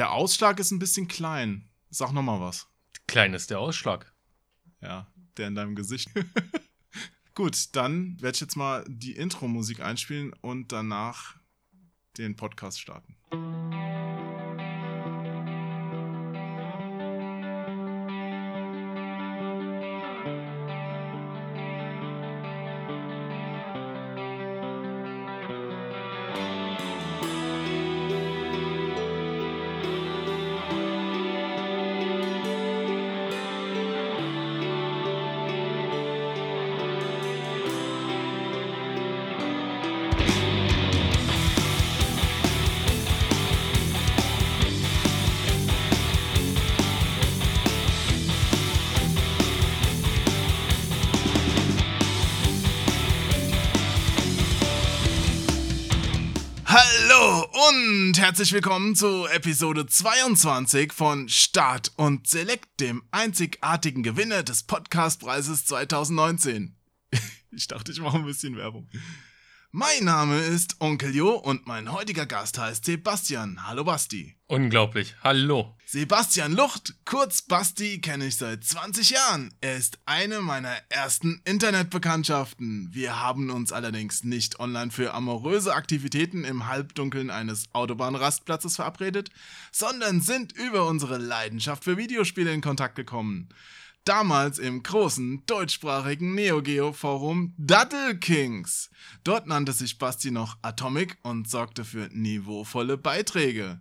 Der Ausschlag ist ein bisschen klein. Sag noch mal was. Klein ist der Ausschlag. Ja, der in deinem Gesicht. Gut, dann werde ich jetzt mal die Intro-Musik einspielen und danach den Podcast starten. Herzlich willkommen zu Episode 22 von Start und Select, dem einzigartigen Gewinner des Podcastpreises 2019. Ich dachte, ich mache ein bisschen Werbung. Mein Name ist Onkel Jo und mein heutiger Gast heißt Sebastian. Hallo Basti. Unglaublich. Hallo. Sebastian Lucht, kurz Basti, kenne ich seit 20 Jahren. Er ist eine meiner ersten Internetbekanntschaften. Wir haben uns allerdings nicht online für amoröse Aktivitäten im Halbdunkeln eines Autobahnrastplatzes verabredet, sondern sind über unsere Leidenschaft für Videospiele in Kontakt gekommen. Damals im großen deutschsprachigen Neo Geo Forum Dattel Kings. Dort nannte sich Basti noch Atomic und sorgte für niveauvolle Beiträge.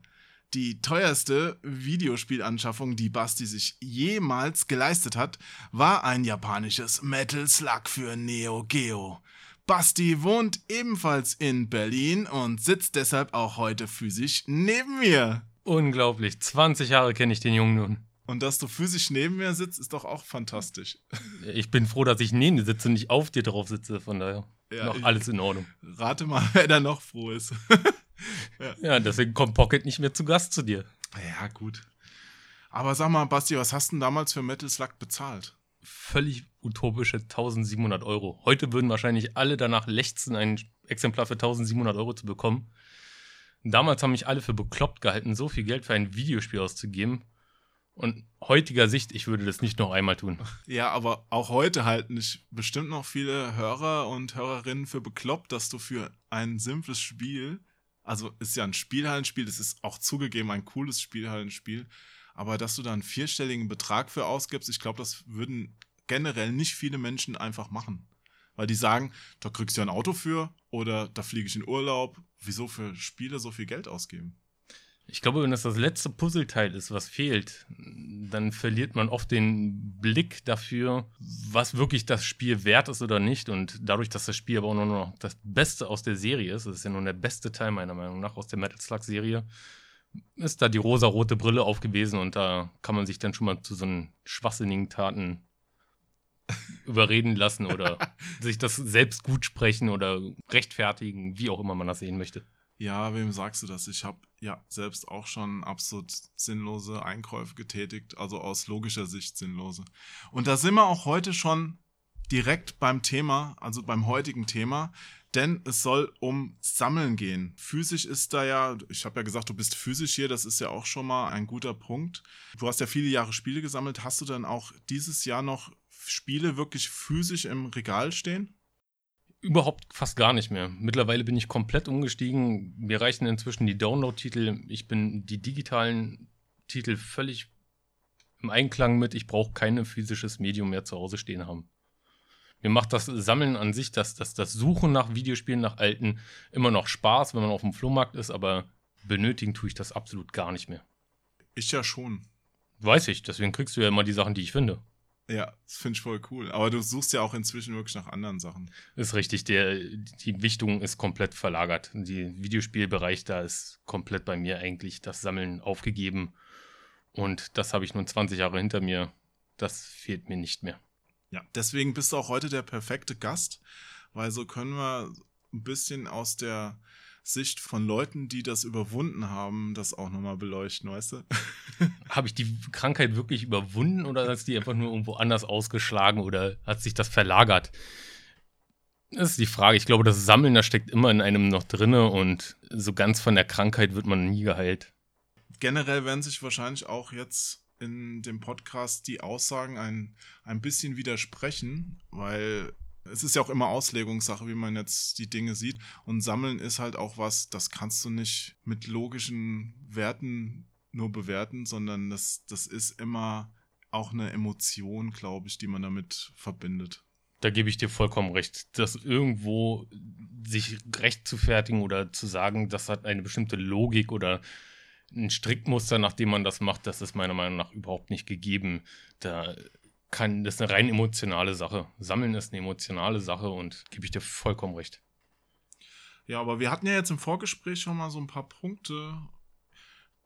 Die teuerste Videospielanschaffung, die Basti sich jemals geleistet hat, war ein japanisches Metal Slug für Neo Geo. Basti wohnt ebenfalls in Berlin und sitzt deshalb auch heute physisch neben mir. Unglaublich. 20 Jahre kenne ich den Jungen nun. Und dass du physisch neben mir sitzt, ist doch auch fantastisch. Ich bin froh, dass ich neben dir sitze und nicht auf dir drauf sitze. Von daher Ja, noch alles in Ordnung. Rate mal, wer da noch froh ist. Ja, deswegen kommt Pocket nicht mehr zu Gast zu dir. ja, gut. Aber sag mal, Basti, was hast du denn damals für Metal Slug bezahlt? Völlig utopische 1700 Euro. Heute würden wahrscheinlich alle danach lechzen, ein Exemplar für 1700 Euro zu bekommen. Damals haben mich alle für bekloppt gehalten, so viel Geld für ein Videospiel auszugeben. Und heutiger Sicht, ich würde das nicht noch einmal tun. Ja, aber auch heute halten dich bestimmt noch viele Hörer und Hörerinnen für bekloppt, dass du für ein simples Spiel, also ist ja ein Spielhallenspiel, das ist auch zugegeben ein cooles Spielhallenspiel, aber dass du da einen vierstelligen Betrag für ausgibst, ich glaube, das würden generell nicht viele Menschen einfach machen. Weil die sagen, da kriegst du ein Auto für oder da fliege ich in Urlaub. Wieso für Spiele so viel Geld ausgeben? Ich glaube, wenn das das letzte Puzzleteil ist, was fehlt, dann verliert man oft den Blick dafür, was wirklich das Spiel wert ist oder nicht. Und dadurch, dass das Spiel aber auch nur noch das Beste aus der Serie ist, das ist ja nun der beste Teil meiner Meinung nach aus der Metal Slug-Serie, ist da die rosa-rote Brille aufgewesen und da kann man sich dann schon mal zu so einen schwachsinnigen Taten überreden lassen oder sich das selbst gut sprechen oder rechtfertigen, wie auch immer man das sehen möchte. Ja, wem sagst du das? Ich habe ja selbst auch schon absolut sinnlose Einkäufe getätigt, also aus logischer Sicht sinnlose. Und da sind wir auch heute schon direkt beim Thema, also beim heutigen Thema, denn es soll um Sammeln gehen. Physisch ist da ja, ich habe ja gesagt, du bist physisch hier, das ist ja auch schon mal ein guter Punkt. Du hast ja viele Jahre Spiele gesammelt. Hast du dann auch dieses Jahr noch Spiele wirklich physisch im Regal stehen? Überhaupt fast gar nicht mehr. Mittlerweile bin ich komplett umgestiegen. Mir reichen inzwischen die Download-Titel. Ich bin die digitalen Titel völlig im Einklang mit. Ich brauche kein physisches Medium mehr zu Hause stehen haben. Mir macht das Sammeln an sich, das, das, das Suchen nach Videospielen, nach alten, immer noch Spaß, wenn man auf dem Flohmarkt ist, aber benötigen tue ich das absolut gar nicht mehr. Ich ja schon. Weiß ich, deswegen kriegst du ja immer die Sachen, die ich finde. Ja, das finde ich voll cool. Aber du suchst ja auch inzwischen wirklich nach anderen Sachen. Ist richtig, der, die Wichtung ist komplett verlagert. Die Videospielbereich, da ist komplett bei mir eigentlich das Sammeln aufgegeben. Und das habe ich nun 20 Jahre hinter mir. Das fehlt mir nicht mehr. Ja, deswegen bist du auch heute der perfekte Gast, weil so können wir ein bisschen aus der Sicht von Leuten, die das überwunden haben, das auch nochmal beleuchten, weißt du? Habe ich die Krankheit wirklich überwunden oder ist die einfach nur irgendwo anders ausgeschlagen oder hat sich das verlagert? Das ist die Frage. Ich glaube, das Sammeln, das steckt immer in einem noch drinne und so ganz von der Krankheit wird man nie geheilt. generell werden sich wahrscheinlich auch jetzt in dem Podcast die Aussagen ein, ein bisschen widersprechen, weil es ist ja auch immer Auslegungssache, wie man jetzt die Dinge sieht. Und Sammeln ist halt auch was, das kannst du nicht mit logischen Werten nur bewerten, sondern das, das ist immer auch eine Emotion, glaube ich, die man damit verbindet. Da gebe ich dir vollkommen recht. Das irgendwo sich recht zu fertigen oder zu sagen, das hat eine bestimmte Logik oder ein Strickmuster, nach dem man das macht, das ist meiner Meinung nach überhaupt nicht gegeben. Da kann, das ist eine rein emotionale Sache. Sammeln ist eine emotionale Sache und gebe ich dir vollkommen recht. Ja, aber wir hatten ja jetzt im Vorgespräch schon mal so ein paar Punkte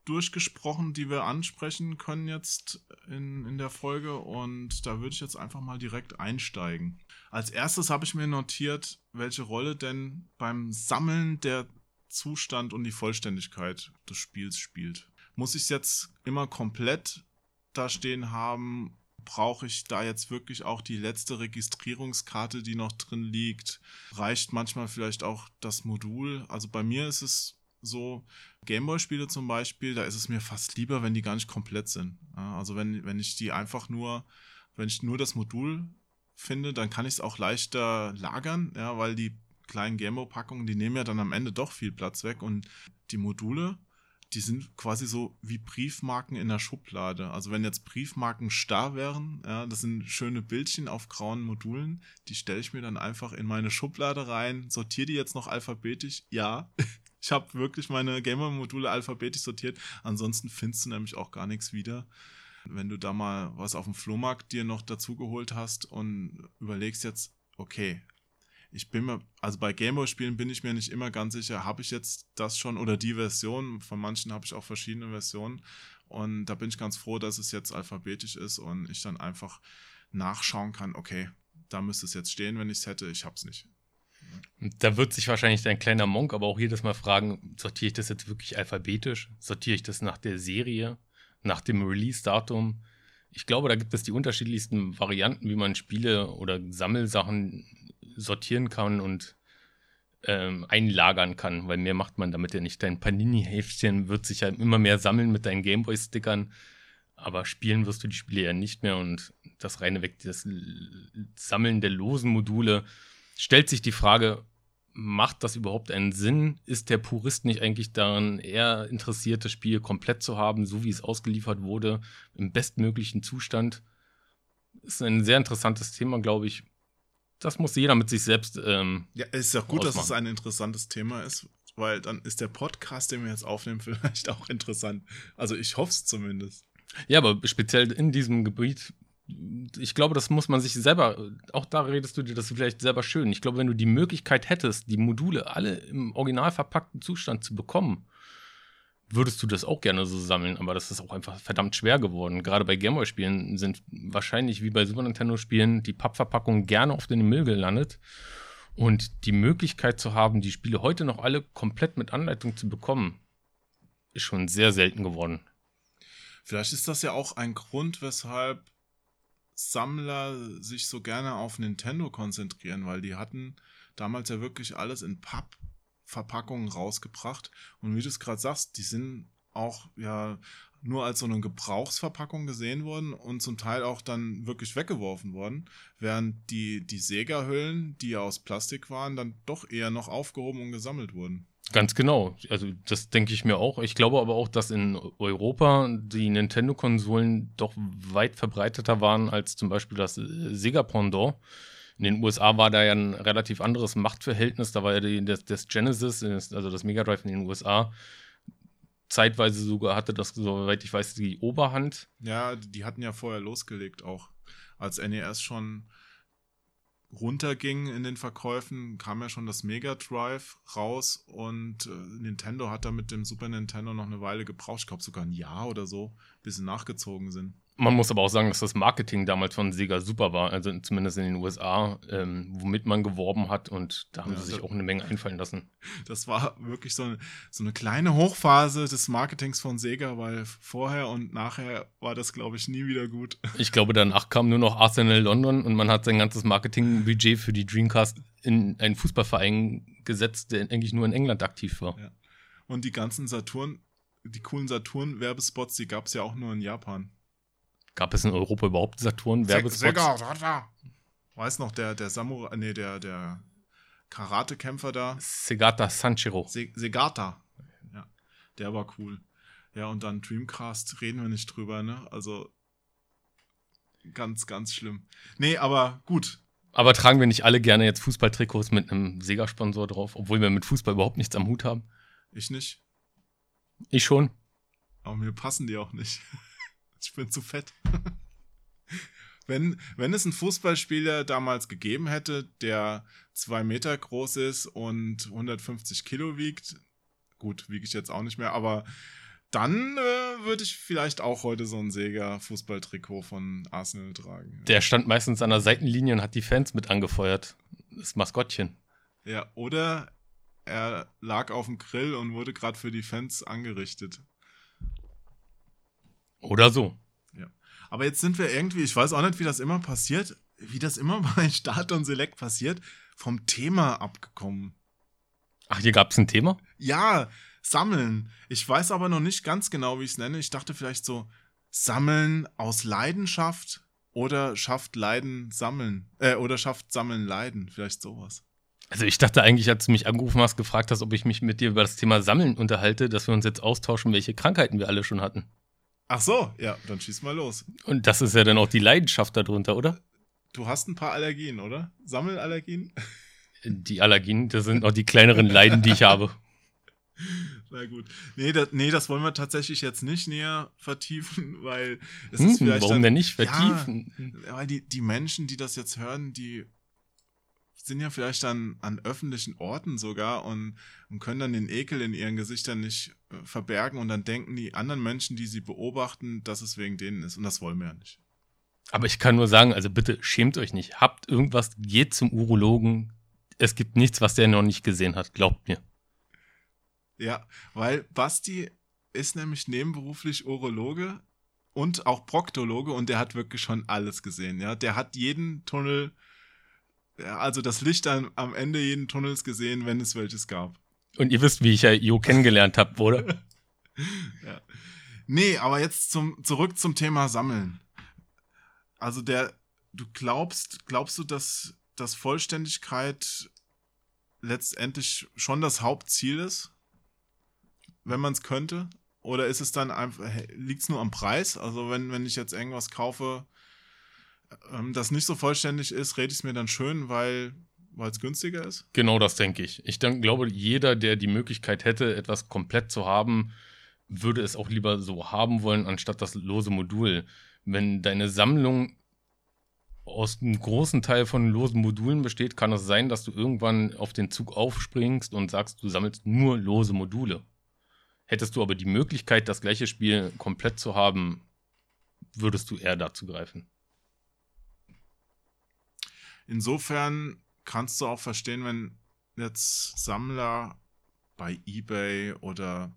durchgesprochen, die wir ansprechen können jetzt in, in der Folge und da würde ich jetzt einfach mal direkt einsteigen. Als erstes habe ich mir notiert, welche Rolle denn beim Sammeln der Zustand und die Vollständigkeit des Spiels spielt. Muss ich es jetzt immer komplett da stehen haben? Brauche ich da jetzt wirklich auch die letzte Registrierungskarte, die noch drin liegt? Reicht manchmal vielleicht auch das Modul? Also bei mir ist es so, Gameboy-Spiele zum Beispiel, da ist es mir fast lieber, wenn die gar nicht komplett sind. also wenn, wenn ich die einfach nur, wenn ich nur das Modul finde, dann kann ich es auch leichter lagern, ja, weil die kleinen Gameboy-Packungen, die nehmen ja dann am Ende doch viel Platz weg und die Module, die sind quasi so wie Briefmarken in der Schublade. Also wenn jetzt Briefmarken starr wären, ja, das sind schöne Bildchen auf grauen Modulen, die stelle ich mir dann einfach in meine Schublade rein, sortiere die jetzt noch alphabetisch, ja. Ich habe wirklich meine Gamer-Module alphabetisch sortiert. Ansonsten findest du nämlich auch gar nichts wieder. Wenn du da mal was auf dem Flohmarkt dir noch dazugeholt hast und überlegst jetzt, okay, ich bin mir, also bei Gameboy-Spielen bin ich mir nicht immer ganz sicher, habe ich jetzt das schon oder die Version. Von manchen habe ich auch verschiedene Versionen. Und da bin ich ganz froh, dass es jetzt alphabetisch ist und ich dann einfach nachschauen kann, okay, da müsste es jetzt stehen, wenn ich es hätte, ich habe es nicht. Da wird sich wahrscheinlich dein kleiner Monk aber auch jedes Mal fragen, sortiere ich das jetzt wirklich alphabetisch? Sortiere ich das nach der Serie, nach dem Release-Datum? Ich glaube, da gibt es die unterschiedlichsten Varianten, wie man Spiele oder Sammelsachen sortieren kann und ähm, einlagern kann, weil mehr macht man damit ja nicht. Dein Panini-Heftchen wird sich ja immer mehr sammeln mit deinen Gameboy-Stickern, aber spielen wirst du die Spiele ja nicht mehr und das reine Weg, das Sammeln der losen Module, stellt sich die Frage, macht das überhaupt einen Sinn? Ist der Purist nicht eigentlich daran eher interessiert, das Spiel komplett zu haben, so wie es ausgeliefert wurde, im bestmöglichen Zustand? Ist ein sehr interessantes Thema, glaube ich das muss jeder mit sich selbst. Ähm, ja, es ist ja gut, ausmachen. dass es ein interessantes Thema ist, weil dann ist der Podcast, den wir jetzt aufnehmen, vielleicht auch interessant. Also ich hoffe es zumindest. Ja, aber speziell in diesem Gebiet, ich glaube, das muss man sich selber, auch da redest du dir das vielleicht selber schön. Ich glaube, wenn du die Möglichkeit hättest, die Module alle im original verpackten Zustand zu bekommen, würdest du das auch gerne so sammeln, aber das ist auch einfach verdammt schwer geworden. Gerade bei Gameboy-Spielen sind wahrscheinlich wie bei Super Nintendo-Spielen die Pappverpackungen gerne auf den Müll gelandet. Und die Möglichkeit zu haben, die Spiele heute noch alle komplett mit Anleitung zu bekommen, ist schon sehr selten geworden. Vielleicht ist das ja auch ein Grund, weshalb Sammler sich so gerne auf Nintendo konzentrieren, weil die hatten damals ja wirklich alles in Papp Verpackungen rausgebracht. Und wie du es gerade sagst, die sind auch ja nur als so eine Gebrauchsverpackung gesehen worden und zum Teil auch dann wirklich weggeworfen worden, während die, die Sega-Hüllen, die ja aus Plastik waren, dann doch eher noch aufgehoben und gesammelt wurden. Ganz genau. Also das denke ich mir auch. Ich glaube aber auch, dass in Europa die Nintendo-Konsolen doch weit verbreiteter waren als zum Beispiel das Sega-Pendant. In den USA war da ja ein relativ anderes Machtverhältnis. Da war ja die, das, das Genesis, also das Mega Drive in den USA, zeitweise sogar hatte das, soweit ich weiß, die Oberhand. Ja, die hatten ja vorher losgelegt, auch als NES schon runterging in den Verkäufen, kam ja schon das Mega Drive raus und äh, Nintendo hat da mit dem Super Nintendo noch eine Weile gebraucht. Ich glaube sogar ein Jahr oder so, bis sie nachgezogen sind. Man muss aber auch sagen, dass das Marketing damals von Sega super war, also zumindest in den USA, ähm, womit man geworben hat und da haben ja, sie sich auch eine Menge einfallen lassen. Das war wirklich so eine, so eine kleine Hochphase des Marketings von Sega, weil vorher und nachher war das, glaube ich, nie wieder gut. Ich glaube, danach kam nur noch Arsenal London und man hat sein ganzes Marketingbudget für die Dreamcast in einen Fußballverein gesetzt, der eigentlich nur in England aktiv war. Ja. Und die ganzen Saturn die coolen Saturn-Werbespots, die gab es ja auch nur in Japan. Gab es in Europa überhaupt Saturn-Werbespots? Sega, Weiß noch, der, der Samurai, nee, der, der Karatekämpfer da. Segata Sanchiro. Se Segata. Ja, der war cool. Ja, und dann Dreamcast reden wir nicht drüber, ne? Also ganz, ganz schlimm. Nee, aber gut. Aber tragen wir nicht alle gerne jetzt Fußballtrikots mit einem Sega-Sponsor drauf, obwohl wir mit Fußball überhaupt nichts am Hut haben? Ich nicht. Ich schon. Aber mir passen die auch nicht. Ich bin zu fett. Wenn, wenn es einen Fußballspieler damals gegeben hätte, der zwei Meter groß ist und 150 Kilo wiegt, gut, wiege ich jetzt auch nicht mehr, aber dann äh, würde ich vielleicht auch heute so ein Sega-Fußballtrikot von Arsenal tragen. Der stand meistens an der Seitenlinie und hat die Fans mit angefeuert. Das Maskottchen. Ja, oder er lag auf dem Grill und wurde gerade für die Fans angerichtet. Oder so. Ja. Aber jetzt sind wir irgendwie, ich weiß auch nicht, wie das immer passiert, wie das immer bei Start und Select passiert, vom Thema abgekommen. Ach, hier gab es ein Thema? Ja, sammeln. Ich weiß aber noch nicht ganz genau, wie ich es nenne. Ich dachte vielleicht so, sammeln aus Leidenschaft oder schafft Leiden sammeln. Äh, oder schafft Sammeln Leiden. Vielleicht sowas. Also ich dachte eigentlich, als du mich angerufen hast, gefragt hast, ob ich mich mit dir über das Thema Sammeln unterhalte, dass wir uns jetzt austauschen, welche Krankheiten wir alle schon hatten. Ach so, ja, dann schieß mal los. Und das ist ja dann auch die Leidenschaft darunter, oder? Du hast ein paar Allergien, oder? Sammelallergien? Die Allergien, das sind auch die kleineren Leiden, die ich habe. Na gut. Nee das, nee, das wollen wir tatsächlich jetzt nicht näher vertiefen, weil es Hm, ist vielleicht. warum dann, denn nicht vertiefen? Ja, weil die, die Menschen, die das jetzt hören, die sind ja vielleicht dann an öffentlichen Orten sogar und, und können dann den Ekel in ihren Gesichtern nicht äh, verbergen und dann denken die anderen Menschen, die sie beobachten, dass es wegen denen ist. Und das wollen wir ja nicht. Aber ich kann nur sagen, also bitte schämt euch nicht. Habt irgendwas, geht zum Urologen. Es gibt nichts, was der noch nicht gesehen hat, glaubt mir. Ja, weil Basti ist nämlich nebenberuflich Urologe und auch Proktologe und der hat wirklich schon alles gesehen. Ja, der hat jeden Tunnel, also das Licht am, am Ende jeden Tunnels gesehen, wenn es welches gab. Und ihr wisst, wie ich ja Jo kennengelernt habe, oder? Nee, aber jetzt zum, zurück zum Thema Sammeln. Also der, du glaubst, glaubst du, dass, dass Vollständigkeit letztendlich schon das Hauptziel ist? Wenn man es könnte? Oder ist es dann einfach, liegt es nur am Preis? Also wenn, wenn ich jetzt irgendwas kaufe, ähm, das nicht so vollständig ist, rede ich es mir dann schön, weil es günstiger ist? Genau das denke ich. Ich denk, glaube, jeder, der die Möglichkeit hätte, etwas komplett zu haben, würde es auch lieber so haben wollen, anstatt das lose Modul. Wenn deine Sammlung aus einem großen Teil von losen Modulen besteht, kann es sein, dass du irgendwann auf den Zug aufspringst und sagst, du sammelst nur lose Module. Hättest du aber die Möglichkeit, das gleiche Spiel komplett zu haben, würdest du eher dazu greifen. Insofern kannst du auch verstehen, wenn jetzt Sammler bei eBay oder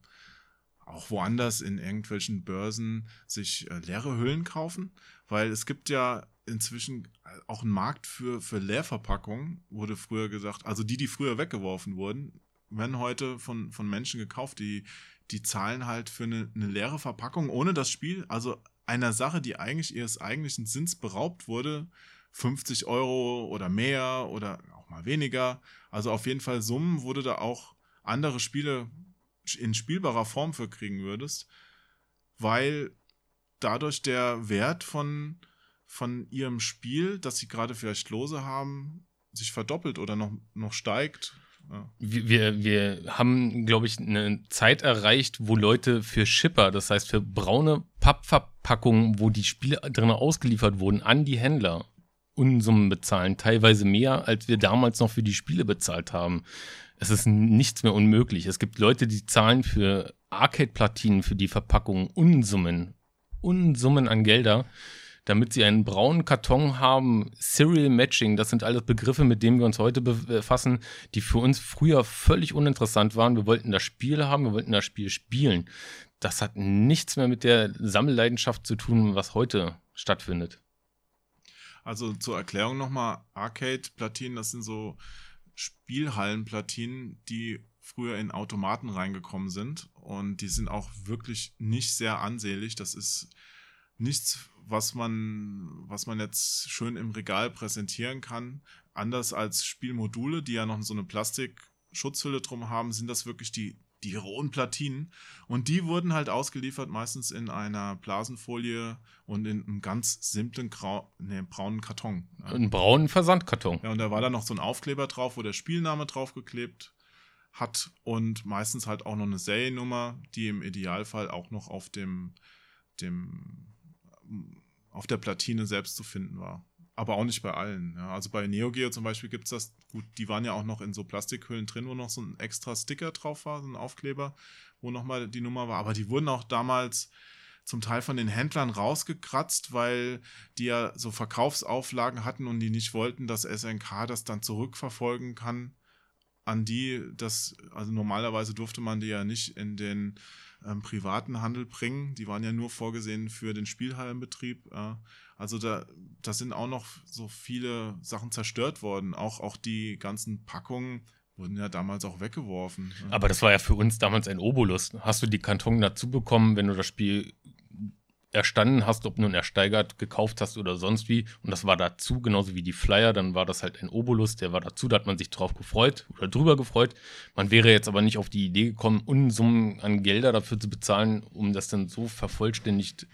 auch woanders in irgendwelchen Börsen sich äh, leere Hüllen kaufen, weil es gibt ja inzwischen auch einen Markt für, für Leerverpackungen, wurde früher gesagt, also die, die früher weggeworfen wurden, werden heute von, von Menschen gekauft, die, die zahlen halt für eine, eine leere Verpackung ohne das Spiel, also einer Sache, die eigentlich ihres eigentlichen Sinns beraubt wurde, 50 Euro oder mehr oder auch mal weniger. Also auf jeden Fall Summen, wo du da auch andere Spiele in spielbarer Form für kriegen würdest, weil dadurch der Wert von, von ihrem Spiel, das sie gerade vielleicht lose haben, sich verdoppelt oder noch, noch steigt. Ja. Wir, wir, wir haben, glaube ich, eine Zeit erreicht, wo Leute für Shipper, das heißt für braune Pappverpackungen, wo die Spiele drin ausgeliefert wurden, an die Händler Unsummen bezahlen, teilweise mehr, als wir damals noch für die Spiele bezahlt haben. Es ist nichts mehr unmöglich. Es gibt Leute, die zahlen für Arcade-Platinen, für die Verpackung Unsummen, Unsummen an Gelder, damit sie einen braunen Karton haben. Serial Matching, das sind alles Begriffe, mit denen wir uns heute befassen, die für uns früher völlig uninteressant waren. Wir wollten das Spiel haben, wir wollten das Spiel spielen. Das hat nichts mehr mit der Sammelleidenschaft zu tun, was heute stattfindet. Also zur Erklärung nochmal, Arcade-Platinen, das sind so Spielhallenplatinen, die früher in Automaten reingekommen sind. Und die sind auch wirklich nicht sehr ansehlich. Das ist nichts, was man, was man jetzt schön im Regal präsentieren kann. Anders als Spielmodule, die ja noch so eine Plastikschutzhülle drum haben, sind das wirklich die, die rohen Platinen. Und die wurden halt ausgeliefert, meistens in einer Blasenfolie und in einem ganz simplen Grau nee, braunen Karton. Einen braunen Versandkarton. Ja, und da war dann noch so ein Aufkleber drauf, wo der Spielname draufgeklebt hat und meistens halt auch noch eine Seriennummer, die im Idealfall auch noch auf dem, dem auf der Platine selbst zu finden war. Aber auch nicht bei allen. Ja. Also bei Neo Geo zum Beispiel gibt es das, gut, die waren ja auch noch in so Plastikhüllen drin, wo noch so ein extra Sticker drauf war, so ein Aufkleber, wo nochmal die Nummer war. Aber die wurden auch damals zum Teil von den Händlern rausgekratzt, weil die ja so Verkaufsauflagen hatten und die nicht wollten, dass SNK das dann zurückverfolgen kann an die, das, also normalerweise durfte man die ja nicht in den ähm, privaten Handel bringen. Die waren ja nur vorgesehen für den Spielhallenbetrieb. Äh, also da, da sind auch noch so viele Sachen zerstört worden. Auch, auch die ganzen Packungen wurden ja damals auch weggeworfen. Aber das war ja für uns damals ein Obolus. Hast du die Karton dazu bekommen, wenn du das Spiel erstanden hast, ob nun ersteigert, gekauft hast oder sonst wie. Und das war dazu, genauso wie die Flyer, dann war das halt ein Obolus, der war dazu, da hat man sich drauf gefreut oder drüber gefreut. Man wäre jetzt aber nicht auf die Idee gekommen, Unsummen an Gelder dafür zu bezahlen, um das dann so vervollständigt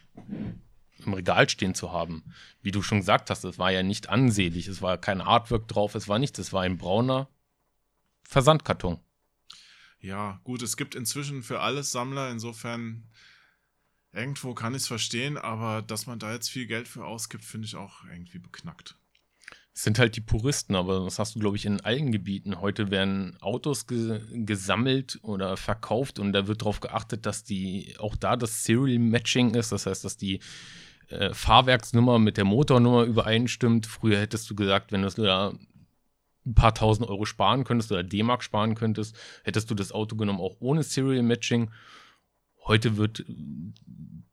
im Regal stehen zu haben. Wie du schon gesagt hast, es war ja nicht ansehlich, es war kein Artwork drauf, es war nichts, es war ein brauner Versandkarton. Ja, gut, es gibt inzwischen für alles Sammler, insofern irgendwo kann ich es verstehen, aber dass man da jetzt viel Geld für ausgibt, finde ich auch irgendwie beknackt. Es sind halt die Puristen, aber das hast du, glaube ich, in allen Gebieten. Heute werden Autos ge gesammelt oder verkauft und da wird darauf geachtet, dass die auch da das Serial Matching ist. Das heißt, dass die äh, Fahrwerksnummer mit der Motornummer übereinstimmt. Früher hättest du gesagt, wenn du da ein paar tausend Euro sparen könntest oder D-Mark sparen könntest, hättest du das Auto genommen, auch ohne Serial Matching. Heute wird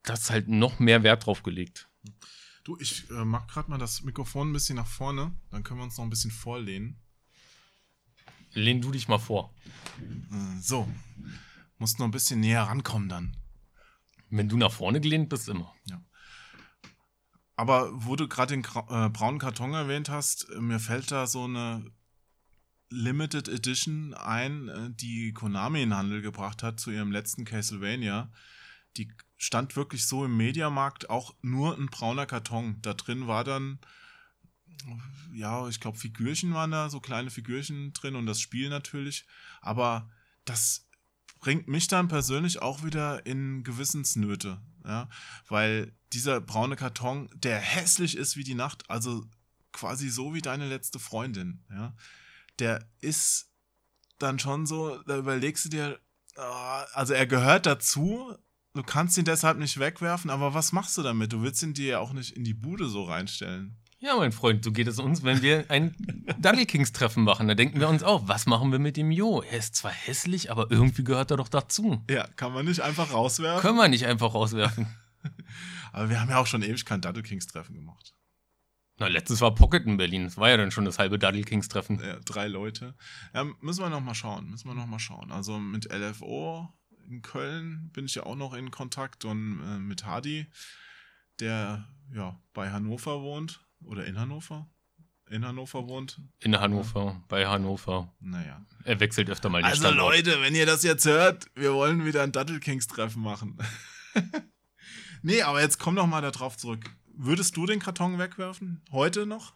das halt noch mehr Wert drauf gelegt. Du, ich äh, mach gerade mal das Mikrofon ein bisschen nach vorne, dann können wir uns noch ein bisschen vorlehnen. Lehn du dich mal vor. Äh, so. Musst noch ein bisschen näher rankommen dann. Wenn du nach vorne gelehnt bist, immer. Ja. Aber wo du gerade den äh, braunen Karton erwähnt hast, äh, mir fällt da so eine Limited Edition ein, äh, die Konami in Handel gebracht hat zu ihrem letzten Castlevania. Die stand wirklich so im Mediamarkt, auch nur ein brauner Karton. Da drin war dann, ja, ich glaube, Figürchen waren da, so kleine Figürchen drin und das Spiel natürlich. Aber das bringt mich dann persönlich auch wieder in Gewissensnöte, ja, weil dieser braune Karton, der hässlich ist wie die Nacht, also quasi so wie deine letzte Freundin, ja der ist dann schon so, da überlegst du dir, ah, also er gehört dazu, du kannst ihn deshalb nicht wegwerfen, aber was machst du damit? Du willst ihn dir ja auch nicht in die Bude so reinstellen. Ja, mein Freund, so geht es uns, wenn wir ein Double Kings Treffen machen. Da denken wir uns auch, was machen wir mit dem Jo? Er ist zwar hässlich, aber irgendwie gehört er doch dazu. Ja, kann man nicht einfach rauswerfen? Können wir nicht einfach rauswerfen. aber wir haben ja auch schon ewig kein Double Kings Treffen gemacht. Na, letztes war Pocket in Berlin. Das war ja dann schon das halbe Duddle Kings Treffen. Ja, drei Leute. Ja, müssen wir noch mal schauen. Müssen wir noch mal schauen. Also mit LFO in Köln bin ich ja auch noch in Kontakt und äh, mit Hadi, der ja bei Hannover wohnt oder in Hannover. In Hannover wohnt. In Hannover, bei Hannover. Naja. Er wechselt öfter mal die Also Standort. Leute, wenn ihr das jetzt hört, wir wollen wieder ein Duddle Kings Treffen machen. nee, aber jetzt komm doch mal darauf zurück würdest du den Karton wegwerfen? Heute noch?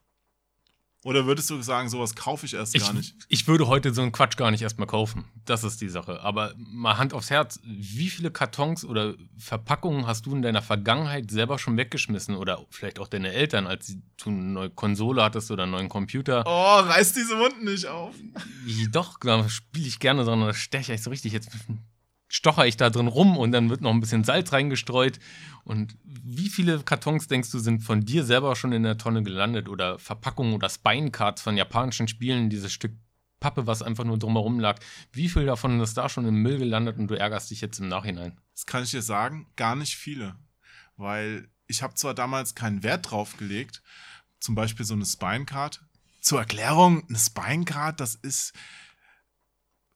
Oder würdest du sagen, sowas kaufe ich erst ich, gar nicht? Ich würde heute so einen Quatsch gar nicht erstmal kaufen. Das ist die Sache. Aber mal Hand aufs Herz, wie viele Kartons oder Verpackungen hast du in deiner Vergangenheit selber schon weggeschmissen? Oder vielleicht auch deine Eltern, als du eine neue Konsole hattest oder einen neuen Computer? Oh, reiß diese Wunden nicht auf. Doch, da spiele ich gerne, sondern da steche ich so richtig jetzt stocher ich da drin rum und dann wird noch ein bisschen Salz reingestreut. Und wie viele Kartons denkst du sind von dir selber schon in der Tonne gelandet oder Verpackungen oder Spinecards von japanischen Spielen, dieses Stück Pappe, was einfach nur drumherum lag. Wie viel davon ist da schon im Müll gelandet und du ärgerst dich jetzt im Nachhinein? Das kann ich dir sagen, gar nicht viele. Weil ich habe zwar damals keinen Wert drauf gelegt, zum Beispiel so eine Spinecard. Zur Erklärung, eine Spinecard, das ist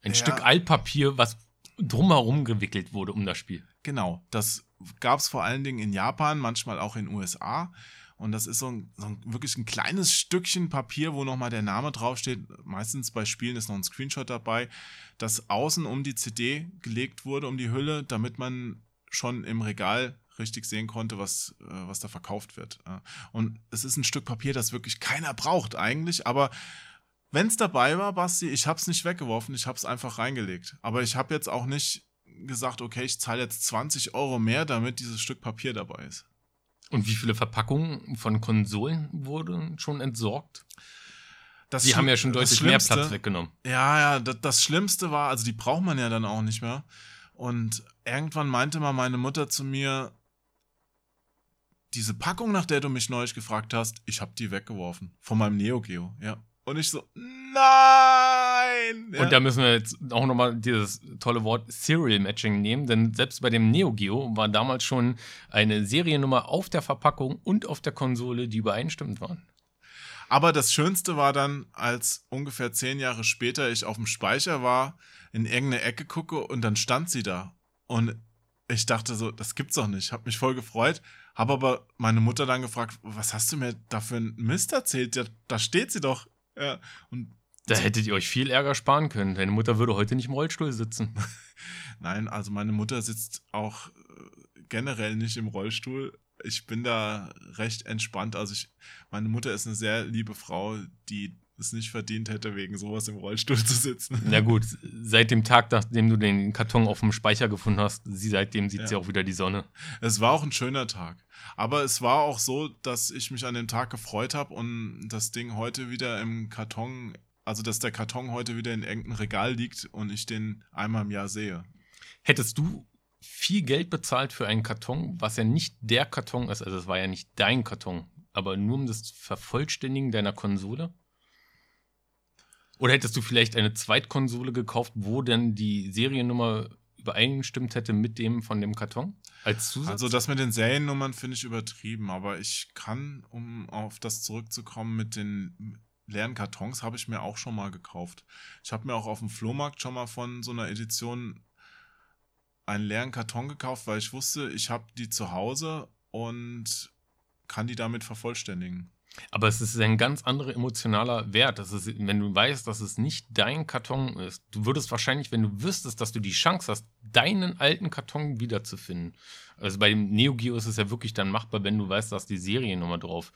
Ein Ja. Stück Altpapier, was drumherum gewickelt wurde um das Spiel. Genau, das gab es vor allen Dingen in Japan, manchmal auch in den USA. Und das ist so ein, so ein wirklich ein kleines Stückchen Papier, wo nochmal der Name draufsteht. Meistens bei Spielen ist noch ein Screenshot dabei, das außen um die CD gelegt wurde, um die Hülle, damit man schon im Regal richtig sehen konnte, was, äh, was da verkauft wird. Ja. Und es ist ein Stück Papier, das wirklich keiner braucht eigentlich, aber wenn es dabei war, Basti, ich habe es nicht weggeworfen, ich habe es einfach reingelegt. Aber ich habe jetzt auch nicht gesagt, okay, ich zahle jetzt 20 Euro mehr, damit dieses Stück Papier dabei ist. Und wie viele Verpackungen von Konsolen wurden schon entsorgt? Das Die haben ja schon deutlich mehr Platz weggenommen. Ja, ja, das, das Schlimmste war, also die braucht man ja dann auch nicht mehr. Und irgendwann meinte mal meine Mutter zu mir, diese Packung, nach der du mich neulich gefragt hast, ich habe die weggeworfen. Von meinem Neo Geo, ja. Und ich so, nein! Ja. Und da müssen wir jetzt auch nochmal dieses tolle Wort Serial Matching nehmen, denn selbst bei dem Neo Geo war damals schon eine Seriennummer auf der Verpackung und auf der Konsole, die übereinstimmend waren. Aber das Schönste war dann, als ungefähr zehn Jahre später ich auf dem Speicher war, in irgendeine Ecke gucke und dann stand sie da. Und ich dachte so, das gibt's doch nicht. Hab mich voll gefreut, habe aber meine Mutter dann gefragt, was hast du mir da für einen Mist erzählt? Ja, da steht sie doch. Ja, und Da hättet ihr euch viel Ärger sparen können. Deine Mutter würde heute nicht im Rollstuhl sitzen. nein, also meine Mutter sitzt auch äh, generell nicht im Rollstuhl. Ich bin da recht entspannt. Also ich, meine Mutter ist eine sehr liebe Frau, die es nicht verdient hätte, wegen sowas im Rollstuhl zu sitzen. Na gut, seit dem Tag, nachdem du den Karton auf dem Speicher gefunden hast, sie, seitdem sieht Ja. sie auch wieder die Sonne. Es war auch ein schöner Tag. Aber es war auch so, dass ich mich an dem Tag gefreut habe und das Ding heute wieder im Karton, also dass der Karton heute wieder in irgendeinem Regal liegt und ich den einmal im Jahr sehe. Hättest du viel Geld bezahlt für einen Karton, was ja nicht der Karton ist, also es war ja nicht dein Karton, aber nur um das Vervollständigen deiner Konsole? Oder hättest du vielleicht eine Zweitkonsole gekauft, wo denn die Seriennummer übereingestimmt hätte mit dem von dem Karton? Als Zusatz? Also das mit den Seriennummern finde ich übertrieben, aber ich kann, um auf das zurückzukommen, mit den leeren Kartons habe ich mir auch schon mal gekauft. Ich habe mir auch auf dem Flohmarkt schon mal von so einer Edition einen leeren Karton gekauft, weil ich wusste, ich habe die zu Hause und kann die damit vervollständigen. Aber es ist ein ganz anderer emotionaler Wert. Das ist, wenn du weißt, dass es nicht dein Karton ist. Du würdest wahrscheinlich, wenn du wüsstest, dass du die Chance hast, deinen alten Karton wiederzufinden. Also bei dem Neo Geo ist es ja wirklich dann machbar, wenn du weißt, da ist die Seriennummer drauf.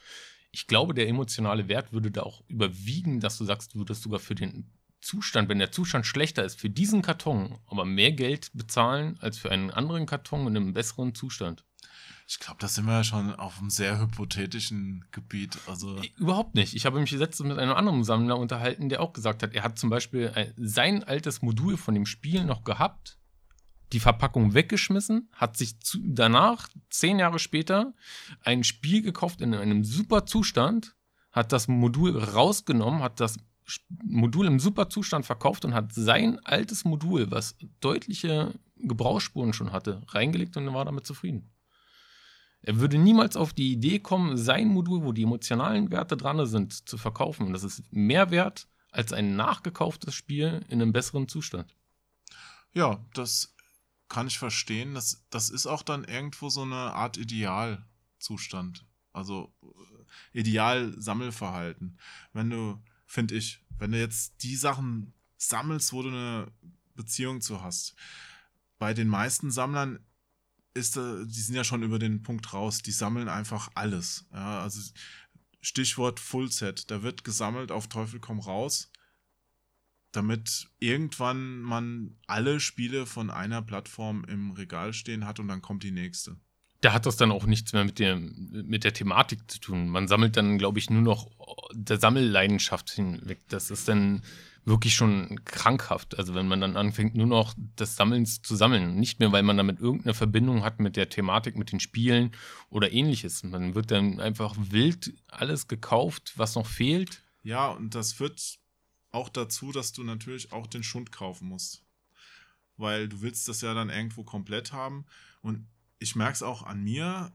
Ich glaube, der emotionale Wert würde da auch überwiegen, dass du sagst, du würdest sogar für den Zustand, wenn der Zustand schlechter ist, für diesen Karton aber mehr Geld bezahlen als für einen anderen Karton in einem besseren Zustand. Ich glaube, da sind wir ja schon auf einem sehr hypothetischen Gebiet. Also Überhaupt nicht. Ich habe mich letztens mit einem anderen Sammler unterhalten, der auch gesagt hat, er hat zum Beispiel ein, sein altes Modul von dem Spiel noch gehabt, die Verpackung weggeschmissen, hat sich zu, danach, zehn Jahre später, ein Spiel gekauft in einem super Zustand, hat das Modul rausgenommen, hat das Modul im super Zustand verkauft und hat sein altes Modul, was deutliche Gebrauchsspuren schon hatte, reingelegt und war damit zufrieden. Er würde niemals auf die Idee kommen, sein Modul, wo die emotionalen Werte dran sind, zu verkaufen. Das ist mehr wert als ein nachgekauftes Spiel in einem besseren Zustand. ja, das kann ich verstehen. Das, das ist auch dann irgendwo so eine Art Idealzustand. Also äh, Ideal-Sammelverhalten. Wenn du, finde ich, wenn du jetzt die Sachen sammelst, wo du eine Beziehung zu hast. Bei den meisten Sammlern ist, äh, die sind ja schon über den Punkt raus. Die sammeln einfach alles. Ja, also Stichwort Fullset. Da wird gesammelt auf Teufel komm raus damit irgendwann man alle Spiele von einer Plattform im Regal stehen hat und dann kommt die nächste. Da hat das dann auch nichts mehr mit der, mit der Thematik zu tun. Man sammelt dann, glaube ich, nur noch der Sammelleidenschaft hinweg. Das ist dann wirklich schon krankhaft. Also wenn man dann anfängt, nur noch des Sammelns zu sammeln. Nicht mehr, weil man damit irgendeine Verbindung hat mit der Thematik, mit den Spielen oder ähnliches. Man wird dann einfach wild alles gekauft, was noch fehlt. Ja, und das führt auch dazu, dass du natürlich auch den Schund kaufen musst. Weil du willst das ja dann irgendwo komplett haben. Und ich merke es auch an mir,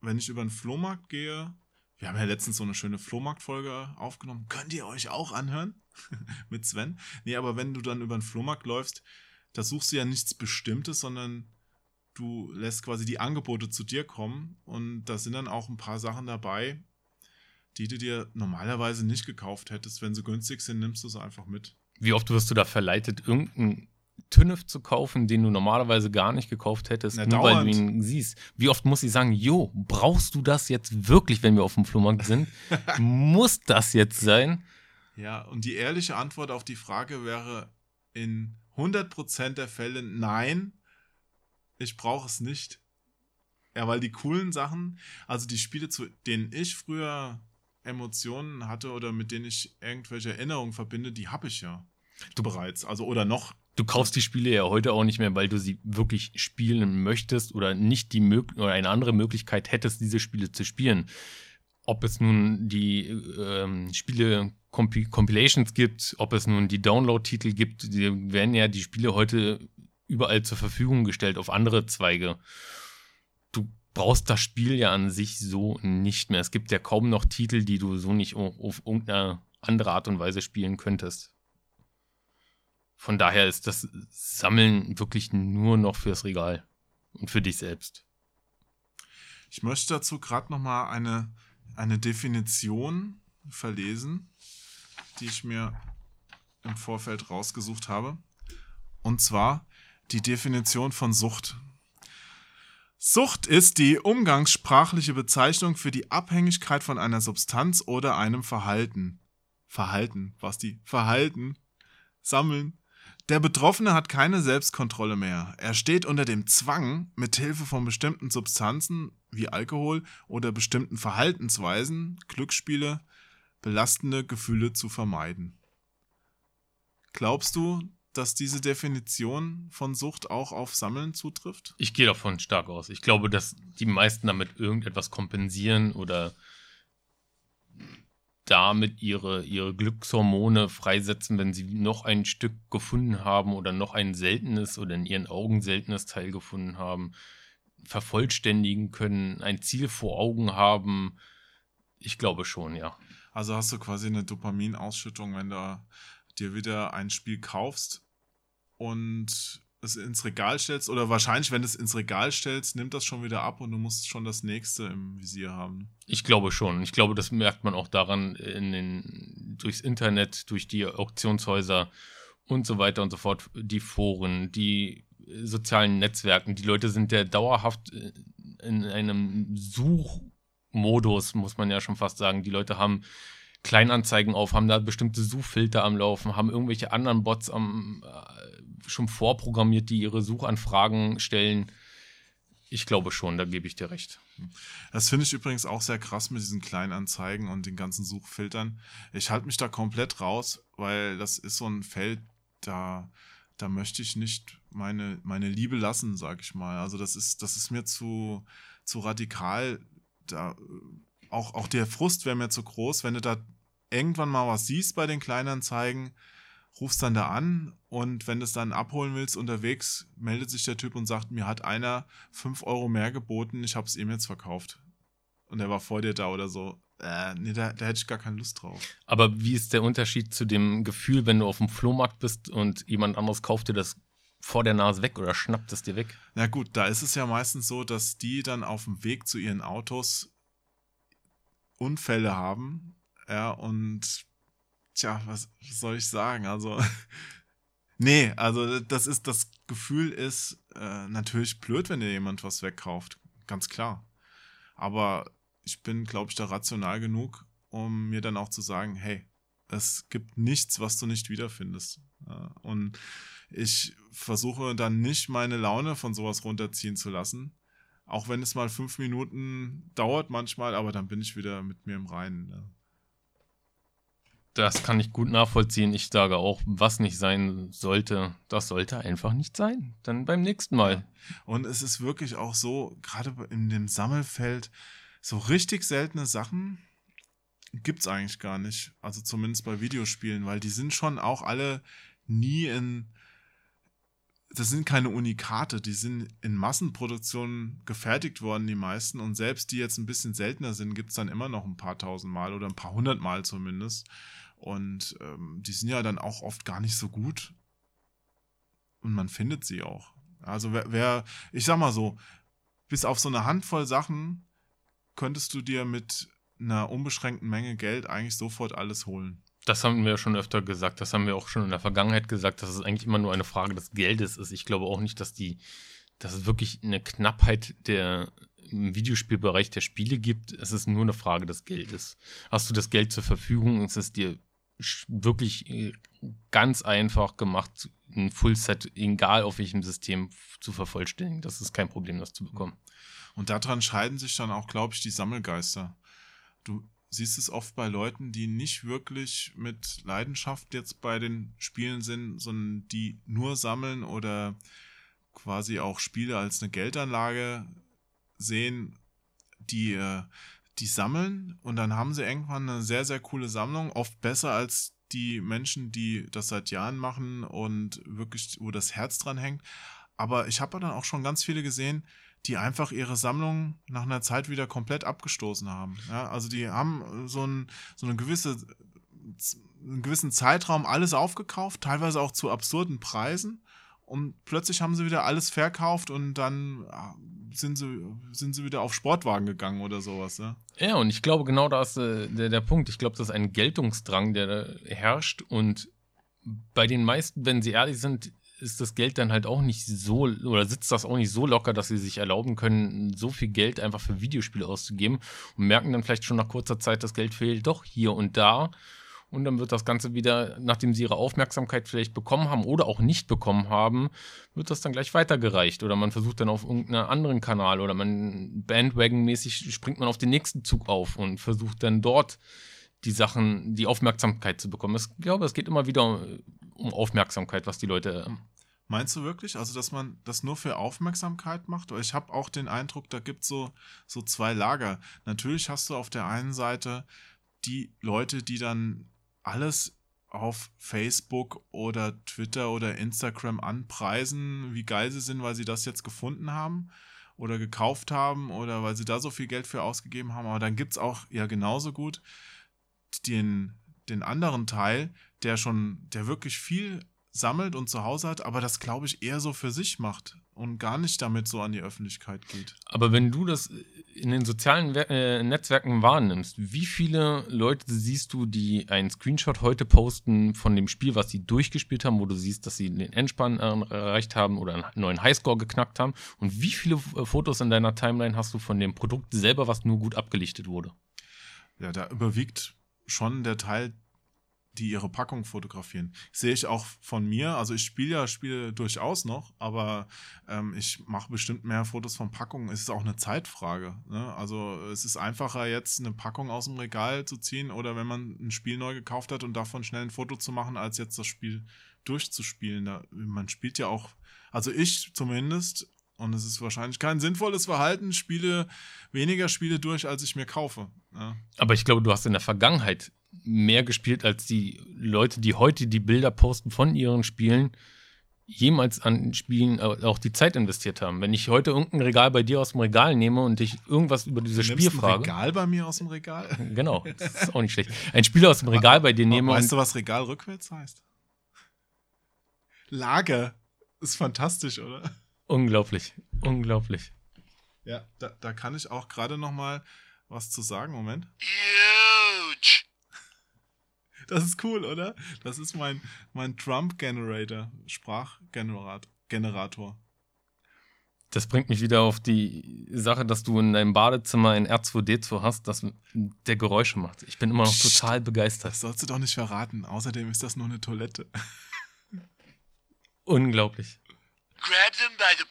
wenn ich über den Flohmarkt gehe. Wir haben ja letztens so eine schöne Flohmarktfolge aufgenommen. Könnt ihr euch auch anhören? Mit Sven. Nee, aber wenn du dann über den Flohmarkt läufst, da suchst du ja nichts Bestimmtes, sondern du lässt quasi die Angebote zu dir kommen und da sind dann auch ein paar Sachen dabei, die du dir normalerweise nicht gekauft hättest. Wenn sie günstig sind, nimmst du sie einfach mit. Wie oft wirst du da verleitet, irgendeinen Tünnef zu kaufen, den du normalerweise gar nicht gekauft hättest, Na, nur weil dauernd. du ihn siehst? Wie oft muss ich sagen, jo, brauchst du das jetzt wirklich, wenn wir auf dem Flohmarkt sind? muss das jetzt sein? Ja, und die ehrliche Antwort auf die Frage wäre in 100% der Fälle nein, ich brauche es nicht. Ja, weil die coolen Sachen, also die Spiele, zu denen ich früher Emotionen hatte oder mit denen ich irgendwelche Erinnerungen verbinde, die habe ich ja Du- bereits. Also oder noch. Du kaufst die Spiele ja heute auch nicht mehr, weil du sie wirklich spielen möchtest oder nicht die Mög oder eine andere Möglichkeit hättest, diese Spiele zu spielen. Ob es nun die ähm, Spiele Compi Compilations gibt, ob es nun die Download-Titel gibt, die werden ja die Spiele heute überall zur Verfügung gestellt auf andere Zweige. Du brauchst das Spiel ja an sich so nicht mehr. Es gibt ja kaum noch Titel, die du so nicht auf, auf irgendeine andere Art und Weise spielen könntest. Von daher ist das Sammeln wirklich nur noch fürs Regal und für dich selbst. Ich möchte dazu gerade noch mal eine, eine Definition verlesen, die ich mir im Vorfeld rausgesucht habe. Und zwar die Definition von Sucht. Sucht ist die umgangssprachliche Bezeichnung für die Abhängigkeit von einer Substanz oder einem Verhalten. Verhalten, was die Verhalten, Sammeln. Der Betroffene hat keine Selbstkontrolle mehr. Er steht unter dem Zwang, mit Hilfe von bestimmten Substanzen wie Alkohol oder bestimmten Verhaltensweisen, Glücksspiele, belastende Gefühle zu vermeiden. Glaubst du, dass diese Definition von Sucht auch auf Sammeln zutrifft? Ich gehe davon stark aus. Ich glaube, dass die meisten damit irgendetwas kompensieren oder damit ihre, ihre Glückshormone freisetzen, wenn sie noch ein Stück gefunden haben oder noch ein seltenes oder in ihren Augen seltenes Teil gefunden haben, vervollständigen können, ein Ziel vor Augen haben. Ich glaube schon, ja. Also hast du quasi eine Dopaminausschüttung, wenn du dir wieder ein Spiel kaufst und es ins Regal stellst oder wahrscheinlich, wenn du es ins Regal stellst, nimmt das schon wieder ab und du musst schon das nächste im Visier haben. Ich glaube schon. Ich glaube, das merkt man auch daran in den, durchs Internet, durch die Auktionshäuser und so weiter und so fort, die Foren, die sozialen Netzwerken. Die Leute sind ja dauerhaft in einem Suchmodus, muss man ja schon fast sagen. Die Leute haben Kleinanzeigen auf, haben da bestimmte Suchfilter am Laufen, haben irgendwelche anderen Bots am, äh, schon vorprogrammiert, die ihre Suchanfragen stellen. Ich glaube schon, da gebe ich dir recht. Das finde ich übrigens auch sehr krass mit diesen Kleinanzeigen und den ganzen Suchfiltern. Ich halte mich da komplett raus, weil das ist so ein Feld, da, da möchte ich nicht meine, meine Liebe lassen, sag ich mal. Also das ist, das ist mir zu, zu radikal. Da, äh, auch, auch der Frust wäre mir zu groß, wenn du da irgendwann mal was siehst bei den Kleinanzeigen, rufst dann da an und wenn du es dann abholen willst unterwegs, meldet sich der Typ und sagt, mir hat einer 5 Euro mehr geboten, ich habe es ihm jetzt verkauft. Und er war vor dir da oder so. Äh, nee, da, da hätte ich gar keine Lust drauf. Aber wie ist der Unterschied zu dem Gefühl, wenn du auf dem Flohmarkt bist und jemand anderes kauft dir das vor der Nase weg oder schnappt es dir weg? Na gut, da ist es ja meistens so, dass die dann auf dem Weg zu ihren Autos Unfälle haben. Ja, und tja, was, was soll ich sagen? Also, nee, also das ist, das Gefühl ist äh, natürlich blöd, wenn dir jemand was wegkauft. Ganz klar. Aber ich bin, glaube ich, da rational genug, um mir dann auch zu sagen, hey, es gibt nichts, was du nicht wiederfindest. Und ich versuche dann nicht meine Laune von sowas runterziehen zu lassen. Auch wenn es mal fünf Minuten dauert manchmal, aber dann bin ich wieder mit mir im Reinen. Das kann ich gut nachvollziehen. Ich sage auch, was nicht sein sollte, das sollte einfach nicht sein. Dann beim nächsten Mal. Und es ist wirklich auch so, gerade in dem Sammelfeld, so richtig seltene Sachen gibt es eigentlich gar nicht. Also zumindest bei Videospielen, weil die sind schon auch alle nie in das sind keine Unikate, die sind in Massenproduktion gefertigt worden, die meisten. Und selbst die jetzt ein bisschen seltener sind, gibt es dann immer noch ein paar tausend Mal oder ein paar hundert Mal zumindest. Und ähm, die sind ja dann auch oft gar nicht so gut. Und man findet sie auch. Also wer, wer, ich sag mal so, bis auf so eine Handvoll Sachen könntest du dir mit einer unbeschränkten Menge Geld eigentlich sofort alles holen. Das haben wir ja schon öfter gesagt, das haben wir auch schon in der Vergangenheit gesagt, dass es eigentlich immer nur eine Frage des Geldes ist. Ich glaube auch nicht, dass die, dass es wirklich eine Knappheit der im Videospielbereich der Spiele gibt. Es ist nur eine Frage des Geldes. Hast du das Geld zur Verfügung, ist es dir wirklich äh, ganz einfach gemacht, ein Fullset, egal auf welchem System, zu vervollständigen. Das ist kein Problem, das zu bekommen. Und daran scheiden sich dann auch, glaube ich, die Sammelgeister. Du siehst es oft bei Leuten, die nicht wirklich mit Leidenschaft jetzt bei den Spielen sind, sondern die nur sammeln oder quasi auch Spiele als eine Geldanlage sehen, die, äh, die sammeln und dann haben sie irgendwann eine sehr, sehr coole Sammlung, oft besser als die Menschen, die das seit Jahren machen und wirklich, wo das Herz dran hängt. Aber ich habe dann auch schon ganz viele gesehen, die einfach ihre Sammlung nach einer Zeit wieder komplett abgestoßen haben. Ja, also die haben so, ein, so eine gewisse, einen gewissen Zeitraum alles aufgekauft, teilweise auch zu absurden Preisen. Und plötzlich haben sie wieder alles verkauft und dann ah, sind sie, sind sie wieder auf Sportwagen gegangen oder sowas. Ja, ja und ich glaube, genau da ist äh, der, der Punkt. Ich glaube, das ist ein Geltungsdrang, der da herrscht. Und bei den meisten, wenn sie ehrlich sind, ist das Geld dann halt auch nicht so oder sitzt das auch nicht so locker, dass sie sich erlauben können, so viel Geld einfach für Videospiele auszugeben und merken dann vielleicht schon nach kurzer Zeit, das Geld fehlt doch hier und da. Und dann wird das Ganze wieder, nachdem sie ihre Aufmerksamkeit vielleicht bekommen haben oder auch nicht bekommen haben, wird das dann gleich weitergereicht. Oder man versucht dann auf irgendeinen anderen Kanal oder man Bandwagon-mäßig springt man auf den nächsten Zug auf und versucht dann dort die Sachen, die Aufmerksamkeit zu bekommen. Ich glaube, es geht immer wieder um Aufmerksamkeit, was die Leute Meinst du wirklich? Also, dass man das nur für Aufmerksamkeit macht? Ich habe auch den Eindruck, da gibt es so, so zwei Lager. Natürlich hast du auf der einen Seite die Leute, die dann alles auf Facebook oder Twitter oder Instagram anpreisen, wie geil sie sind, weil sie das jetzt gefunden haben oder gekauft haben oder weil sie da so viel Geld für ausgegeben haben. Aber dann gibt es auch ja genauso gut den, den anderen Teil, der schon, der wirklich viel sammelt und zu Hause hat, aber das, glaube ich, eher so für sich macht und gar nicht damit so an die Öffentlichkeit geht. Aber wenn du das in den sozialen äh, Netzwerken wahrnimmst, wie viele Leute siehst du, die einen Screenshot heute posten von dem Spiel, was sie durchgespielt haben, wo du siehst, dass sie den Endspann erreicht haben oder einen neuen Highscore geknackt haben? Und wie viele äh, Fotos in deiner Timeline hast du von dem Produkt selber, was nur gut abgelichtet wurde? Ja, da überwiegt schon der Teil die ihre Packung fotografieren. Sehe ich auch von mir. Also ich spiele ja Spiele durchaus noch, aber ähm, ich mache bestimmt mehr Fotos von Packungen. Es ist auch eine Zeitfrage. Ne? Also es ist einfacher, jetzt eine Packung aus dem Regal zu ziehen oder wenn man ein Spiel neu gekauft hat und davon schnell ein Foto zu machen, als jetzt das Spiel durchzuspielen. Da, man spielt ja auch, also ich zumindest, und es ist wahrscheinlich kein sinnvolles Verhalten, spiele weniger Spiele durch, als ich mir kaufe. Ja. Aber ich glaube, du hast in der Vergangenheit mehr gespielt als die Leute, die heute die Bilder posten von ihren Spielen, jemals an Spielen auch die Zeit investiert haben. Wenn ich heute irgendein Regal bei dir aus dem Regal nehme und dich irgendwas über dieses Spiel frage. Ein Regal bei mir aus dem Regal? Genau, das ist auch nicht schlecht. Ein Spiel aus dem Regal bei dir nehme. Weißt du, was Regal rückwärts heißt? Lager. Ist fantastisch, oder? Unglaublich, unglaublich. Ja, da, da kann ich auch gerade noch mal was zu sagen. Moment. Das ist cool, oder? Das ist mein, mein Trump-Generator, Sprachgenerator. Das bringt mich wieder auf die Sache, dass du in deinem Badezimmer ein R2D2 hast, das der Geräusche macht. Ich bin immer noch total begeistert. Das sollst du doch nicht verraten. Außerdem ist das nur eine Toilette. Unglaublich. Grab them by the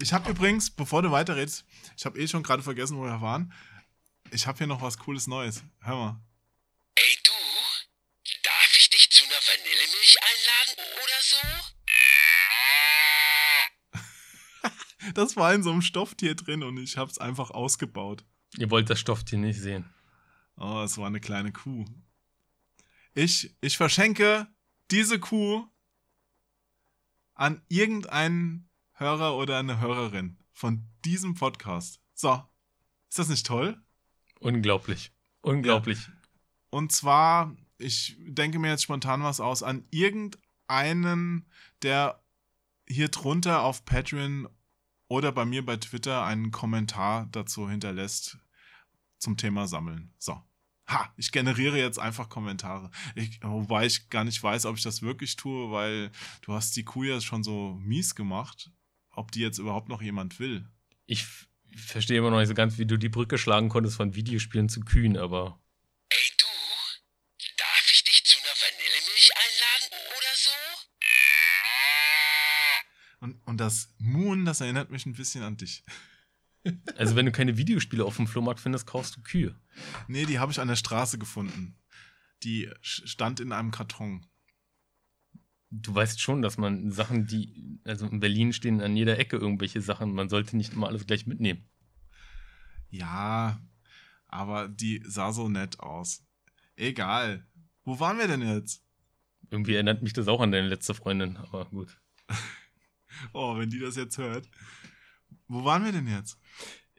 ich habe übrigens, bevor du weiterredest, ich habe eh schon gerade vergessen, wo wir waren. Ich habe hier noch was Cooles Neues. Hör mal. Ey du, darf ich dich zu einer Vanillemilch einladen oder so? das war in so einem Stofftier drin und ich habe es einfach ausgebaut. Ihr wollt das Stofftier nicht sehen. Oh, es war eine kleine Kuh. Ich, ich verschenke diese Kuh an irgendeinen Hörer oder eine Hörerin von diesem Podcast. So, ist das nicht toll? Unglaublich. Unglaublich. Und zwar, ich denke mir jetzt spontan was aus, an irgendeinen, der hier drunter auf Patreon oder bei mir bei Twitter einen Kommentar dazu hinterlässt zum Thema Sammeln. So. Ha, ich generiere jetzt einfach Kommentare. Ich, wobei ich gar nicht weiß, ob ich das wirklich tue, weil du hast die Kuh ja schon so mies gemacht, ob die jetzt überhaupt noch jemand will. Ich verstehe immer noch nicht so ganz, wie du die Brücke schlagen konntest von Videospielen zu Kühen, aber Ey du, darf ich dich zu einer Vanillemilch einladen oder so? Und, und das Moon, das erinnert mich ein bisschen an dich. also wenn du keine Videospiele auf dem Flohmarkt findest, kaufst du Kühe. Nee, die habe ich an der Straße gefunden. Die stand in einem Karton. Du weißt schon, dass man Sachen, die, also in Berlin stehen an jeder Ecke irgendwelche Sachen, man sollte nicht immer alles gleich mitnehmen. Ja, aber die sah so nett aus. Egal. Wo waren wir denn jetzt? Irgendwie erinnert mich das auch an deine letzte Freundin, aber gut. Oh, wenn die das jetzt hört. Wo waren wir denn jetzt?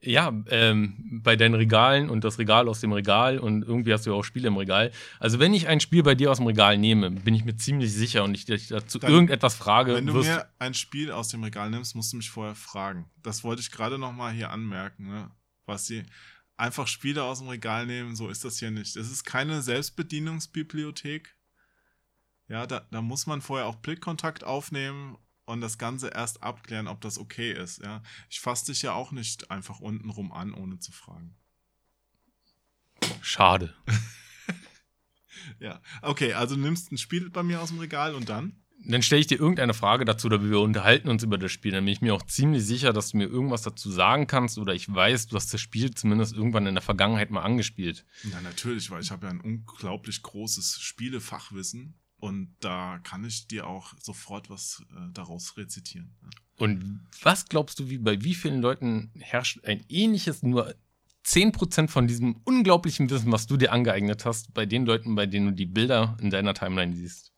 Ja, ähm, bei deinen Regalen und das Regal aus dem Regal und irgendwie hast du ja auch Spiele im Regal. Also wenn ich ein Spiel bei dir aus dem Regal nehme, bin ich mir ziemlich sicher und ich dich dazu Dann- irgendetwas frage, Wenn du mir ein Spiel aus dem Regal nimmst, musst du mich vorher fragen. Das wollte ich gerade noch mal hier anmerken, ne? Was die einfach Spiele aus dem Regal nehmen, so ist das hier nicht. Es ist keine Selbstbedienungsbibliothek. Ja, da, da muss man vorher auch Blickkontakt aufnehmen und das Ganze erst abklären, ob das okay ist. Ja, ich fasse dich ja auch nicht einfach untenrum an, ohne zu fragen. schade. Ja, okay, also du nimmst ein Spiel bei mir aus dem Regal und dann? Dann stelle ich dir irgendeine Frage dazu oder wir unterhalten uns über das Spiel. Dann bin ich mir auch ziemlich sicher, dass du mir irgendwas dazu sagen kannst oder ich weiß, du hast das Spiel zumindest irgendwann in der Vergangenheit mal angespielt. Ja, natürlich, weil ich habe ja ein unglaublich großes Spielefachwissen und da kann ich dir auch sofort was äh, daraus rezitieren. Ja. Und was glaubst du, wie bei wie vielen Leuten herrscht ein ähnliches, nur 10% von diesem unglaublichen Wissen, was du dir angeeignet hast, bei den Leuten, bei denen du die Bilder in deiner Timeline siehst?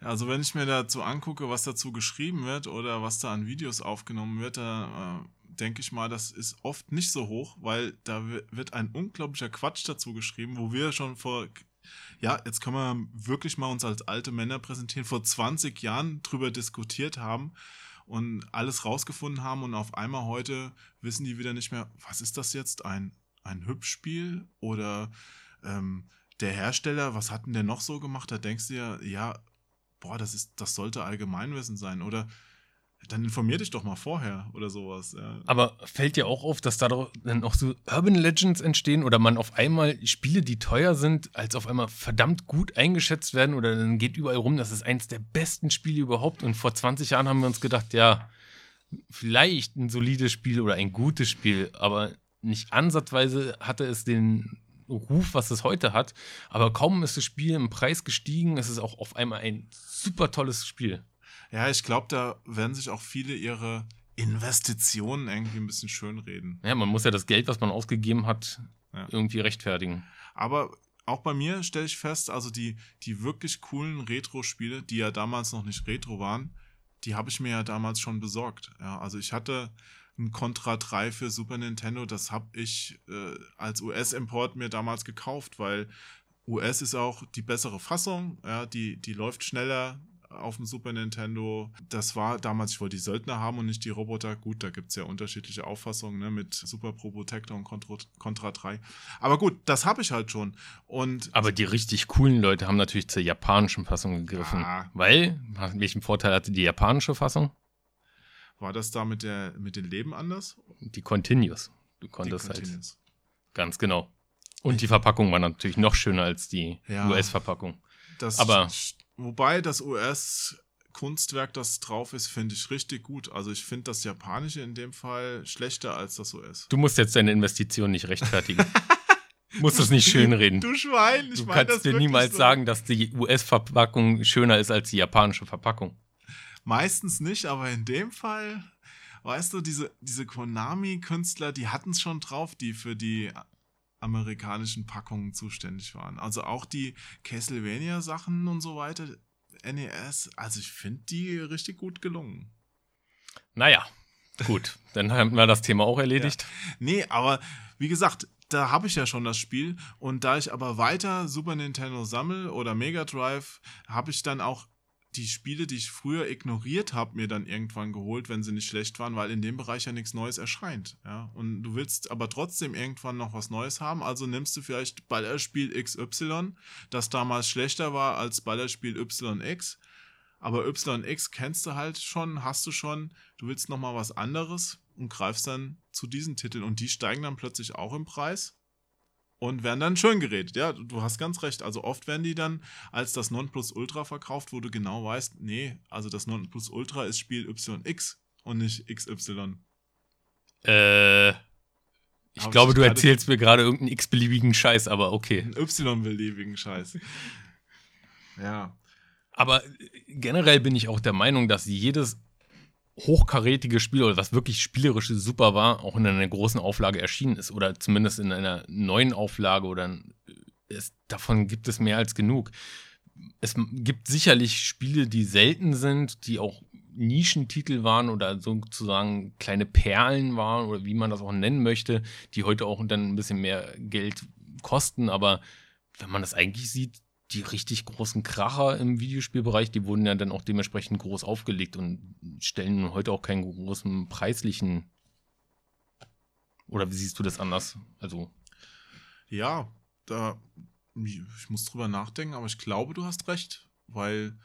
Also wenn ich mir dazu angucke, was dazu geschrieben wird oder was da an Videos aufgenommen wird, da äh, denke ich mal, das ist oft nicht so hoch, weil da wi- wird ein unglaublicher Quatsch dazu geschrieben, wo wir schon vor, ja, jetzt können wir wirklich mal uns als alte Männer präsentieren, vor 20 Jahren drüber diskutiert haben und alles rausgefunden haben und auf einmal heute wissen die wieder nicht mehr, was ist das jetzt, ein, ein Hübschspiel oder ähm, der Hersteller, was hat denn der noch so gemacht? Da denkst du ja, ja, boah, das ist, das sollte Allgemeinwissen sein. Oder dann informier dich doch mal vorher oder sowas. Ja. Aber fällt dir auch auf, dass da dann auch so Urban Legends entstehen oder man auf einmal Spiele, die teuer sind, als auf einmal verdammt gut eingeschätzt werden oder dann geht überall rum, das ist eins der besten Spiele überhaupt und vor 20 Jahren haben wir uns gedacht, ja, vielleicht ein solides Spiel oder ein gutes Spiel, aber nicht ansatzweise hatte es den Ruf, was es heute hat, aber kaum ist das Spiel im Preis gestiegen, es ist auch auf einmal ein super tolles Spiel. Ja, ich glaube, da werden sich auch viele ihre Investitionen irgendwie ein bisschen schönreden. Ja, man muss ja das Geld, was man ausgegeben hat, Ja. irgendwie rechtfertigen. Aber auch bei mir stelle ich fest, also die, die wirklich coolen Retro-Spiele, die ja damals noch nicht Retro waren, die habe ich mir ja damals schon besorgt. Ja, also ich hatte ein Contra 3 für Super Nintendo, das habe ich äh, als US-Import mir damals gekauft, weil US ist auch die bessere Fassung, ja, die, die läuft schneller auf dem Super Nintendo. Das war damals, ich wollte die Söldner haben und nicht die Roboter. Gut, da gibt es ja unterschiedliche Auffassungen ne, mit Super Pro Protector und Contra, Contra 3. Aber gut, das habe ich halt schon. Und Aber die richtig coolen Leute haben natürlich zur japanischen Fassung gegriffen. Ja. Weil, welchen Vorteil hatte die japanische Fassung? war das da mit, der, mit den Leben anders? Die Continuous. Du Die konntest halt. Continuous. Ganz genau. Und die Verpackung war natürlich noch schöner als die Ja. US-Verpackung. Das, Aber- wobei das US-Kunstwerk, das drauf ist, finde ich richtig gut. Also ich finde das Japanische in dem Fall schlechter als das US. Du musst jetzt deine Investition nicht rechtfertigen. musst es nicht schönreden. Du Schwein, ich Du kannst dir niemals so. sagen, dass die US-Verpackung schöner ist als die japanische Verpackung. Meistens nicht, aber in dem Fall, weißt du, diese, diese Konami-Künstler, die hatten es schon drauf, die für die amerikanischen Packungen zuständig waren. Also auch die Castlevania-Sachen und so weiter. NES, also ich finde die richtig gut gelungen. Naja, gut, dann haben wir das Thema auch erledigt. Nee, aber wie gesagt, da habe ich ja schon das Spiel und da ich aber weiter Super Nintendo sammle oder Mega Drive, habe ich dann auch die Spiele, die ich früher ignoriert habe, mir dann irgendwann geholt, wenn sie nicht schlecht waren, weil in dem Bereich ja nichts Neues erscheint. Ja? Und du willst aber trotzdem irgendwann noch was Neues haben, also nimmst du vielleicht Ballerspiel XY, das damals schlechter war als Ballerspiel YX. Aber YX kennst du halt schon, hast du schon, du willst noch mal was anderes und greifst dann zu diesen Titeln und die steigen dann plötzlich auch im Preis und werden dann schön geredet. Ja, du hast ganz recht. Also oft werden die dann als das Nonplusultra verkauft, wo du genau weißt, nee, also das Nonplusultra ist Spiel YX und nicht XY. Äh, ich Hab glaube, ich du erzählst mir gerade irgendeinen x-beliebigen Scheiß, aber okay. Y-beliebigen Scheiß. Ja. Aber generell bin ich auch der Meinung, dass jedes hochkarätige Spiel oder was wirklich spielerisch super war, auch in einer großen Auflage erschienen ist oder zumindest in einer neuen Auflage oder äh, es, davon gibt es mehr als genug. Es gibt sicherlich Spiele, die selten sind, die auch Nischentitel waren oder sozusagen kleine Perlen waren oder wie man das auch nennen möchte, die heute auch dann ein bisschen mehr Geld kosten, aber wenn man das eigentlich sieht, die richtig großen Kracher im Videospielbereich, die wurden ja dann auch dementsprechend groß aufgelegt und stellen heute auch keinen großen preislichen. Oder wie siehst du das anders? Also, Ja, da, ich muss drüber nachdenken, aber ich glaube, du hast recht, weil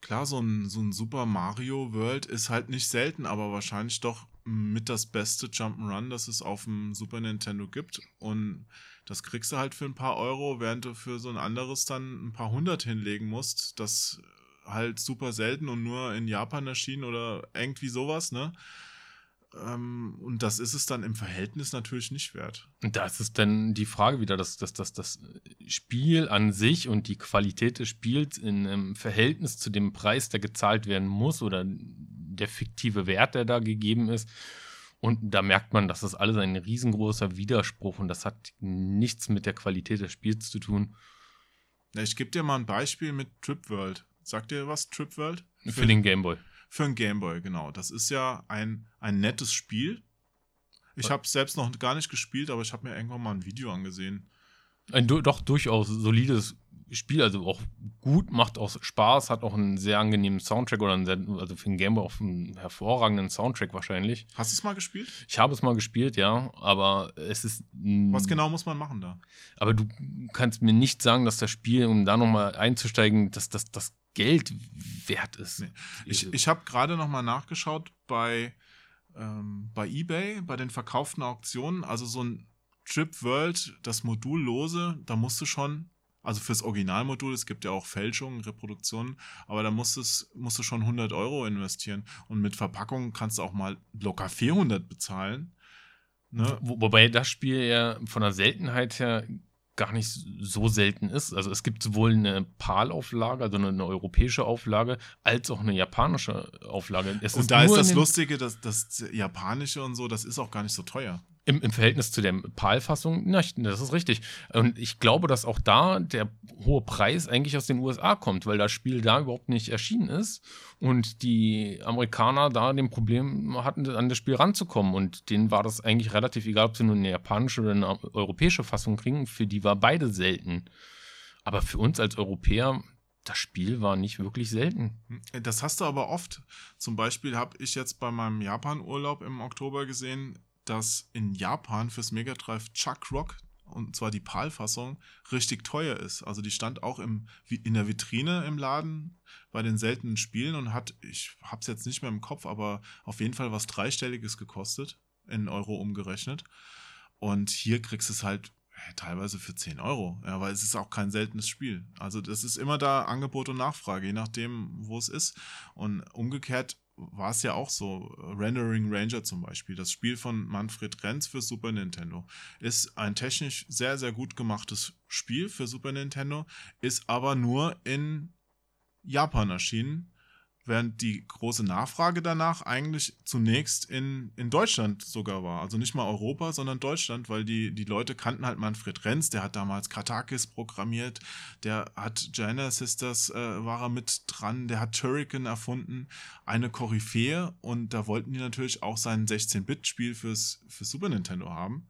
klar, so ein, so ein Super Mario World ist halt nicht selten, aber wahrscheinlich doch mit das beste Jump'n'Run, das es auf dem Super Nintendo gibt. Und das kriegst du halt für ein paar Euro, während du für so ein anderes dann ein paar hundert hinlegen musst, das halt super selten und nur in Japan erschien oder irgendwie sowas, ne? Ähm, und das ist es dann im Verhältnis natürlich nicht wert. und da ist dann die Frage wieder, dass, dass, dass das Spiel an sich und die Qualität des Spiels in einem Verhältnis zu dem Preis, der gezahlt werden muss oder der fiktive Wert, der da gegeben ist. Und da merkt man, dass das alles ein riesengroßer Widerspruch und das hat nichts mit der Qualität des Spiels zu tun. Ich gebe dir mal ein Beispiel mit Trip World. Sagt dir was, Trip World? Für den Gameboy. Für ein Gameboy, genau. Das ist ja ein, ein nettes Spiel. Ich habe selbst noch gar nicht gespielt, aber ich habe mir irgendwann mal ein Video angesehen. Ein du doch durchaus solides Spiel, also auch gut, macht auch Spaß, hat auch einen sehr angenehmen Soundtrack oder einen sehr, also für den Gameboy auch einen hervorragenden Soundtrack wahrscheinlich. Hast du es mal gespielt? Ich habe es mal gespielt, ja, aber es ist. Was genau muss man machen da? Aber du kannst mir nicht sagen, dass das Spiel, um da nochmal einzusteigen, dass das, das Geld wert ist. Nee. Ich, ich habe gerade noch mal nachgeschaut bei, ähm, bei eBay, bei den verkauften Auktionen. Also so ein Trip World, das Modullose, da musst du schon, also fürs Originalmodul, es gibt ja auch Fälschungen, Reproduktionen, aber da musst, es, musst du schon 100 Euro investieren. Und mit Verpackung kannst du auch mal locker 400 bezahlen. Ne? Wo, wobei das Spiel ja von der Seltenheit her gar nicht so selten ist. Also es gibt sowohl eine PAL-Auflage, also eine, eine europäische Auflage, als auch eine japanische Auflage. Es Und da ist das Lustige, dass das Japanische und so, das ist auch gar nicht so teuer. Im, Im Verhältnis zu der PAL-Fassung, das ist richtig. Und ich glaube, dass auch da der hohe Preis eigentlich aus den USA kommt, weil das Spiel da überhaupt nicht erschienen ist und die Amerikaner da den Problem hatten, an das Spiel ranzukommen. Und denen war das eigentlich relativ egal, ob sie nur eine japanische oder eine europäische Fassung kriegen. Für die war beide selten. Aber für uns als Europäer, das Spiel war nicht wirklich selten. Das hast du aber oft. Zum Beispiel habe ich jetzt bei meinem Japan-Urlaub im Oktober gesehen, dass in Japan fürs Mega Drive Chuck Rock, und zwar die PAL-Fassung, richtig teuer ist. Also die stand auch im, in der Vitrine im Laden bei den seltenen Spielen und hat, ich habe es jetzt nicht mehr im Kopf, aber auf jeden Fall was Dreistelliges gekostet, in Euro umgerechnet. Und hier kriegst du es halt teilweise für 10 Euro. Ja, weil es ist auch kein seltenes Spiel. Also das ist immer da Angebot und Nachfrage, je nachdem, wo es ist. Und umgekehrt war es ja auch so. Rendering Ranger zum Beispiel, das Spiel von Manfred Renz für Super Nintendo, ist ein technisch sehr, sehr gut gemachtes Spiel für Super Nintendo, ist aber nur in Japan erschienen. Während die große Nachfrage danach eigentlich zunächst in, in Deutschland sogar war. Also nicht mal Europa, sondern Deutschland, weil die, die Leute kannten halt Manfred Renz, der hat damals Katakis programmiert, der hat Jana Sisters, äh, war er mit dran, der hat Turrican erfunden, eine Koryphäe und da wollten die natürlich auch sein 16-Bit-Spiel fürs, fürs Super Nintendo haben.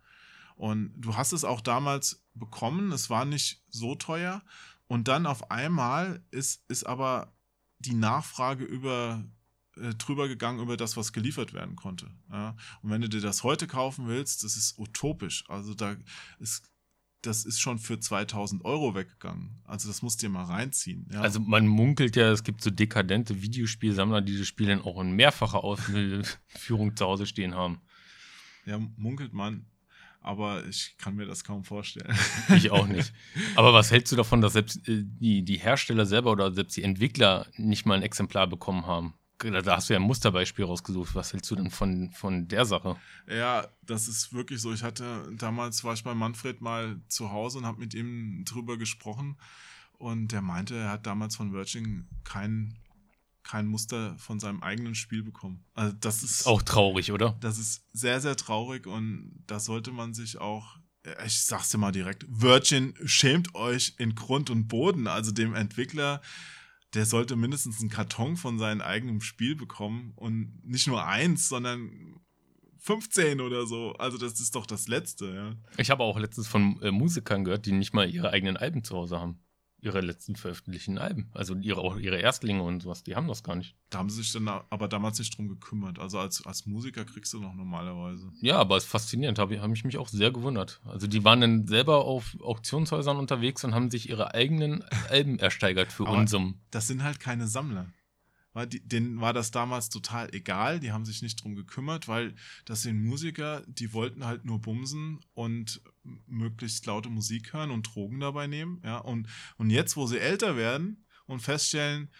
Und du hast es auch damals bekommen, es war nicht so teuer. Und dann auf einmal ist, ist aber die Nachfrage über äh, drüber gegangen über das, was geliefert werden konnte. Ja? Und wenn du dir das heute kaufen willst, das ist utopisch. Also da ist das ist schon für 2000 Euro weggegangen. Also das musst du dir mal reinziehen. Ja. Also man munkelt ja, es gibt so dekadente Videospielsammler, die das Spiel dann auch in mehrfacher Ausführung zu Hause stehen haben. Ja, munkelt man aber ich kann mir das kaum vorstellen. Ich auch nicht. Aber was hältst du davon, dass selbst äh, die, die Hersteller selber oder selbst die Entwickler nicht mal ein Exemplar bekommen haben? Da hast du ja ein Musterbeispiel rausgesucht. Was hältst du denn von, von der Sache? Ja, das ist wirklich so. Ich hatte damals war ich bei Manfred mal zu Hause und habe mit ihm drüber gesprochen. Und der meinte, er hat damals von Virgin kein, kein Muster von seinem eigenen Spiel bekommen. Also das ist, auch traurig, oder? Das ist sehr, sehr traurig und da sollte man sich auch ich sag's dir mal direkt, Virgin schämt euch in Grund und Boden. Also dem Entwickler der sollte mindestens einen Karton von seinem eigenen Spiel bekommen und nicht nur eins, sondern 15 oder so. Also das ist doch das Letzte, ja. Ich habe auch letztens von äh, Musikern gehört, die nicht mal ihre eigenen Alben zu Hause haben ihre letzten veröffentlichten Alben. Also ihre, auch ihre Erstlinge und sowas, die haben das gar nicht. Da haben sie sich dann aber damals nicht drum gekümmert. Also als, als Musiker kriegst du noch normalerweise. Ja, aber es ist faszinierend, habe hab ich mich auch sehr gewundert. Also die waren dann selber auf Auktionshäusern unterwegs und haben sich ihre eigenen Alben ersteigert für Unsummen. Das sind halt keine Sammler war die, denen war das damals total egal, die haben sich nicht drum gekümmert, weil das sind Musiker, die wollten halt nur bumsen und möglichst laute Musik hören und Drogen dabei nehmen, ja, und, und jetzt, wo sie älter werden und feststellen,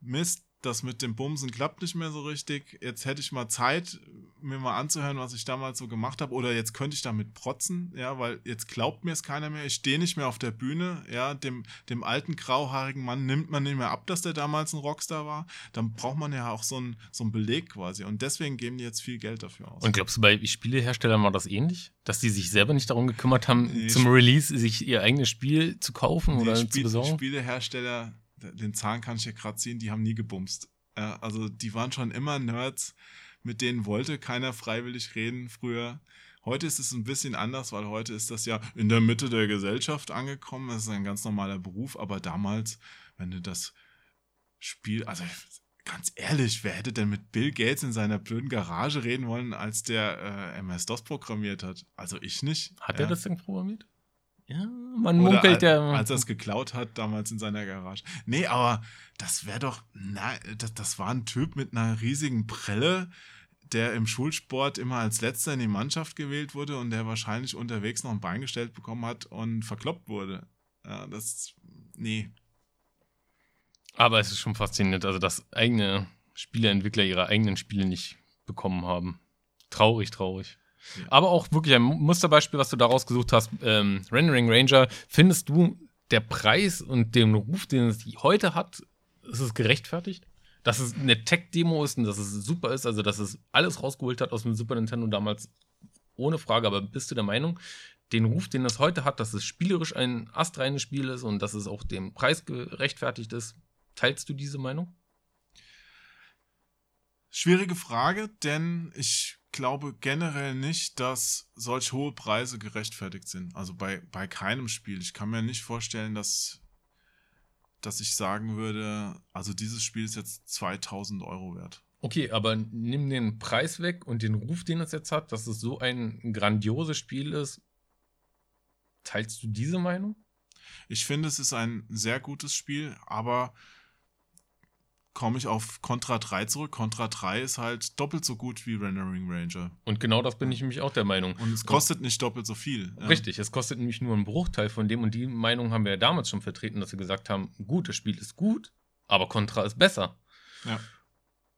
Mist, das mit dem Bumsen klappt nicht mehr so richtig. Jetzt hätte ich mal Zeit, mir mal anzuhören, was ich damals so gemacht habe. Oder jetzt könnte ich damit protzen, ja, weil jetzt glaubt mir es keiner mehr. Ich stehe nicht mehr auf der Bühne, ja. Dem, dem alten grauhaarigen Mann nimmt man nicht mehr ab, dass der damals ein Rockstar war. Dann braucht man ja auch so einen so Beleg quasi. Und deswegen geben die jetzt viel Geld dafür aus. Und glaubst du, bei Spieleherstellern war das ähnlich? Dass die sich selber nicht darum gekümmert haben, nee, zum Release sich ihr eigenes Spiel zu kaufen oder Spiel, zu besorgen? Spielehersteller den Zahn kann ich ja gerade ziehen, die haben nie gebumst. Ja, also die waren schon immer Nerds, mit denen wollte keiner freiwillig reden früher. Heute ist es ein bisschen anders, weil heute ist das ja in der Mitte der Gesellschaft angekommen. Das ist ein ganz normaler Beruf, aber damals, wenn du das Spiel, also ganz ehrlich, wer hätte denn mit Bill Gates in seiner blöden Garage reden wollen, als der äh, MS-DOS programmiert hat? Also ich nicht. Hat ja. er das denn programmiert? Ja, man munkelt ja. Als er es geklaut hat, damals in seiner Garage. Nee, aber das wäre doch. Na, das, das war ein Typ mit einer riesigen Prelle, der im Schulsport immer als letzter in die Mannschaft gewählt wurde und der wahrscheinlich unterwegs noch ein Bein gestellt bekommen hat und verkloppt wurde. Ja, das. Nee. Aber es ist schon faszinierend, also dass eigene Spieleentwickler ihre eigenen Spiele nicht bekommen haben. Traurig, traurig. Aber auch wirklich ein Musterbeispiel, was du da rausgesucht hast, ähm, Rendering Ranger. Findest du, der Preis und den Ruf, den es heute hat, ist es gerechtfertigt? Dass es eine Tech-Demo ist und dass es super ist, also dass es alles rausgeholt hat aus dem Super Nintendo damals, ohne Frage. Aber bist du der Meinung, den Ruf, den es heute hat, dass es spielerisch ein astreines Spiel ist und dass es auch dem Preis gerechtfertigt ist, teilst du diese Meinung? Schwierige Frage, denn ich glaube generell nicht, dass solch hohe Preise gerechtfertigt sind. Also bei, bei keinem Spiel. Ich kann mir nicht vorstellen, dass, dass ich sagen würde, also dieses Spiel ist jetzt 2000 Euro wert. Okay, aber nimm den Preis weg und den Ruf, den es jetzt hat, dass es so ein grandioses Spiel ist. Teilst du diese Meinung? Ich finde, es ist ein sehr gutes Spiel, aber komme ich auf Contra 3 zurück. Contra 3 ist halt doppelt so gut wie Rendering Ranger. Und genau das bin ich nämlich auch der Meinung. Und es kostet und, nicht doppelt so viel. Ja. Richtig, es kostet nämlich nur einen Bruchteil von dem. Und die Meinung haben wir ja damals schon vertreten, dass wir gesagt haben, gut, das Spiel ist gut, aber Contra ist besser. Ja.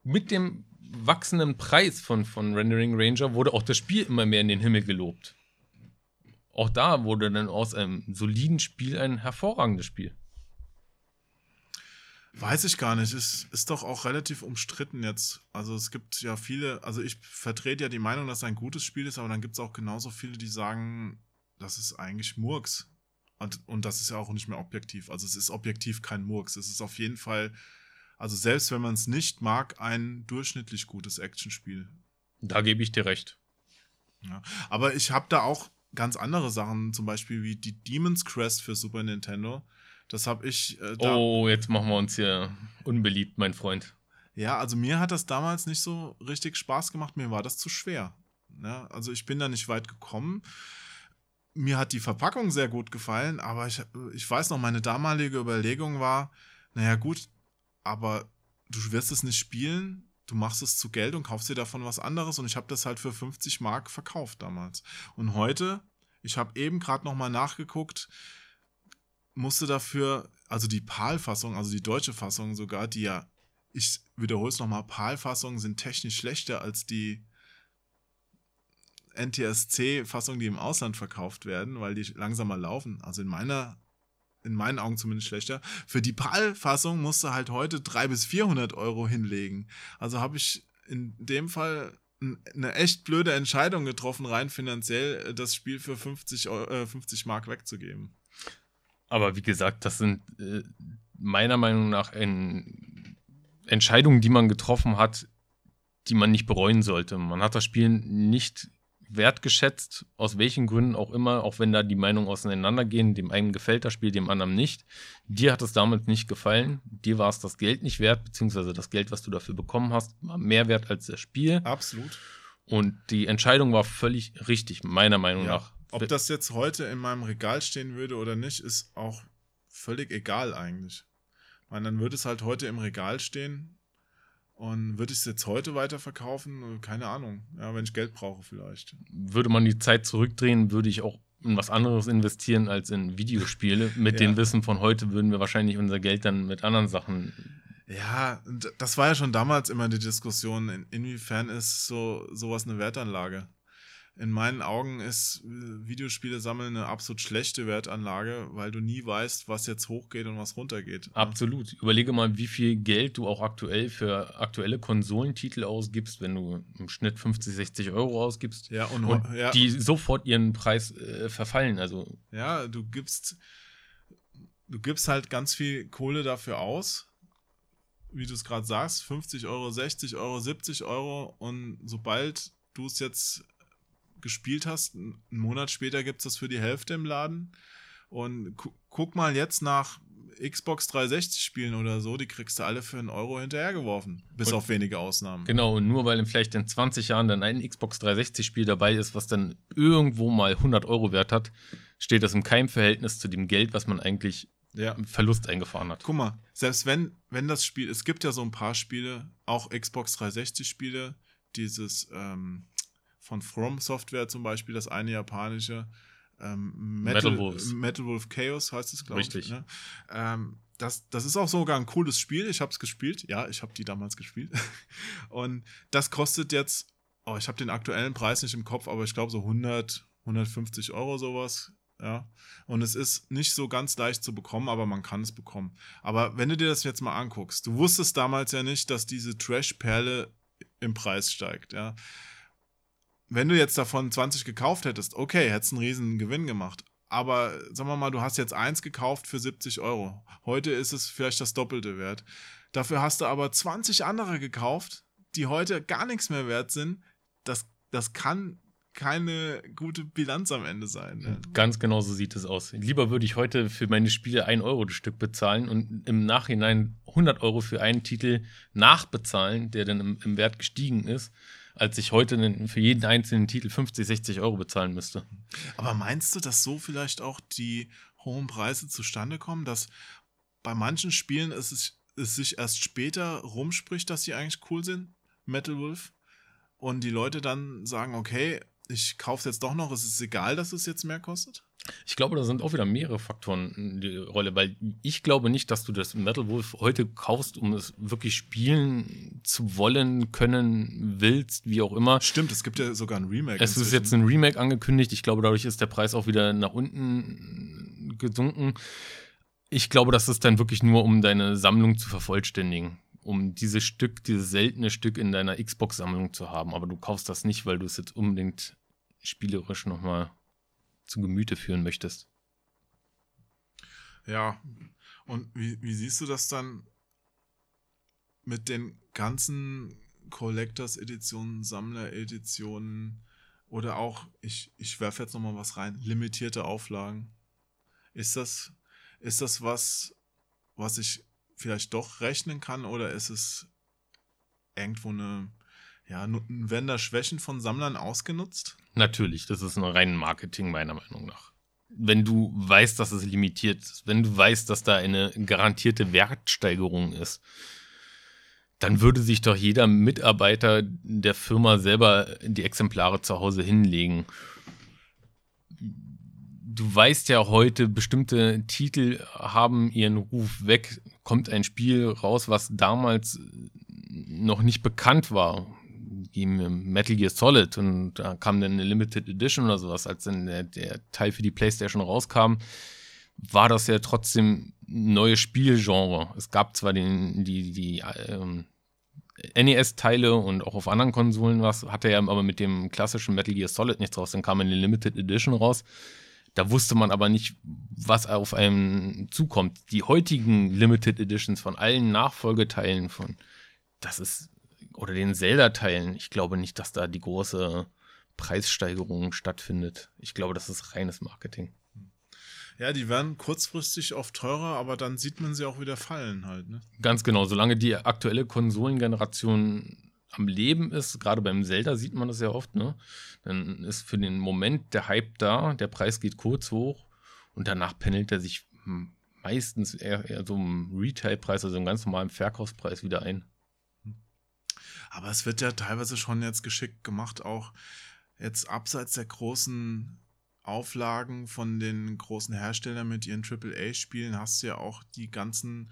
Mit dem wachsenden Preis von, von Rendering Ranger wurde auch das Spiel immer mehr in den Himmel gelobt. Auch da wurde dann aus einem soliden Spiel ein hervorragendes Spiel. Weiß ich gar nicht. Ist, ist doch auch relativ umstritten jetzt. Also es gibt ja viele, also ich vertrete ja die Meinung, dass es ein gutes Spiel ist, aber dann gibt es auch genauso viele, die sagen, das ist eigentlich Murks. Und, und das ist ja auch nicht mehr objektiv. Also es ist objektiv kein Murks. Es ist auf jeden Fall, also selbst wenn man es nicht mag, ein durchschnittlich gutes Actionspiel. Da gebe ich dir recht. Ja. Aber ich habe da auch ganz andere Sachen, zum Beispiel wie die Demon's Crest für Super Nintendo. Das habe ich. Äh, Oh, jetzt machen wir uns hier unbeliebt, mein Freund. Ja, also mir hat das damals nicht so richtig Spaß gemacht. Mir war das zu schwer. Ja, also ich bin da nicht weit gekommen. Mir hat die Verpackung sehr gut gefallen, aber ich, ich weiß noch, meine damalige Überlegung war, naja gut, aber du wirst es nicht spielen, du machst es zu Geld und kaufst dir davon was anderes und ich habe das halt für 50 Mark verkauft damals. Und heute, ich habe eben gerade noch mal nachgeguckt, musste dafür, also die PAL-Fassung, also die deutsche Fassung sogar, die ja, ich wiederhole es nochmal, PAL-Fassungen sind technisch schlechter als die NTSC-Fassungen, die im Ausland verkauft werden, weil die langsamer laufen. Also in meiner, in meinen Augen zumindest schlechter. Für die PAL-Fassung musst du halt heute 300 bis 400 Euro hinlegen. Also habe ich in dem Fall eine echt blöde Entscheidung getroffen, rein finanziell, das Spiel für 50, Eu- äh, 50 Mark wegzugeben. Aber wie gesagt, das sind äh, meiner Meinung nach ein, Entscheidungen, die man getroffen hat, die man nicht bereuen sollte. Man hat das Spiel nicht wertgeschätzt, aus welchen Gründen auch immer, auch wenn da die Meinungen auseinandergehen. Dem einen gefällt das Spiel, dem anderen nicht. Dir hat es damals nicht gefallen. Dir war es das Geld nicht wert, beziehungsweise das Geld, was du dafür bekommen hast, war mehr wert als das Spiel. Absolut. Und die Entscheidung war völlig richtig, meiner Meinung Ja. nach. Ob das jetzt heute in meinem Regal stehen würde oder nicht, ist auch völlig egal eigentlich. Ich meine, dann würde es halt heute im Regal stehen und würde ich es jetzt heute weiterverkaufen? Keine Ahnung. Ja, wenn ich Geld brauche vielleicht. würde man die Zeit zurückdrehen, würde ich auch in was anderes investieren als in Videospiele. Mit Ja. dem Wissen von heute würden wir wahrscheinlich unser Geld dann mit anderen Sachen. Ja, das war ja schon damals immer die Diskussion, in, inwiefern ist so sowas eine Wertanlage. In meinen Augen ist äh, Videospiele sammeln eine absolut schlechte Wertanlage, weil du nie weißt, was jetzt hochgeht und was runtergeht. Absolut. Überlege mal, wie viel Geld du auch aktuell für aktuelle Konsolentitel ausgibst, wenn du im Schnitt 50, 60 Euro ausgibst. Ja, und, Und ja, die sofort ihren Preis äh, verfallen. Also ja, du gibst, du gibst halt ganz viel Kohle dafür aus, wie du es gerade sagst, 50 Euro, 60 Euro, 70 Euro und sobald du es jetzt gespielt hast, einen Monat später gibt es das für die Hälfte im Laden und gu guck mal jetzt nach Xbox 360 Spielen oder so, die kriegst du alle für einen Euro hinterhergeworfen, bis Und- auf wenige Ausnahmen. Genau, und nur weil in vielleicht in 20 Jahren dann ein Xbox 360-Spiel dabei ist, was dann irgendwo mal 100 Euro wert hat, steht das im Keimverhältnis zu dem Geld, was man eigentlich Ja. im Verlust eingefahren hat. Guck mal, selbst wenn, wenn das Spiel, es gibt ja so ein paar Spiele, auch Xbox 360 Spiele, dieses ähm, von From Software zum Beispiel, das eine japanische ähm, Metal, Metal Wolves. Metal Wolf Chaos heißt es, glaube ich. Richtig. Ne? Ähm, das, das ist auch sogar ein cooles Spiel. Ich habe es gespielt. Ja, ich habe die damals gespielt. Und das kostet jetzt, oh, ich habe den aktuellen Preis nicht im Kopf, aber ich glaube so 100, 150 Euro sowas. Ja. Und es ist nicht so ganz leicht zu bekommen, aber man kann es bekommen. Aber wenn du dir das jetzt mal anguckst, du wusstest damals ja nicht, dass diese Trash-Perle im Preis steigt, ja. Wenn du jetzt davon 20 gekauft hättest, okay, hättest einen riesen Gewinn gemacht. Aber sagen wir mal, du hast jetzt eins gekauft für 70 Euro. Heute ist es vielleicht das Doppelte wert. Dafür hast du aber 20 andere gekauft, die heute gar nichts mehr wert sind. Das, das kann keine gute Bilanz am Ende sein. Ne? Ganz genau so sieht es aus. Lieber würde ich heute für meine Spiele 1 Euro das Stück bezahlen und im Nachhinein 100 Euro für einen Titel nachbezahlen, der dann im, im Wert gestiegen ist, als ich heute für jeden einzelnen Titel 50, 60 Euro bezahlen müsste. Aber meinst du, dass so vielleicht auch die hohen Preise zustande kommen, dass bei manchen Spielen es, ist, es sich erst später rumspricht, dass sie eigentlich cool sind, Metal Wolf, und die Leute dann sagen, okay, ich kaufe es jetzt doch noch, es ist egal, dass es jetzt mehr kostet? Ich glaube, da sind auch wieder mehrere Faktoren in die Rolle, weil ich glaube nicht, dass du das Metal Wolf heute kaufst, um es wirklich spielen zu wollen, können, willst, wie auch immer. Stimmt, es gibt ja sogar ein Remake. Es ist inzwischen. jetzt ein Remake angekündigt. Ich glaube, dadurch ist der Preis auch wieder nach unten gesunken. Ich glaube, das ist dann wirklich nur, um deine Sammlung zu vervollständigen. Um dieses Stück, dieses seltene Stück in deiner Xbox-Sammlung zu haben. Aber du kaufst das nicht, weil du es jetzt unbedingt spielerisch nochmal zu Gemüte führen möchtest. Ja, und wie, wie siehst du das dann mit den ganzen Collectors-Editionen, Sammler-Editionen oder auch, ich, ich werfe jetzt nochmal was rein, limitierte Auflagen? Ist das, ist das was, was ich vielleicht doch rechnen kann oder ist es irgendwo eine, ja, werden da Schwächen von Sammlern ausgenutzt? Natürlich, das ist ein rein Marketing meiner Meinung nach. Wenn du weißt, dass es limitiert ist, wenn du weißt, dass da eine garantierte Wertsteigerung ist, dann würde sich doch jeder Mitarbeiter der Firma selber die Exemplare zu Hause hinlegen. Du weißt ja heute, bestimmte Titel haben ihren Ruf weg. Kommt ein Spiel raus, was damals noch nicht bekannt war. Metal Gear Solid und da kam dann eine Limited Edition oder sowas, als dann der, der Teil für die PlayStation rauskam, war das ja trotzdem ein neues Spielgenre. Es gab zwar den, die, die ähm, NES-Teile und auch auf anderen Konsolen was, hatte er aber mit dem klassischen Metal Gear Solid nichts raus. Dann kam eine Limited Edition raus. Da wusste man aber nicht, was auf einem zukommt. Die heutigen Limited Editions von allen Nachfolgeteilen von, das ist, oder den Zelda-Teilen, ich glaube nicht, dass da die große Preissteigerung stattfindet. Ich glaube, das ist reines Marketing. Ja, die werden kurzfristig oft teurer, aber dann sieht man sie auch wieder fallen halt. Ne? Ganz genau, solange die aktuelle Konsolengeneration am Leben ist, gerade beim Zelda sieht man das ja oft, ne? Dann ist für den Moment der Hype da, der Preis geht kurz hoch und danach pendelt er sich meistens eher, eher so im Retailpreis, also im ganz normalen Verkaufspreis wieder ein. Aber es wird ja teilweise schon jetzt geschickt gemacht, auch jetzt abseits der großen Auflagen von den großen Herstellern mit ihren AAA-Spielen hast du ja auch die ganzen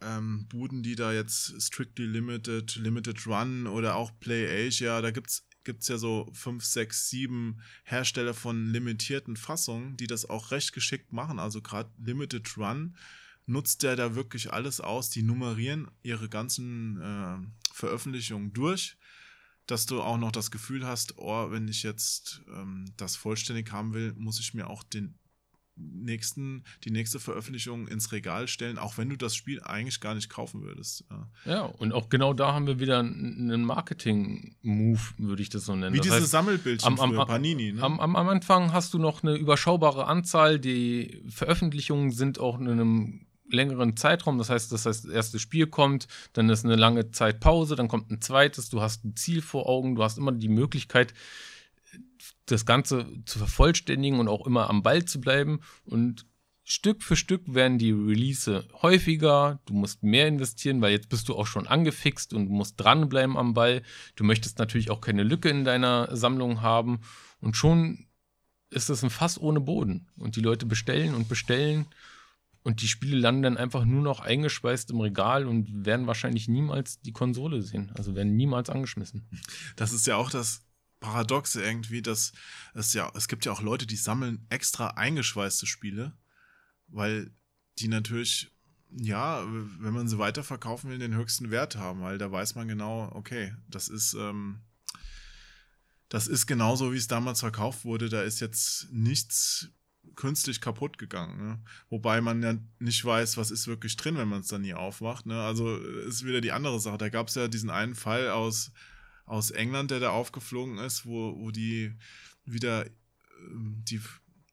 ähm, Buden, die da jetzt Strictly Limited, Limited Run oder auch Play Asia, da gibt's gibt's ja so fünf, sechs, sieben Hersteller von limitierten Fassungen, die das auch recht geschickt machen. Also gerade Limited Run nutzt der da wirklich alles aus. Die nummerieren ihre ganzen äh, Veröffentlichungen durch dass du auch noch das Gefühl hast, oh, wenn ich jetzt ähm, das vollständig haben will, muss ich mir auch den nächsten, die nächste Veröffentlichung ins Regal stellen, auch wenn du das Spiel eigentlich gar nicht kaufen würdest. Ja, und auch genau da haben wir wieder einen Marketing-Move, würde ich das so nennen. Wie das diese heißt, Sammelbildchen am, am, Panini. Ne? Am, am, am Anfang hast du noch eine überschaubare Anzahl, die Veröffentlichungen sind auch in einem längeren Zeitraum. Das heißt, das heißt, das erste Spiel kommt, dann ist eine lange Zeit Pause, dann kommt ein zweites, du hast ein Ziel vor Augen, du hast immer die Möglichkeit, das Ganze zu vervollständigen und auch immer am Ball zu bleiben. Und Stück für Stück werden die Release häufiger, du musst mehr investieren, weil jetzt bist du auch schon angefixt und musst dranbleiben am Ball. Du möchtest natürlich auch keine Lücke in deiner Sammlung haben und schon ist es ein Fass ohne Boden. Und die Leute bestellen und bestellen und die Spiele landen dann einfach nur noch eingeschweißt im Regal und werden wahrscheinlich niemals die Konsole sehen. Also werden niemals angeschmissen. Das ist ja auch das Paradoxe irgendwie, dass es ja, es gibt ja auch Leute, die sammeln extra eingeschweißte Spiele, weil die natürlich, ja, wenn man sie weiterverkaufen will, den höchsten Wert haben, weil da weiß man genau, okay, das ist, ähm, das ist genauso, wie es damals verkauft wurde. Da ist jetzt nichts künstlich kaputt gegangen. Ne? Wobei man ja nicht weiß, was ist wirklich drin, wenn man es dann nie aufmacht. Ne? Also ist wieder die andere Sache. Da gab es ja diesen einen Fall aus, aus England, der da aufgeflogen ist, wo, wo die wieder ähm, die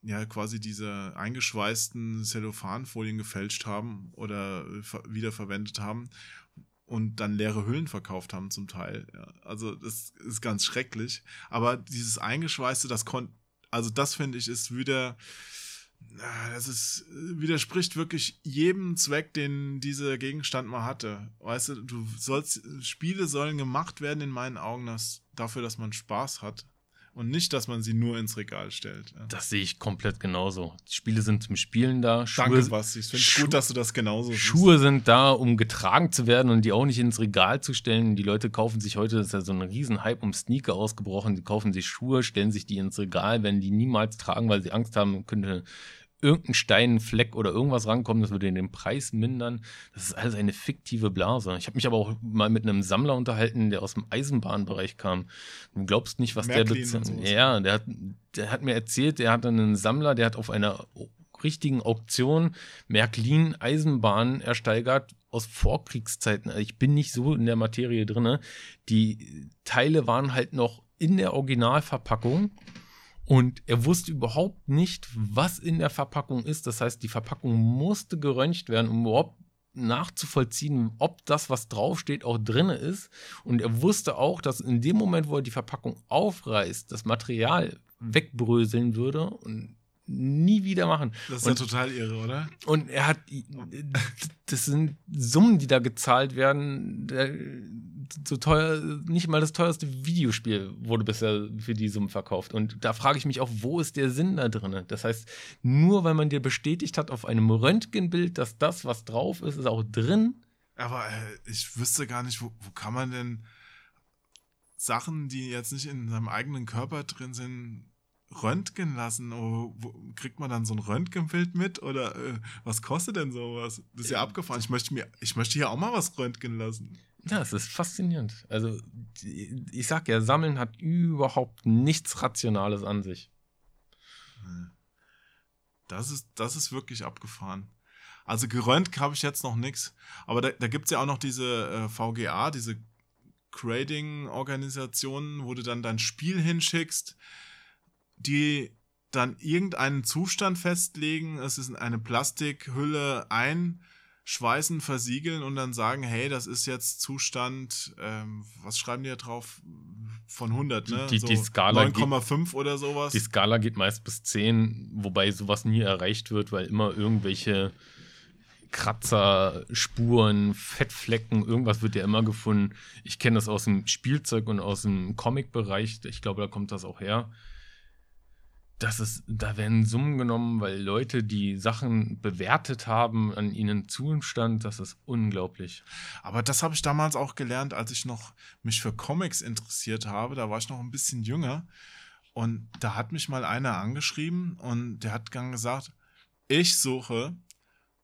ja quasi diese eingeschweißten Cellophanfolien gefälscht haben oder wiederverwendet haben und dann leere Hüllen verkauft haben zum Teil. Ja, also das ist ganz schrecklich. Aber dieses Eingeschweißte, das konnte also das finde ich ist wieder, das ist, widerspricht wirklich jedem Zweck, den dieser Gegenstand mal hatte. Weißt du, du sollst, Spiele sollen gemacht werden in meinen Augen dass, dafür, dass man Spaß hat und nicht, dass man sie nur ins Regal stellt. Ja. Das sehe ich komplett genauso. Die Spiele sind zum Spielen da. Schuhe, Danke, Basti. Ich finde es gut, dass du das genauso siehst. Schuhe sind da, um getragen zu werden und die auch nicht ins Regal zu stellen. Die Leute kaufen sich heute, das ist ja so ein Riesenhype um Sneaker ausgebrochen, die kaufen sich Schuhe, stellen sich die ins Regal, wenn die niemals tragen, weil sie Angst haben, könnte irgendein Steinfleck oder irgendwas rankommen, das würde den Preis mindern. Das ist alles eine fiktive Blase. Ich habe mich aber auch mal mit einem Sammler unterhalten, der aus dem Eisenbahnbereich kam. Du glaubst nicht, was Märklin der bezahlt. sowas. Ja, der hat, der hat mir erzählt, der hat einen Sammler, der hat auf einer richtigen Auktion Märklin Eisenbahn ersteigert aus Vorkriegszeiten. Also ich bin nicht so in der Materie drinne. Die Teile waren halt noch in der Originalverpackung und er wusste überhaupt nicht, was in der Verpackung ist. Das heißt, die Verpackung musste geröntgt werden, um überhaupt nachzuvollziehen, ob das, was draufsteht, auch drinne ist. Und er wusste auch, dass in dem Moment, wo er die Verpackung aufreißt, das Material wegbröseln würde und nie wieder machen. Das ist Und- ja total irre, oder? und er hat, das sind Summen, die da gezahlt werden. Der- So teuer, nicht mal das teuerste Videospiel wurde bisher für die Summen verkauft. Und da frage ich mich auch, wo ist der Sinn da drin? Das heißt, nur weil man dir bestätigt hat auf einem Röntgenbild, dass das, was drauf ist, ist auch drin. Aber äh, ich wüsste gar nicht, wo, wo kann man denn Sachen, die jetzt nicht in seinem eigenen Körper drin sind, röntgen lassen? Wo, wo, kriegt man dann so ein Röntgenbild mit? Oder äh, was kostet denn sowas? Das ist ja Äh, abgefahren. Ich möchte, mir, ich möchte hier auch mal was röntgen lassen. Ja, es ist faszinierend. Also, ich sag ja, Sammeln hat überhaupt nichts Rationales an sich. Das ist, das ist wirklich abgefahren. Also gerönt habe ich jetzt noch nichts. Aber da, da gibt es ja auch noch diese äh, VGA, diese Grading-Organisationen, wo du dann dein Spiel hinschickst, die dann irgendeinen Zustand festlegen. Es ist eine Plastikhülle einschweißen, versiegeln und dann sagen, hey, das ist jetzt Zustand, ähm, was schreiben die da drauf? Von 100, ne? Die- die Skala geht- 9,5 oder sowas. Die Skala geht meist bis 10, wobei sowas nie erreicht wird, weil immer irgendwelche Kratzer, Spuren, Fettflecken, irgendwas wird ja immer gefunden. Ich kenne das aus dem Spielzeug und aus dem Comic-Bereich. Ich glaube, da kommt das auch her. Das ist, da werden Summen genommen, weil Leute die Sachen bewertet haben, an ihnen Zustand, das ist unglaublich. Aber das habe ich damals auch gelernt, als ich noch mich für Comics interessiert habe. Da war ich noch ein bisschen jünger. Und da hat mich mal einer angeschrieben und der hat dann gesagt, ich suche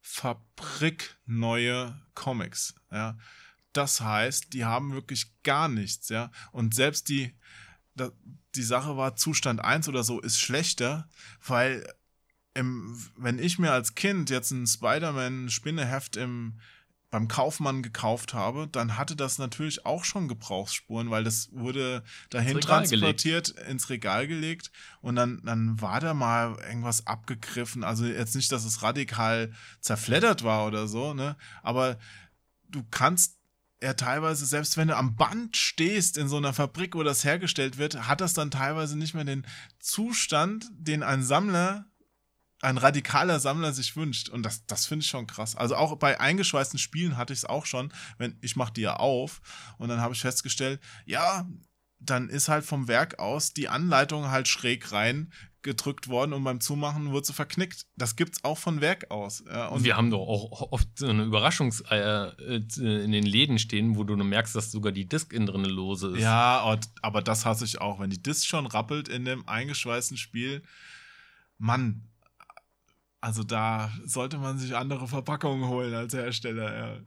fabrikneue Comics. Ja. Das heißt, die haben wirklich gar nichts, ja. Und selbst die, die Sache war, Zustand 1 oder so ist schlechter, weil im, wenn ich mir als Kind jetzt ein Spider-Man-Spinneheft im, beim Kaufmann gekauft habe, dann hatte das natürlich auch schon Gebrauchsspuren, weil das wurde dahin Ins transportiert, ins Regal gelegt und dann, dann war da mal irgendwas abgegriffen. Also jetzt nicht, dass es radikal zerfleddert war oder so, ne? Aber du kannst ja teilweise, selbst wenn du am Band stehst in so einer Fabrik, wo das hergestellt wird, hat das dann teilweise nicht mehr den Zustand, den ein Sammler, ein radikaler Sammler sich wünscht. Und das, das finde ich schon krass. Also auch bei eingeschweißten Spielen hatte ich es auch schon, wenn ich mache die ja auf und dann habe ich festgestellt, ja, dann ist halt vom Werk aus die Anleitung halt schräg rein gedrückt worden und beim Zumachen wurde sie verknickt. Das gibt's auch von Werk aus. Ja, Und wir haben doch auch oft so eine Überraschungseier äh, in den Läden stehen, wo du nur merkst, dass sogar die Disk innen drin lose ist. Ja, und- aber das hasse ich auch. Wenn die Disc schon rappelt in dem eingeschweißten Spiel, Mann, also da sollte man sich andere Verpackungen holen als Hersteller. Ja.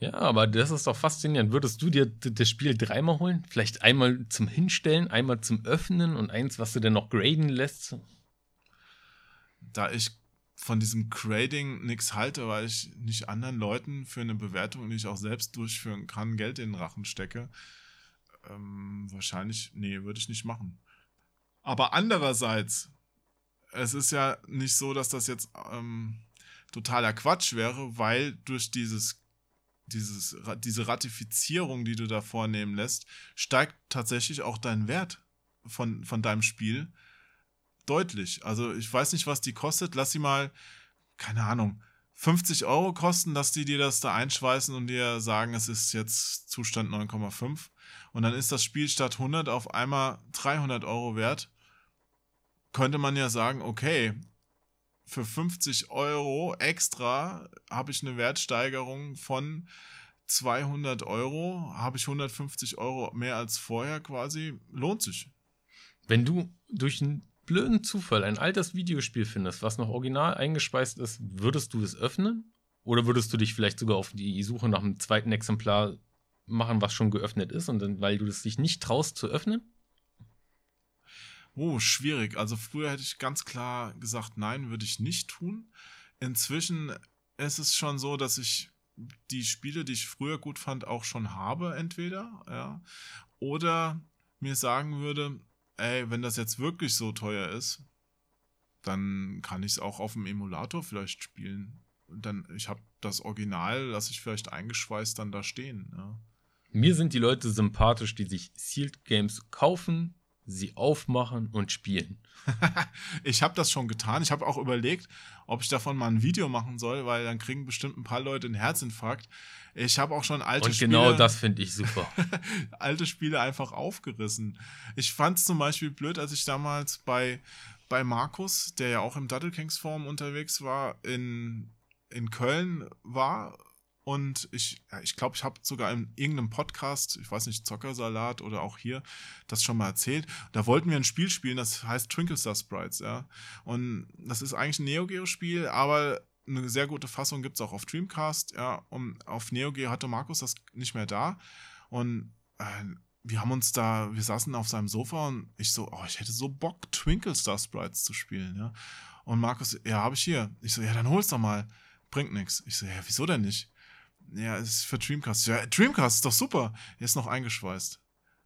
Ja, aber das ist doch faszinierend. Würdest du dir das Spiel dreimal holen? Vielleicht einmal zum Hinstellen, einmal zum Öffnen und eins, was du dann noch graden lässt? Da ich von diesem Grading nichts halte, weil ich nicht anderen Leuten für eine Bewertung, die ich auch selbst durchführen kann, Geld in den Rachen stecke, ähm, wahrscheinlich, nee, würde ich nicht machen. Aber andererseits, es ist ja nicht so, dass das jetzt ähm, totaler Quatsch wäre, weil durch dieses, dieses, diese Ratifizierung, die du da vornehmen lässt, steigt tatsächlich auch dein Wert von, von deinem Spiel deutlich. Also ich weiß nicht, was die kostet. Lass sie mal, keine Ahnung, 50 Euro kosten, dass die dir das da einschweißen und dir sagen, es ist jetzt Zustand 9,5. Und dann ist das Spiel statt 100 auf einmal 300 Euro wert. Könnte man ja sagen, okay, für 50 Euro extra habe ich eine Wertsteigerung von 200 Euro, habe ich 150 Euro mehr als vorher quasi, lohnt sich. Wenn du durch einen blöden Zufall ein altes Videospiel findest, was noch original eingespeist ist, würdest du es öffnen? Oder würdest du dich vielleicht sogar auf die Suche nach einem zweiten Exemplar machen, was schon geöffnet ist, und dann, weil du es dich nicht traust zu öffnen? Oh, schwierig. Also früher hätte ich ganz klar gesagt, nein, würde ich nicht tun. Inzwischen ist es schon so, dass ich die Spiele, die ich früher gut fand, auch schon habe, entweder, ja. Oder mir sagen würde, ey, wenn das jetzt wirklich so teuer ist, dann kann ich es auch auf dem Emulator vielleicht spielen. Und dann, ich habe das Original, lasse ich vielleicht eingeschweißt dann da stehen. Ja. Mir sind die Leute sympathisch, die sich Sealed Games kaufen, sie aufmachen und spielen. ich habe das schon getan. Ich habe auch überlegt, ob ich davon mal ein Video machen soll, weil dann kriegen bestimmt ein paar Leute einen Herzinfarkt. Ich habe auch schon alte und genau Spiele, das finde ich super. alte Spiele einfach aufgerissen. Ich fand es zum Beispiel blöd, als ich damals bei, bei Markus, der ja auch im Duddle Kings Forum unterwegs war, in, in Köln war und ich, ja, ich glaube, ich habe sogar in irgendeinem Podcast, ich weiß nicht, Zockersalat oder auch hier, das schon mal erzählt. Da wollten wir ein Spiel spielen, das heißt Twinkle Star Sprites, ja. Und das ist eigentlich ein Neo Geo-Spiel, aber eine sehr gute Fassung gibt es auch auf Dreamcast, ja. Und auf Neo Geo hatte Markus das nicht mehr da. Und äh, wir haben uns da, wir saßen auf seinem Sofa und ich so, oh, ich hätte so Bock, Twinkle Star Sprites zu spielen, ja. Und Markus, ja, habe ich hier. Ich so, ja, dann hol's doch mal. Bringt nichts. Ich so, ja, wieso denn nicht? Ja, es ist für Dreamcast. Ja, Dreamcast ist doch super. Er ist noch eingeschweißt.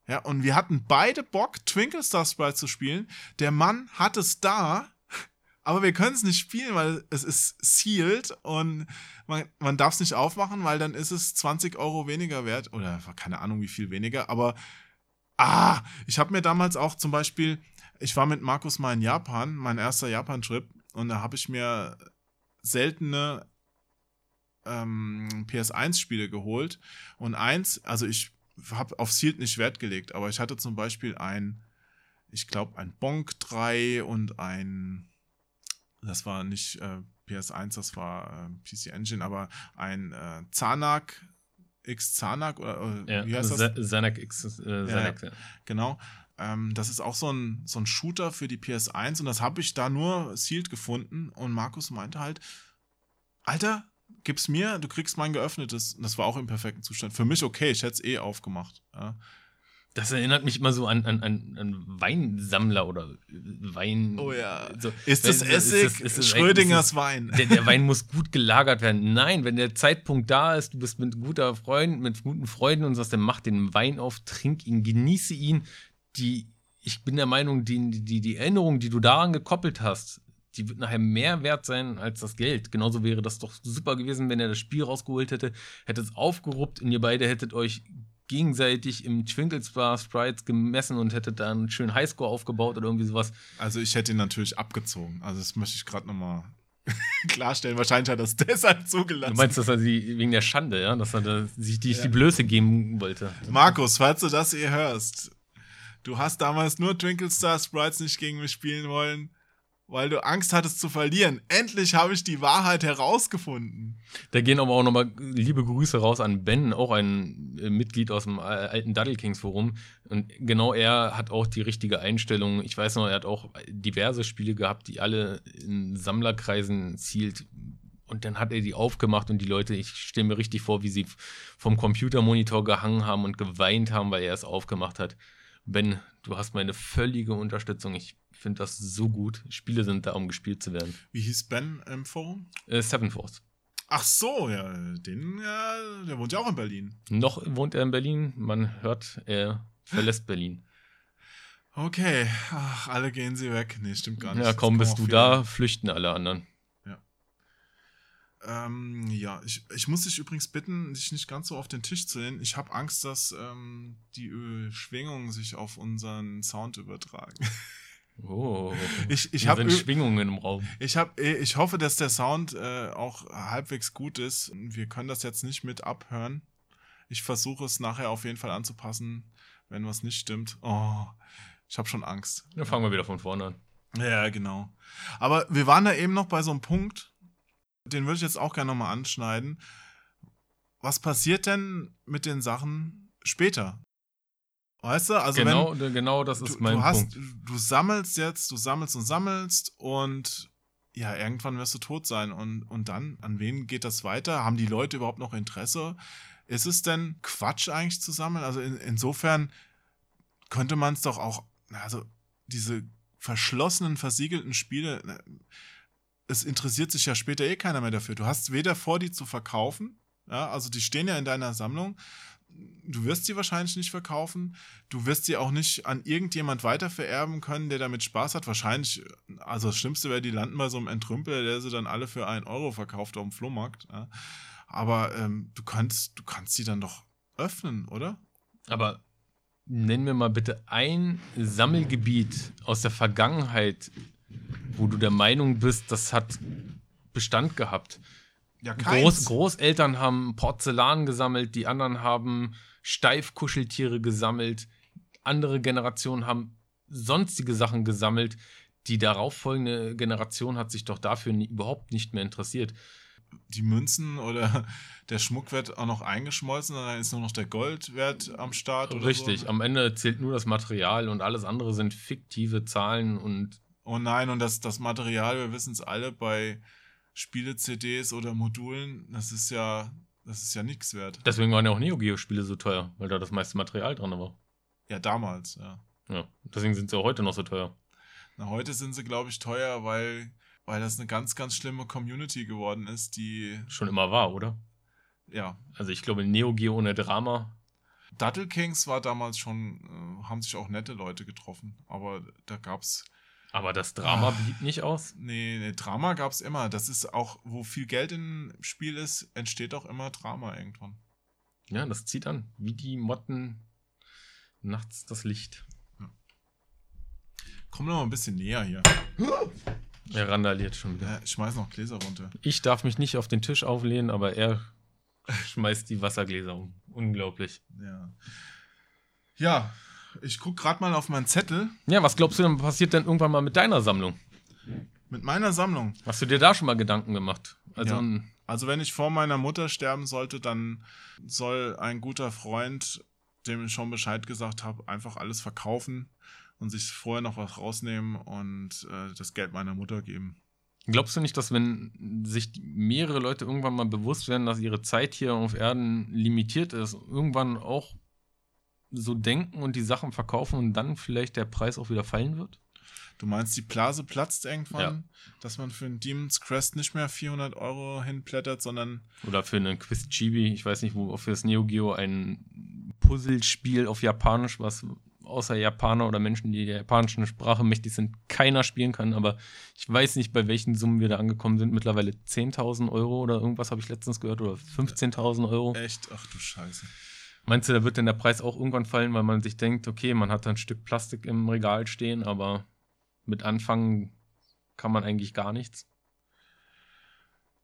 Ja, und wir hatten beide Bock, Twinkle Star Sprite zu spielen. Der Mann hat es da, aber wir können es nicht spielen, weil es ist sealed und man, man darf es nicht aufmachen, weil dann ist es 20 Euro weniger wert. Oder keine Ahnung, wie viel weniger. Aber, ah, ich habe mir damals auch zum Beispiel, ich war mit Markus mal in Japan, mein erster Japan-Trip, und da habe ich mir seltene ähm, PS1-Spiele geholt. Und eins, also ich habe auf Sealed nicht Wert gelegt, aber ich hatte zum Beispiel ein, ich glaube, ein Bonk 3 und ein, das war nicht äh, PS1, das war äh, PC Engine, aber ein äh, Zanak X Zanak oder, oder ja, wie heißt das? Zanak X äh, Zanak, ja, Genau. Ähm, das ist auch so ein, so ein Shooter für die PS1 und das habe ich da nur sealed gefunden und Markus meinte halt, Alter, gib's mir, du kriegst mein geöffnetes. Das war auch im perfekten Zustand. Für mich okay, ich hätte es eh aufgemacht. Ja. Das erinnert mich immer so an, an, an, Weinsammler oder Wein. Oh ja. So, ist das Essig? Ist das, ist das Schrödingers ist Wein. Der, der, Wein muss gut gelagert werden. Nein, wenn der Zeitpunkt da ist, du bist mit guter Freund, mit guten Freunden und sagst, dann mach den Wein auf, trink ihn, genieße ihn. Die, ich bin der Meinung, die, die, die Erinnerung, die du daran gekoppelt hast, die wird nachher mehr wert sein als das Geld. Genauso wäre das doch super gewesen, wenn er das Spiel rausgeholt hätte, hättet es aufgeruppt und ihr beide hättet euch gegenseitig im Twinkle Star Sprites gemessen und hättet da einen schönen Highscore aufgebaut oder irgendwie sowas. Also ich hätte ihn natürlich abgezogen. Also das möchte ich gerade nochmal klarstellen. Wahrscheinlich hat er es deshalb zugelassen. Du meinst, dass er sie wegen der Schande, ja, dass er da, sich die, ja. die Blöße geben wollte. Markus, falls du das hier hörst, du hast damals nur Twinkle Star Sprites nicht gegen mich spielen wollen weil du Angst hattest zu verlieren. Endlich habe ich die Wahrheit herausgefunden. Da gehen aber auch nochmal liebe Grüße raus an Ben, auch ein äh, Mitglied aus dem äh, alten Duddle Kings Forum. Und genau er hat auch die richtige Einstellung. Ich weiß noch, er hat auch diverse Spiele gehabt, die alle in Sammlerkreisen zielt. Und dann hat er die aufgemacht und die Leute, ich stelle mir richtig vor, wie sie vom Computermonitor gehangen haben und geweint haben, weil er es aufgemacht hat. Ben, du hast meine völlige Unterstützung. Ich finde das so gut. Spiele sind da, um gespielt zu werden. Wie hieß Ben im Forum? Äh, Seven Force. Ach so, ja, den, ja, der wohnt ja auch in Berlin. Noch wohnt er in Berlin. Man hört, er verlässt Berlin. Okay, Ach, alle gehen sie weg. Nee, stimmt gar nicht. Ja, kaum bist du da, flüchten alle anderen. Ja. Ähm, ja, ich, ich muss dich übrigens bitten, dich nicht ganz so auf den Tisch zu lehnen. Ich habe Angst, dass ähm, die Schwingungen sich auf unseren Sound übertragen. Oh, ich, ich habe Schwingungen im Raum. Ich, hab, ich hoffe, dass der Sound äh, auch halbwegs gut ist. Wir können das jetzt nicht mit abhören. Ich versuche es nachher auf jeden Fall anzupassen, wenn was nicht stimmt. Oh, ich habe schon Angst. Dann fangen wir wieder von vorne an. Ja, genau. Aber wir waren da eben noch bei so einem Punkt, den würde ich jetzt auch gerne nochmal anschneiden. Was passiert denn mit den Sachen später? Weißt du? Also genau, wenn, genau das ist du, mein du hast, Punkt. Du sammelst jetzt, du sammelst und sammelst und ja, irgendwann wirst du tot sein. Und, und dann, an wen geht das weiter? Haben die Leute überhaupt noch Interesse? Ist es denn Quatsch eigentlich zu sammeln? Also in, insofern könnte man es doch auch, also diese verschlossenen, versiegelten Spiele, es interessiert sich ja später eh keiner mehr dafür. Du hast weder vor, die zu verkaufen, ja, also die stehen ja in deiner Sammlung, du wirst sie wahrscheinlich nicht verkaufen. Du wirst sie auch nicht an irgendjemand weitervererben können, der damit Spaß hat. Wahrscheinlich, also das Schlimmste wäre, die landen bei so einem Entrümpel, der sie dann alle für einen Euro verkauft auf dem Flohmarkt. Ja. Aber ähm, du kannst, du kannst sie dann doch öffnen, oder? Aber nenn mir mal bitte ein Sammelgebiet aus der Vergangenheit, wo du der Meinung bist, das hat Bestand gehabt. Ja, Groß, Großeltern haben Porzellan gesammelt, die anderen haben Steifkuscheltiere gesammelt, andere Generationen haben sonstige Sachen gesammelt. Die darauffolgende Generation hat sich doch dafür nie, überhaupt nicht mehr interessiert. Die Münzen oder der Schmuck wird auch noch eingeschmolzen, dann ist nur noch der Goldwert am Start. Richtig, so. am Ende zählt nur das Material und alles andere sind fiktive Zahlen und. Oh nein, und das, das Material, wir wissen es alle, bei Spiele-CDs oder Modulen, das ist ja, das ist ja nichts wert. Deswegen waren ja auch Neo Geo-Spiele so teuer, weil da das meiste Material dran war. Ja, damals, ja. Ja, deswegen sind sie auch heute noch so teuer. Na, heute sind sie, glaube ich, teuer, weil, weil das eine ganz, ganz schlimme Community geworden ist, die. Schon immer war, oder? Ja. Also ich glaube, Neo Geo ohne Drama. Dattel Kings war damals schon, äh, haben sich auch nette Leute getroffen, aber da gab's. Aber das Drama blieb nicht aus. Nee, nee Drama gab's immer. Das ist auch, wo viel Geld im Spiel ist, entsteht auch immer Drama irgendwann. Ja, das zieht an. Wie die Motten nachts das Licht. Komm noch mal ein bisschen näher hier. Er randaliert schon wieder. Ja, ich schmeiß noch Gläser runter. Ich darf mich nicht auf den Tisch auflehnen, aber er schmeißt die Wassergläser um. Unglaublich. Ja. Ja, ich guck gerade mal auf meinen Zettel Ja, was glaubst du denn passiert denn irgendwann mal mit deiner Sammlung? mit meiner Sammlung. Hast du dir da schon mal Gedanken gemacht? Also, Ja. Also wenn ich vor meiner Mutter sterben sollte, dann soll ein guter Freund, dem ich schon Bescheid gesagt habe, einfach alles verkaufen und sich vorher noch was rausnehmen und äh, das Geld meiner Mutter geben. glaubst du nicht, dass wenn sich mehrere Leute irgendwann mal bewusst werden, dass ihre Zeit hier auf Erden limitiert ist, irgendwann auch so denken und die Sachen verkaufen und dann vielleicht der Preis auch wieder fallen wird? Du meinst, die Blase platzt irgendwann, Ja. dass man für einen Demon's Crest nicht mehr 400 Euro hinplättert, sondern Oder für einen Quiz Chibi, ich weiß nicht, wo für das Neo Geo ein Puzzlespiel auf Japanisch, was außer Japaner oder Menschen, die der japanischen Sprache mächtig sind, keiner spielen kann. Aber ich weiß nicht, bei welchen Summen wir da angekommen sind. Mittlerweile 10.000 Euro oder irgendwas habe ich letztens gehört oder 15.000 Euro. echt, ach du Scheiße. Meinst du, da wird denn der Preis auch irgendwann fallen, weil man sich denkt, okay, man hat da ein Stück Plastik im Regal stehen, aber mit anfangen kann man eigentlich gar nichts?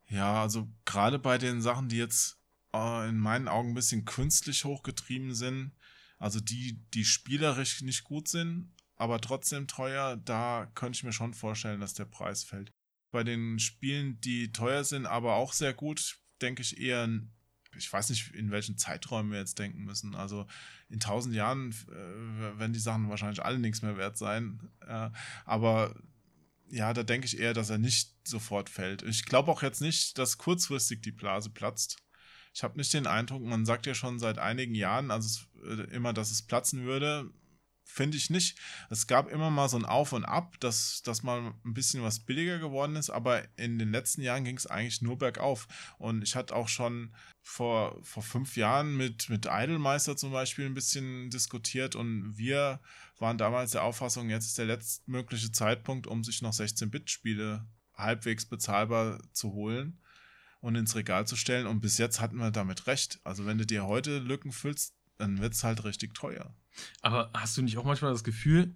Ja, also gerade bei den Sachen, die jetzt äh, in meinen Augen ein bisschen künstlich hochgetrieben sind, also die, die spielerisch nicht gut sind, aber trotzdem teuer, da könnte ich mir schon vorstellen, dass der Preis fällt. Bei den Spielen, die teuer sind, aber auch sehr gut, denke ich eher, ich weiß nicht, in welchen Zeiträumen wir jetzt denken müssen. Also in tausend Jahren äh, werden die Sachen wahrscheinlich alle nichts mehr wert sein. Äh, aber ja, da denke ich eher, dass er nicht sofort fällt. Ich glaube auch jetzt nicht, dass kurzfristig die Blase platzt. Ich habe nicht den Eindruck, man sagt ja schon seit einigen Jahren, also es, äh, immer, dass es platzen würde. Finde ich nicht. Es gab immer mal so ein Auf und Ab, dass, dass mal ein bisschen was billiger geworden ist, aber in den letzten Jahren ging es eigentlich nur bergauf. Und ich hatte auch schon vor, vor fünf Jahren mit, mit Idolmeister zum Beispiel ein bisschen diskutiert und wir waren damals der Auffassung, jetzt ist der letztmögliche Zeitpunkt, um sich noch 16-Bit-Spiele halbwegs bezahlbar zu holen und ins Regal zu stellen. Und bis jetzt hatten wir damit recht. Also wenn du dir heute Lücken füllst, dann wird es halt richtig teuer. Aber hast du nicht auch manchmal das Gefühl,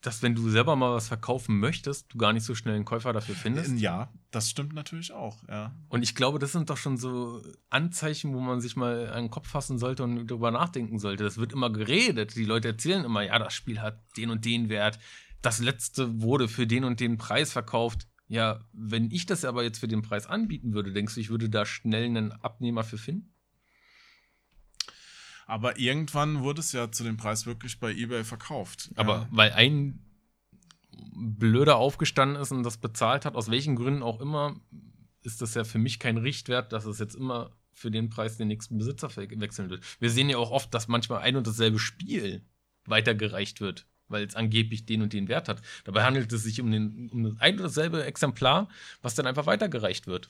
dass wenn du selber mal was verkaufen möchtest, du gar nicht so schnell einen Käufer dafür findest? Ja, das stimmt natürlich auch, ja. Und ich glaube, das sind doch schon so Anzeichen, wo man sich mal an den Kopf fassen sollte und darüber nachdenken sollte. Das wird immer geredet. Die Leute erzählen immer, ja, das Spiel hat den und den Wert. Das letzte wurde für den und den Preis verkauft. Ja, wenn ich das aber jetzt für den Preis anbieten würde, denkst du, ich würde da schnell einen Abnehmer für finden? Aber irgendwann wurde es ja zu dem Preis wirklich bei eBay verkauft. Aber ja. weil ein Blöder aufgestanden ist und das bezahlt hat, aus welchen Gründen auch immer, ist das ja für mich kein Richtwert, dass es jetzt immer für den Preis den nächsten Besitzer we- wechseln wird. Wir sehen ja auch oft, dass manchmal ein und dasselbe Spiel weitergereicht wird, weil es angeblich den und den Wert hat. Dabei handelt es sich um, den, um das ein und dasselbe Exemplar, was dann einfach weitergereicht wird.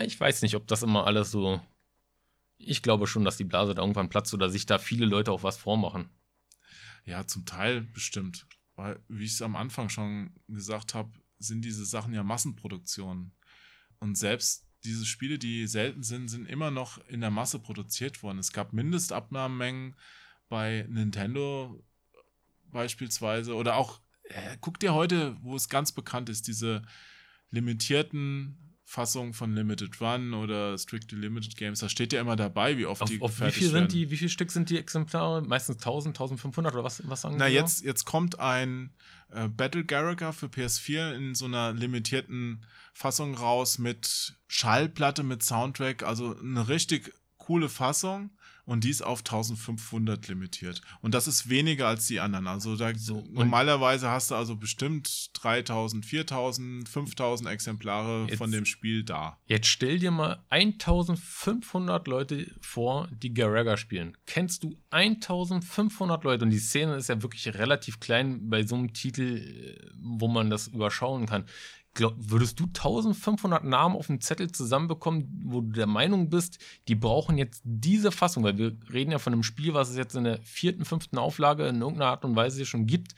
Ich weiß nicht, ob das immer alles so. Ich glaube schon, dass die Blase da irgendwann platzt oder sich da viele Leute auch was vormachen. Ja, zum Teil bestimmt. Weil, wie ich es am Anfang schon gesagt habe, sind diese Sachen ja Massenproduktionen. Und selbst diese Spiele, die selten sind, sind immer noch in der Masse produziert worden. Es gab Mindestabnahmemengen bei Nintendo beispielsweise. Oder auch, äh, guck dir heute, wo es ganz bekannt ist, diese limitierten Fassungen von Limited Run oder Strictly Limited Games. Da steht ja immer dabei, wie oft Auf, die auf wie fertig viel werden. sind die, wie viel Stück sind die Exemplare? Meistens 1000, 1500 oder was, was sagen Na, die? jetzt, jetzt kommt ein äh, Battle Garaga für PS4 in so einer limitierten Fassung raus mit Schallplatte, mit Soundtrack, also eine richtig coole Fassung und die ist auf 1500 limitiert. Und das ist weniger als die anderen. Also da, So, normalerweise hast du also bestimmt 3000, 4000, 5000 Exemplare Jetzt- von dem Spiel da. Jetzt stell dir mal 1500 Leute vor, die Garaga spielen. Kennst du 1500 Leute? Und die Szene ist ja wirklich relativ klein bei so einem Titel, äh, wo man das überschauen kann. Glaub, würdest du 1500 Namen auf dem Zettel zusammenbekommen, wo du der Meinung bist, die brauchen jetzt diese Fassung, weil wir reden ja von einem Spiel, was es jetzt in der vierten, fünften Auflage in irgendeiner Art und Weise schon gibt,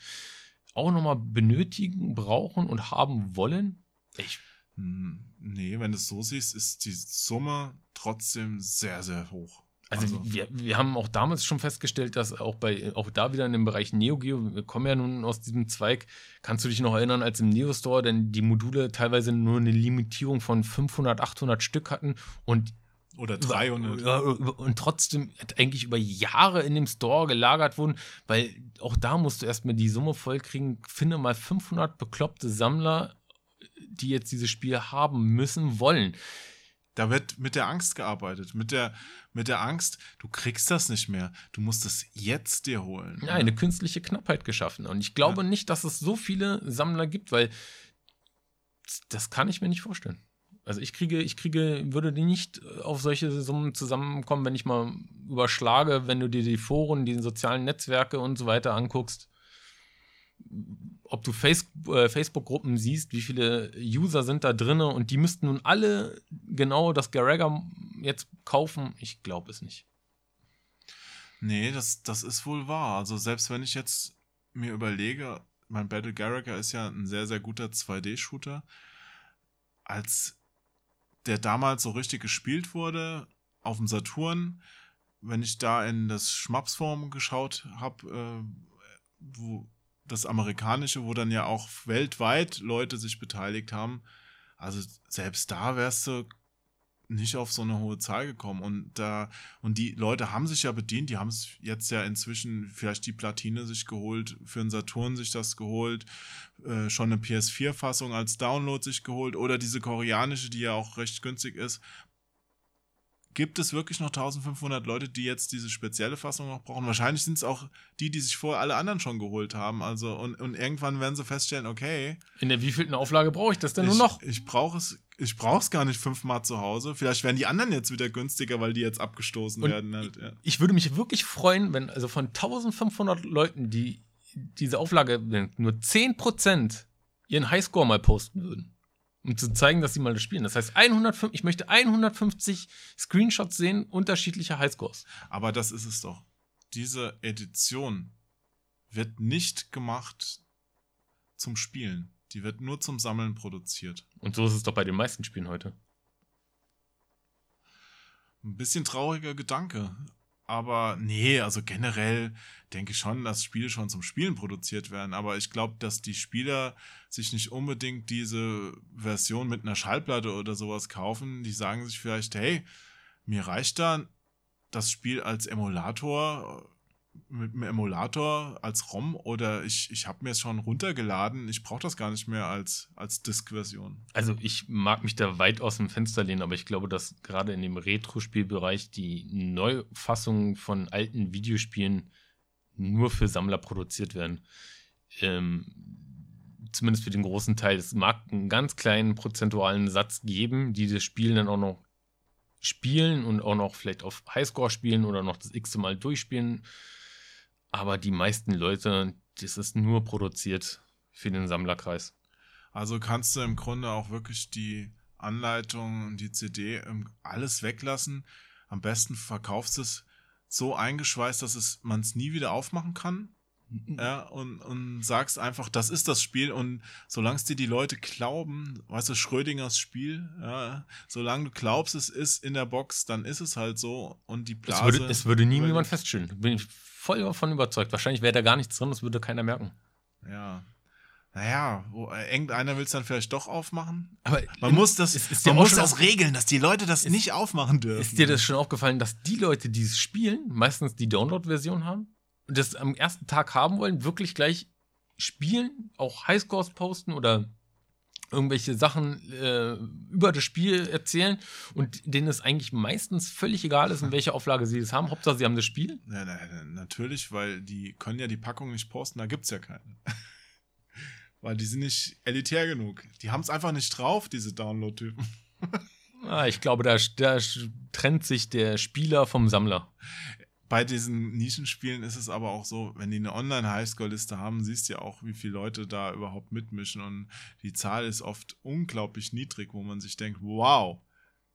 auch nochmal benötigen, brauchen und haben wollen? Ich Hm, Nee, wenn du es so siehst, ist die Summe trotzdem sehr, sehr hoch. Also, wir, wir haben auch damals schon festgestellt, dass auch bei, auch da wieder in dem Bereich Neo Geo, wir kommen ja nun aus diesem Zweig, kannst du dich noch erinnern, als im Neo Store denn die Module teilweise nur eine Limitierung von 500, 800 Stück hatten und Oder 300. Ja, über- und trotzdem eigentlich über Jahre in dem Store gelagert wurden, weil auch da musst du erstmal die Summe vollkriegen. Finde mal 500 bekloppte Sammler, die jetzt dieses Spiel haben müssen, wollen. Da wird mit der Angst gearbeitet. Mit der, mit der Angst, du kriegst das nicht mehr. Du musst es jetzt dir holen. Ja, eine künstliche Knappheit geschaffen. Und ich glaube nicht, dass es so viele Sammler gibt, weil das kann ich mir nicht vorstellen. Also ich kriege, ich kriege, würde die nicht auf solche Summen zusammenkommen, wenn ich mal überschlage, wenn du dir die Foren, die sozialen Netzwerke und so weiter anguckst. Ob du Face, äh, Facebook-Gruppen siehst, wie viele User sind da drin und die müssten nun alle genau das Garaga jetzt kaufen. Ich glaube es nicht. Nee, das, das ist wohl wahr. Also selbst wenn ich jetzt mir überlege, mein Battle Garaga ist ja ein sehr, sehr guter 2D-Shooter. Als der damals so richtig gespielt wurde, auf dem Saturn, wenn ich da in das Schmapsform geschaut habe, äh, wo das amerikanische, wo dann ja auch weltweit Leute sich beteiligt haben, also selbst da wärst du nicht auf so eine hohe Zahl gekommen. Und da, und die Leute haben sich ja bedient, die haben es jetzt ja inzwischen vielleicht die Platine sich geholt, für einen Saturn sich das geholt, äh, schon eine PS4-Fassung als Download sich geholt oder diese koreanische, die ja auch recht günstig ist. Gibt es wirklich noch 1500 Leute, die jetzt diese spezielle Fassung noch brauchen? Wahrscheinlich sind es auch die, die sich vorher alle anderen schon geholt haben. Also, und, und irgendwann werden sie feststellen, okay, In der wievielten Auflage brauche ich das denn ich, nur noch? Ich brauche es, ich brauche es gar nicht fünfmal zu Hause. Vielleicht werden die anderen jetzt wieder günstiger, weil die jetzt abgestoßen Und werden. Halt, ja. ich würde mich wirklich freuen, wenn also von 1500 Leuten, die diese Auflage nur 10% ihren Highscore mal posten würden. Um zu zeigen, dass sie mal das spielen. Das heißt, 105, ich möchte 150 Screenshots sehen, unterschiedlicher Highscores. Aber das ist es doch. Diese Edition wird nicht gemacht zum Spielen. Die wird nur zum Sammeln produziert. Und so ist es doch bei den meisten Spielen heute. Ein bisschen trauriger Gedanke. Aber nee, also generell denke ich schon, dass Spiele schon zum Spielen produziert werden. Aber ich glaube, dass die Spieler sich nicht unbedingt diese Version mit einer Schallplatte oder sowas kaufen. Die sagen sich vielleicht, hey, mir reicht da das Spiel als Emulator mit dem Emulator als ROM oder ich, ich habe mir es schon runtergeladen. Ich brauche das gar nicht mehr als, als Disk-Version. Also ich mag mich da weit aus dem Fenster lehnen, aber ich glaube, dass gerade in dem Retro-Spielbereich die Neufassungen von alten Videospielen nur für Sammler produziert werden. Ähm, zumindest für den großen Teil. Es mag einen ganz kleinen prozentualen Satz geben, die das Spiel dann auch noch spielen und auch noch vielleicht auf Highscore spielen oder noch das x Mal durchspielen. Aber die meisten Leute, das ist nur produziert für den Sammlerkreis. Also kannst du im Grunde auch wirklich die Anleitung und die CD alles weglassen. Am besten verkaufst du es so eingeschweißt, dass man es nie wieder aufmachen kann. Ja, und, und sagst einfach, das ist das Spiel und solange es dir die Leute glauben, weißt du, Schrödingers Spiel, ja, solange du glaubst, es ist in der Box, dann ist es halt so und die Blase. Es würde, es würde nie jemand feststellen. Bin ich voll davon überzeugt. Wahrscheinlich wäre da gar nichts drin, das würde keiner merken. Ja. Naja, wo, äh, irgendeiner will es dann vielleicht doch aufmachen. Aber man muss das, ist, ist man muss das regeln, dass die Leute das ist, nicht aufmachen dürfen. Ist dir das schon aufgefallen, dass die Leute, die es spielen, meistens die Download-Version haben? und das am ersten Tag haben wollen, wirklich gleich spielen, auch Highscores posten oder irgendwelche Sachen äh, über das Spiel erzählen und denen es eigentlich meistens völlig egal ist, in welcher Auflage sie es haben. Hauptsache, sie haben das Spiel. Na, na, natürlich, weil die können ja die Packung nicht posten, da gibt es ja keine. weil die sind nicht elitär genug. Die haben es einfach nicht drauf, diese Download-Typen. ah, ich glaube, da, da trennt sich der Spieler vom Sammler bei diesen Nischenspielen ist es aber auch so, wenn die eine Online-Highscore-Liste haben, siehst du ja auch, wie viele Leute da überhaupt mitmischen und die Zahl ist oft unglaublich niedrig, wo man sich denkt, wow,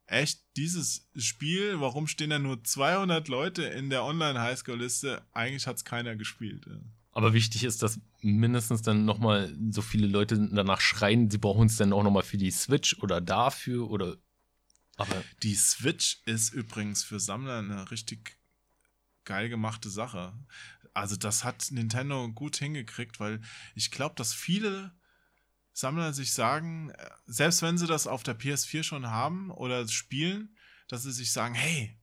echt, dieses Spiel, warum stehen da nur 200 Leute in der Online-Highscore-Liste? Eigentlich hat es keiner gespielt. Ja. Aber wichtig ist, dass mindestens dann nochmal so viele Leute danach schreien, sie brauchen es dann auch nochmal für die Switch oder dafür oder. Aber die Switch ist übrigens für Sammler eine richtig geil gemachte Sache. Also das hat Nintendo gut hingekriegt, weil ich glaube, dass viele Sammler sich sagen, äh, selbst wenn sie das auf der PS4 schon haben oder spielen, dass sie sich sagen, hey,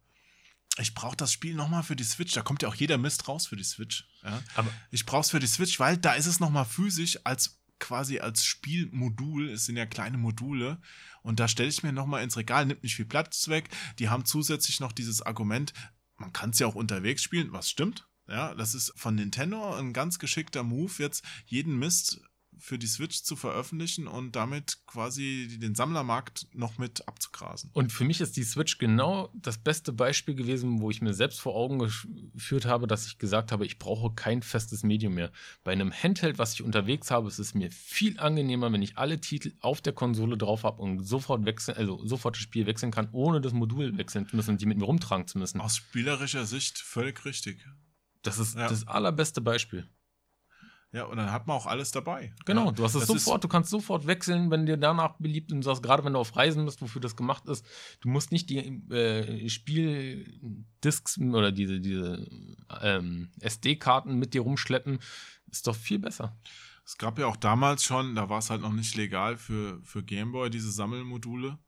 ich brauche das Spiel nochmal für die Switch. Da kommt ja auch jeder Mist raus für die Switch. Ja? Aber ich brauche es für die Switch, weil da ist es nochmal physisch als quasi als Spielmodul. Es sind ja kleine Module. Und da stelle ich mir nochmal ins Regal, nimmt nicht viel Platz weg. Die haben zusätzlich noch dieses Argument, man kann es ja auch unterwegs spielen, was stimmt. Ja, das ist von Nintendo ein ganz geschickter Move, jetzt jeden Mist für die Switch zu veröffentlichen und damit quasi den Sammlermarkt noch mit abzugrasen. Und für mich ist die Switch genau das beste Beispiel gewesen, wo ich mir selbst vor Augen geführt habe, dass ich gesagt habe, ich brauche kein festes Medium mehr. Bei einem Handheld, was ich unterwegs habe, ist es mir viel angenehmer, wenn ich alle Titel auf der Konsole drauf habe und sofort wechseln, also sofort das Spiel wechseln kann, ohne das Modul wechseln zu müssen und die mit mir rumtragen zu müssen. Aus spielerischer Sicht völlig richtig. Das ist ja. das allerbeste Beispiel. Ja, und dann hat man auch alles dabei. Genau, ja, du hast es sofort, du kannst sofort wechseln, wenn dir danach beliebt und sagst, gerade wenn du auf Reisen bist, wofür das gemacht ist, du musst nicht die äh, Spieldisks oder diese, diese ähm, SD-Karten mit dir rumschleppen. Ist doch viel besser. Es gab ja auch damals schon, da war es halt noch nicht legal für, für Gameboy, diese Sammelmodule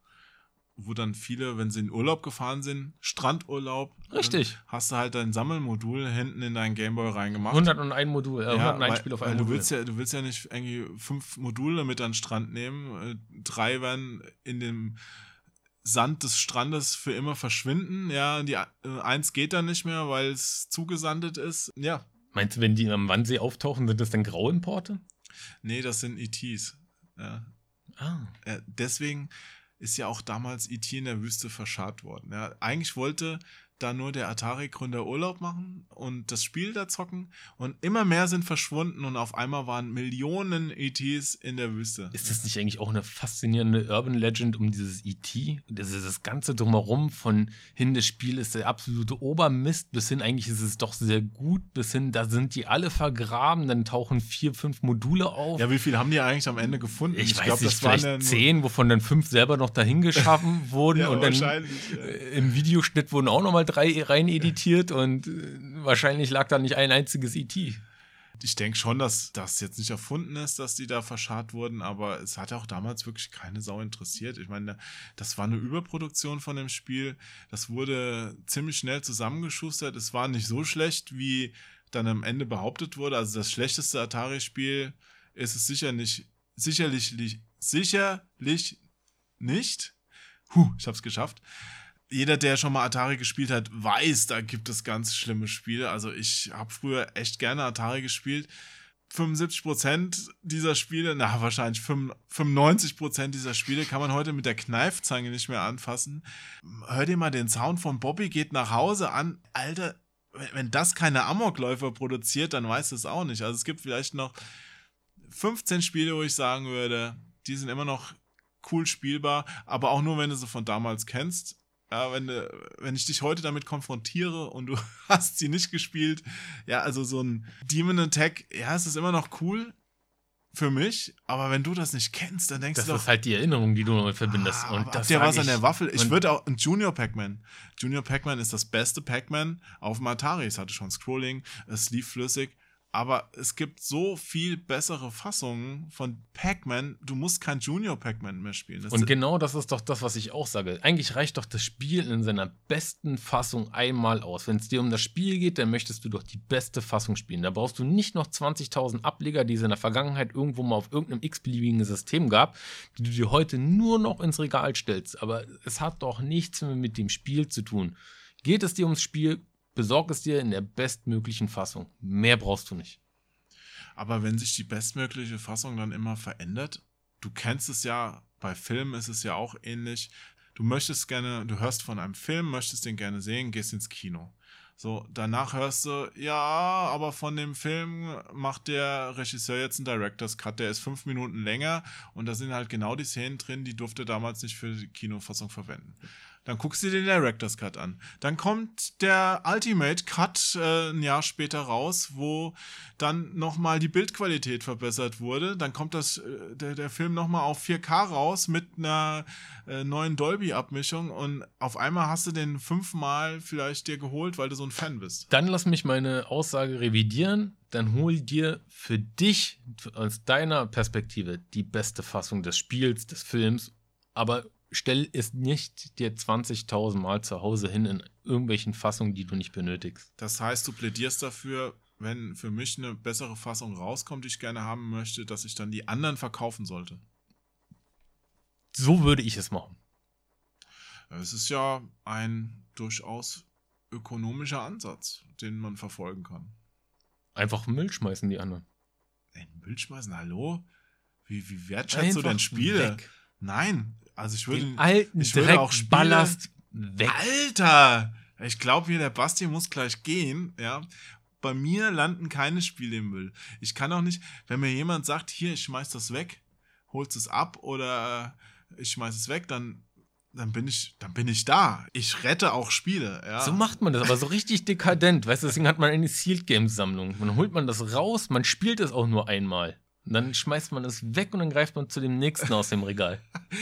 wo dann viele, wenn sie in Urlaub gefahren sind, Strandurlaub. Richtig. Hast du halt dein Sammelmodul hinten in dein Gameboy reingemacht. 101 Modul, äh, 101 weil, Spiel auf einem Modul. Du willst, ja, du willst ja nicht irgendwie fünf Module mit an den Strand nehmen. Äh, drei werden in dem Sand des Strandes für immer verschwinden. Ja, die äh, eins geht dann nicht mehr, weil es zugesandet ist. Ja. Meinst du, wenn die am Wannsee auftauchen, sind das dann Grauimporte? Nee, das sind ETs. Ja. Ah. Äh, deswegen ist ja auch damals E.T. in der Wüste verscharrt worden. Ja, eigentlich wollte da nur der Atari-Gründer Urlaub machen und das Spiel da zocken und immer mehr sind verschwunden und auf einmal waren Millionen ETs in der Wüste. Ist das nicht eigentlich auch eine faszinierende Urban Legend um dieses ET? Das ist das Ganze drumherum von hin das Spiel ist der absolute Obermist bis hin eigentlich ist es doch sehr gut bis hin da sind die alle vergraben, dann tauchen vier, fünf Module auf. Ja, wie viel haben die eigentlich am Ende gefunden? Ich, ich weiß glaub, nicht, vielleicht zehn, wovon dann fünf selber noch dahin geschaffen wurden ja, und dann ja. im Videoschnitt wurden auch nochmal rein editiert und äh, wahrscheinlich lag da nicht ein einziges ET. Ich denke schon, dass das jetzt nicht erfunden ist, dass die da verscharrt wurden, aber es hat auch damals wirklich keine Sau interessiert. Ich meine, das war eine Überproduktion von dem Spiel. Das wurde ziemlich schnell zusammengeschustert. Es war nicht so schlecht wie dann am Ende behauptet wurde. Also das schlechteste Atari-Spiel ist es sicher nicht, sicherlich, li- sicherlich nicht. Huh, ich hab's geschafft. Jeder, der schon mal Atari gespielt hat, weiß, da gibt es ganz schlimme Spiele. Also ich habe früher echt gerne Atari gespielt. 75% dieser Spiele, na wahrscheinlich 95% dieser Spiele kann man heute mit der Kneifzange nicht mehr anfassen. Hör dir mal den Sound von Bobby geht nach Hause an. Alter, wenn, das keine Amokläufer produziert, dann weiß es auch nicht. Also es gibt vielleicht noch 15 Spiele, wo ich sagen würde, die sind immer noch cool spielbar, aber auch nur, wenn du sie von damals kennst. Ja, wenn, du, wenn ich dich heute damit konfrontiere und du hast sie nicht gespielt, ja, also so ein Demon Attack, ja, es ist immer noch cool für mich, aber wenn du das nicht kennst, dann denkst Das du doch, ist halt die Erinnerung, die du damit verbindest. Ah, und das sag was an der Waffel? Ich würde auch ein Junior Pac-Man. Junior Pac-Man ist das beste Pac-Man auf dem Atari. Es hatte schon Scrolling, es lief flüssig. Aber es gibt so viel bessere Fassungen von Pac-Man. Du musst kein Junior Pac-Man mehr spielen. Das Und genau das ist doch das, was ich auch sage. Eigentlich reicht doch das Spiel in seiner besten Fassung einmal aus. Wenn es dir um das Spiel geht, dann möchtest du doch die beste Fassung spielen. Da brauchst du nicht noch 20.000 Ableger, die es in der Vergangenheit irgendwo mal auf irgendeinem x-beliebigen System gab, die du dir heute nur noch ins Regal stellst. Aber es hat doch nichts mehr mit dem Spiel zu tun. Geht es dir ums Spiel, besorg es dir in der bestmöglichen Fassung. Mehr brauchst du nicht. Aber wenn sich die bestmögliche Fassung dann immer verändert, du kennst es ja, bei Filmen ist es ja auch ähnlich. Du möchtest gerne, du hörst von einem Film, möchtest den gerne sehen, gehst ins Kino. So, danach hörst du, ja, aber von dem Film macht der Regisseur jetzt einen Director's Cut, der ist fünf Minuten länger und da sind halt genau die Szenen drin, die durfte damals nicht für die Kinofassung verwenden. Dann guckst du dir den Director's Cut an. Dann kommt der Ultimate Cut äh, ein Jahr später raus, wo dann nochmal die Bildqualität verbessert wurde. Dann kommt das, äh, der, der Film nochmal auf 4K raus mit einer äh, neuen Dolby-Abmischung und auf einmal hast du den fünfmal vielleicht dir geholt, weil du so ein Fan bist. Dann lass mich meine Aussage revidieren. Dann hol dir für dich aus deiner Perspektive die beste Fassung des Spiels, des Films, aber stell es nicht dir 20.000 Mal zu Hause hin in irgendwelchen Fassungen, die du nicht benötigst. Das heißt, du plädierst dafür, wenn für mich eine bessere Fassung rauskommt, die ich gerne haben möchte, dass ich dann die anderen verkaufen sollte. So würde ich es machen. Es ist ja ein durchaus ökonomischer Ansatz, den man verfolgen kann. Einfach Müll schmeißen die anderen. Den Müll schmeißen, hallo? Wie, wie wertschätzt du denn Spiele? weg. Nein, also ich würde. Den alten ich würde Dreck, auch Spiele- Ballast weg. Alter! Ich glaube hier, der Basti muss gleich gehen, ja. Bei mir landen keine Spiele im Müll. Ich kann auch nicht, wenn mir jemand sagt, hier, ich schmeiß das weg, holst es ab oder ich schmeiß es weg, dann, dann bin ich, dann bin ich da. Ich rette auch Spiele, ja. So macht man das, aber so richtig dekadent. Weißt du, deswegen hat man eine Sealed Games Sammlung. Dann holt man das raus, man spielt es auch nur einmal. Und dann schmeißt man es weg und dann greift man zu dem nächsten aus dem Regal.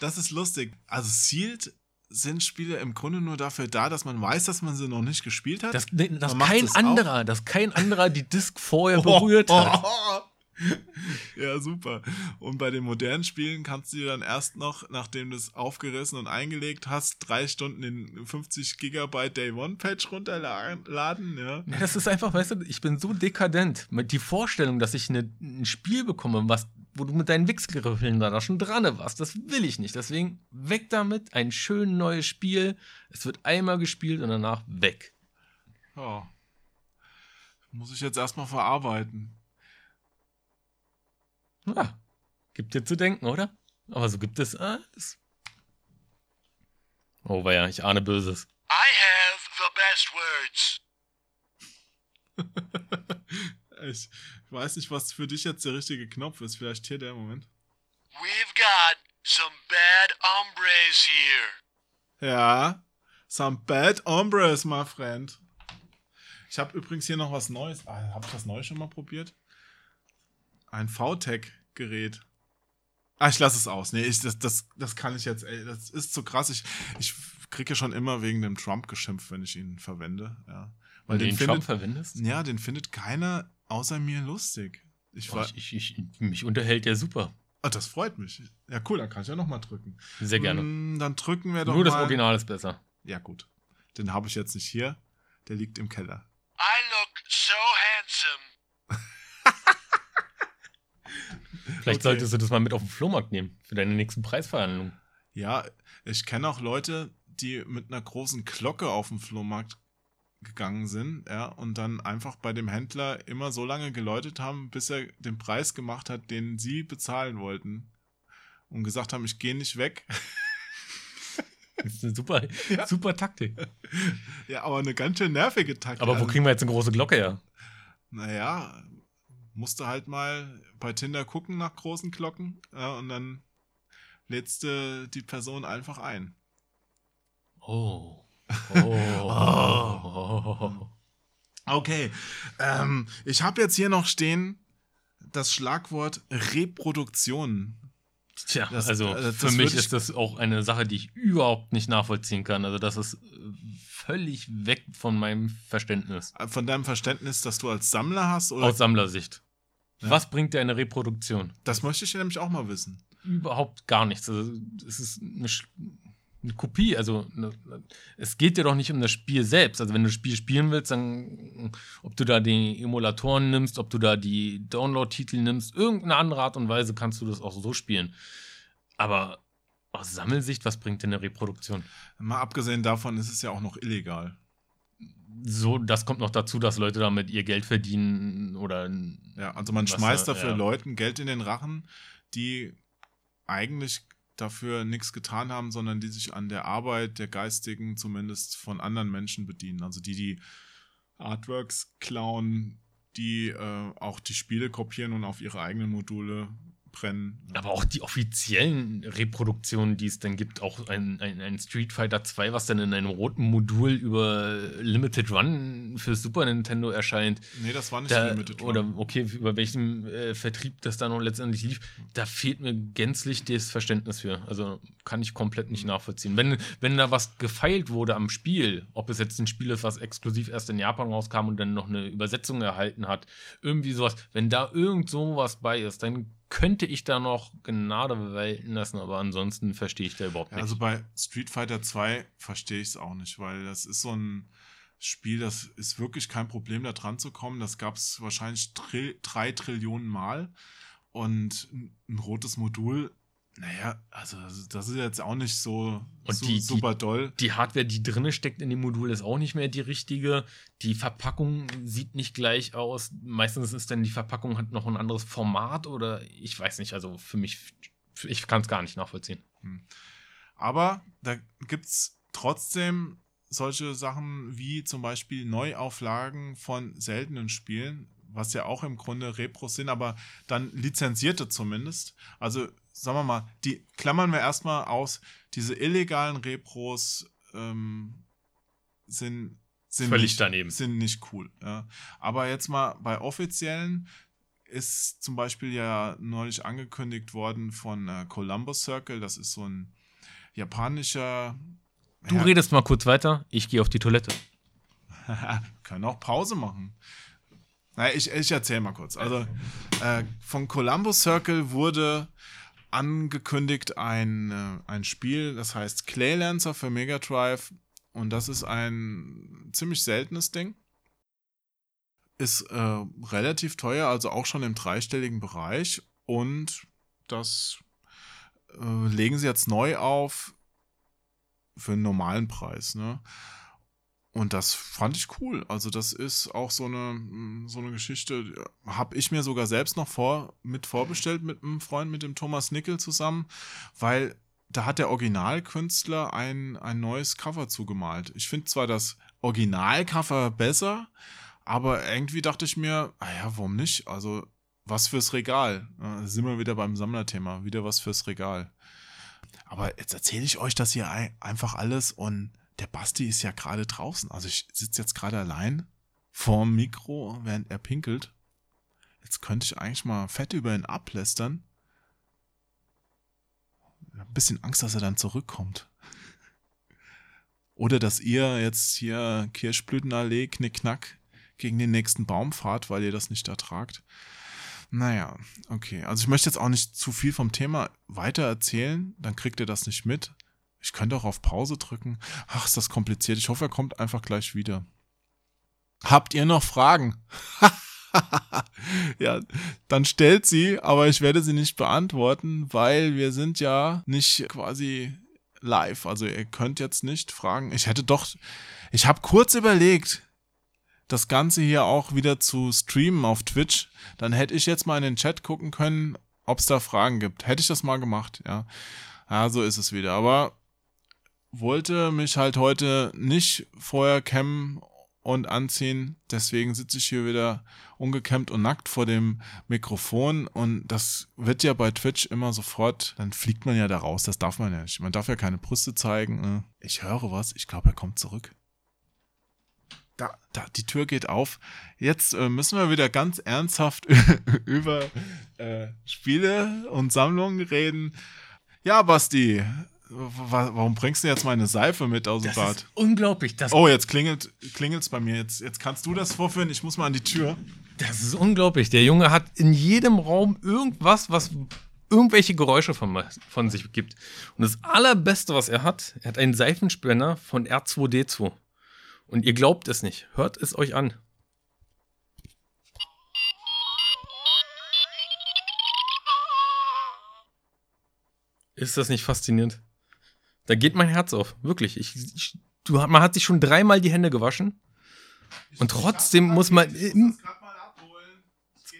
Das ist lustig. Also Sealed sind Spiele im Grunde nur dafür da, dass man weiß, dass man sie noch nicht gespielt hat. Dass, dass kein auch. anderer, dass kein anderer die Disc vorher berührt hat. Ja, super. Und bei den modernen Spielen kannst du dir dann erst noch, nachdem du es aufgerissen und eingelegt hast, drei Stunden den 50 Gigabyte Day One Patch runterladen, ja. Das ist einfach, weißt du, ich bin so dekadent. Mit die Vorstellung, dass ich eine, ein Spiel bekomme, was, wo du mit deinen Wichsgriffeln da schon dran warst, das will ich nicht. Deswegen weg damit, ein schön neues Spiel. Es wird einmal gespielt und danach weg. ja. Muss ich jetzt erstmal verarbeiten. Ja, gibt dir zu denken, oder? Aber so gibt es alles. Oh, weia, ich ahne Böses. I have the best words. Ich weiß nicht, was für dich jetzt der richtige Knopf ist. Vielleicht hier der Moment. We've got some bad hombres here. Ja. Some bad hombres, my friend. Ich habe übrigens hier noch was Neues. Ah, habe ich das Neues schon mal probiert? Ein VTech-Gerät. Ah, ich lasse es aus. Nee, ich, das, das, das kann ich jetzt, ey, das ist zu krass. Ich, ich kriege ja schon immer wegen dem Trump geschimpft, wenn ich ihn verwende. Ja. Weil den den Trump findet, verwendest? ja, den findet keiner außer mir lustig. Ich Oh, war, ich, ich, ich, mich unterhält der super. ah, das freut mich. Ja, cool, dann kann ich ja nochmal drücken. Sehr gerne. Mm, dann drücken wir doch Nur das mal. Original ist besser. Ja, gut. Den habe ich jetzt nicht hier. Der liegt im Keller. I look so so handsome. Vielleicht Okay. solltest du das mal mit auf den Flohmarkt nehmen für deine nächsten Preisverhandlungen. Ja, ich kenne auch Leute, die mit einer großen Glocke auf den Flohmarkt gegangen sind, ja, und dann einfach bei dem Händler immer so lange geläutet haben, bis er den Preis gemacht hat, den sie bezahlen wollten. Und gesagt haben, ich gehe nicht weg. Das ist eine super, super Taktik. ja, aber eine ganz schön nervige Taktik. Aber wo Also, kriegen wir jetzt eine große Glocke her? Naja, musste halt mal bei Tinder gucken nach großen Glocken, ja, und dann lädst du die Person einfach ein. Oh. Oh. Okay, ähm, ich habe jetzt hier noch stehen das Schlagwort Reproduktion. Tja, Das- also äh, das für mich ich- ist das auch eine Sache, die ich überhaupt nicht nachvollziehen kann. Also das ist äh, völlig weg von meinem Verständnis. Von deinem Verständnis, dass du als Sammler hast? Oder? Aus Sammlersicht. Ja. Was bringt dir eine Reproduktion? Das möchte ich nämlich auch mal wissen. Überhaupt gar nichts. Also es ist eine, eine Kopie. Also eine, es geht dir doch nicht um das Spiel selbst. Also wenn du das Spiel spielen willst, dann ob du da die Emulatoren nimmst, ob du da die Download-Titel nimmst, irgendeine andere Art und Weise kannst du das auch so spielen. Aber aus Sammelsicht, was bringt dir eine Reproduktion? Mal abgesehen davon ist es ja auch noch illegal. So, das kommt noch dazu, dass Leute damit ihr Geld verdienen oder Ja, also man schmeißt dafür ja. Leuten Geld in den Rachen, die eigentlich dafür nichts getan haben, sondern die sich an der Arbeit der Geistigen zumindest von anderen Menschen bedienen. Also die, die Artworks klauen, die äh, auch die Spiele kopieren und auf ihre eigenen Module brennen. Aber auch die offiziellen Reproduktionen, die es dann gibt, auch ein, ein, ein Street Fighter 2, was dann in einem roten Modul über Limited Run für Super Nintendo erscheint. Nee, das war nicht Da, Limited Run. oder okay, über welchen äh, Vertrieb das dann noch letztendlich lief, da fehlt mir gänzlich das Verständnis für. Also kann ich komplett nicht nachvollziehen. Wenn, wenn da was gefeilt wurde am Spiel, ob es jetzt ein Spiel ist, was exklusiv erst in Japan rauskam und dann noch eine Übersetzung erhalten hat, irgendwie sowas, wenn da irgend sowas bei ist, dann könnte ich da noch Gnade walten lassen, aber ansonsten verstehe ich da überhaupt Ja, nicht. also bei Street Fighter 2 verstehe ich es auch nicht, weil das ist so ein Spiel, das ist wirklich kein Problem, da dran zu kommen. Das gab es wahrscheinlich Trill drei Trillionen Mal. Und ein rotes Modul, naja, also das ist jetzt auch nicht so, Und so die- die- super doll. Die Hardware, die drinne steckt in dem Modul, ist auch nicht mehr die richtige. Die Verpackung sieht nicht gleich aus. Meistens ist dann die Verpackung hat noch ein anderes Format oder ich weiß nicht. Also für mich, ich kann es gar nicht nachvollziehen. Aber da gibt es trotzdem solche Sachen wie zum Beispiel Neuauflagen von seltenen Spielen, was ja auch im Grunde Repros sind, aber dann lizenzierte zumindest. Also sagen wir mal, die klammern wir erstmal aus, diese illegalen Repros ähm, sind, sind, Völlig nicht, daneben. sind nicht cool. Ja. Aber jetzt mal bei offiziellen ist zum Beispiel ja neulich angekündigt worden von äh, Columbus Circle, das ist so ein japanischer. Du Ja, redest mal kurz weiter. Ich gehe auf die Toilette. können auch Pause machen. Naja, ich, ich erzähle mal kurz. Also, äh, von Columbus Circle wurde angekündigt ein, äh, ein Spiel, das heißt Claylancer für Mega Drive. Und das ist ein ziemlich seltenes Ding. Ist äh, relativ teuer, also auch schon im dreistelligen Bereich. Und das äh, legen sie jetzt neu auf für einen normalen Preis. Ne? Und das fand ich cool. Also das ist auch so eine, mm, so eine Geschichte, habe ich mir sogar selbst noch vor, mit vorbestellt mit einem Freund, mit dem Thomas Nickel zusammen, weil da hat der Originalkünstler ein, ein neues Cover zugemalt. Ich finde zwar das Originalcover besser, aber irgendwie dachte ich mir, ah ja, warum nicht? Also was fürs Regal. Da sind wir wieder beim Sammlerthema, wieder was fürs Regal. Aber jetzt erzähle ich euch das hier ein, einfach alles und der Basti ist ja gerade draußen. Also ich sitze jetzt gerade allein vorm Mikro, während er pinkelt. Jetzt könnte ich eigentlich mal fett über ihn ablästern. Ein bisschen Angst, dass er dann zurückkommt. Oder dass ihr jetzt hier Kirschblütenallee, Knickknack gegen den nächsten Baum fahrt, weil ihr das nicht ertragt. Naja, okay. Also ich möchte jetzt auch nicht zu viel vom Thema weiter erzählen, dann kriegt ihr das nicht mit. Ich könnte auch auf Pause drücken. Ach, ist das kompliziert. Ich hoffe, er kommt einfach gleich wieder. Habt ihr noch Fragen? ja, dann stellt sie, aber ich werde sie nicht beantworten, weil wir sind ja nicht quasi live. Also ihr könnt jetzt nicht fragen. Ich hätte doch, ich habe kurz überlegt, das Ganze hier auch wieder zu streamen auf Twitch. Dann hätte ich jetzt mal in den Chat gucken können, ob es da Fragen gibt. Hätte ich das mal gemacht, ja. Ja, so ist es wieder. Aber wollte mich halt heute nicht vorher kämmen und anziehen. Deswegen sitze ich hier wieder ungekämmt und nackt vor dem Mikrofon. Und das wird ja bei Twitch immer sofort, dann fliegt man ja da raus. Das darf man ja nicht. Man darf ja keine Brüste zeigen. Ne? Ich höre was. Ich glaube, er kommt zurück. Da, da, die Tür geht auf. Jetzt äh, müssen wir wieder ganz ernsthaft über äh, Spiele und Sammlungen reden. Ja, Basti, warum bringst du jetzt meine Seife mit aus dem Das Bad? ist unglaublich. Das, Oh, jetzt klingelt es bei mir. Jetzt, jetzt kannst du das vorführen. Ich muss mal an die Tür. das ist unglaublich. Der Junge hat in jedem Raum irgendwas, was irgendwelche Geräusche von, von sich gibt. Und das allerbeste, was er hat, er hat einen Seifenspender von R2D2. Und ihr glaubt es nicht. Hört es euch an. Ist das nicht faszinierend? Da geht mein Herz auf. Wirklich. Ich, ich, du, man hat sich schon dreimal die Hände gewaschen. Und trotzdem muss man. Im,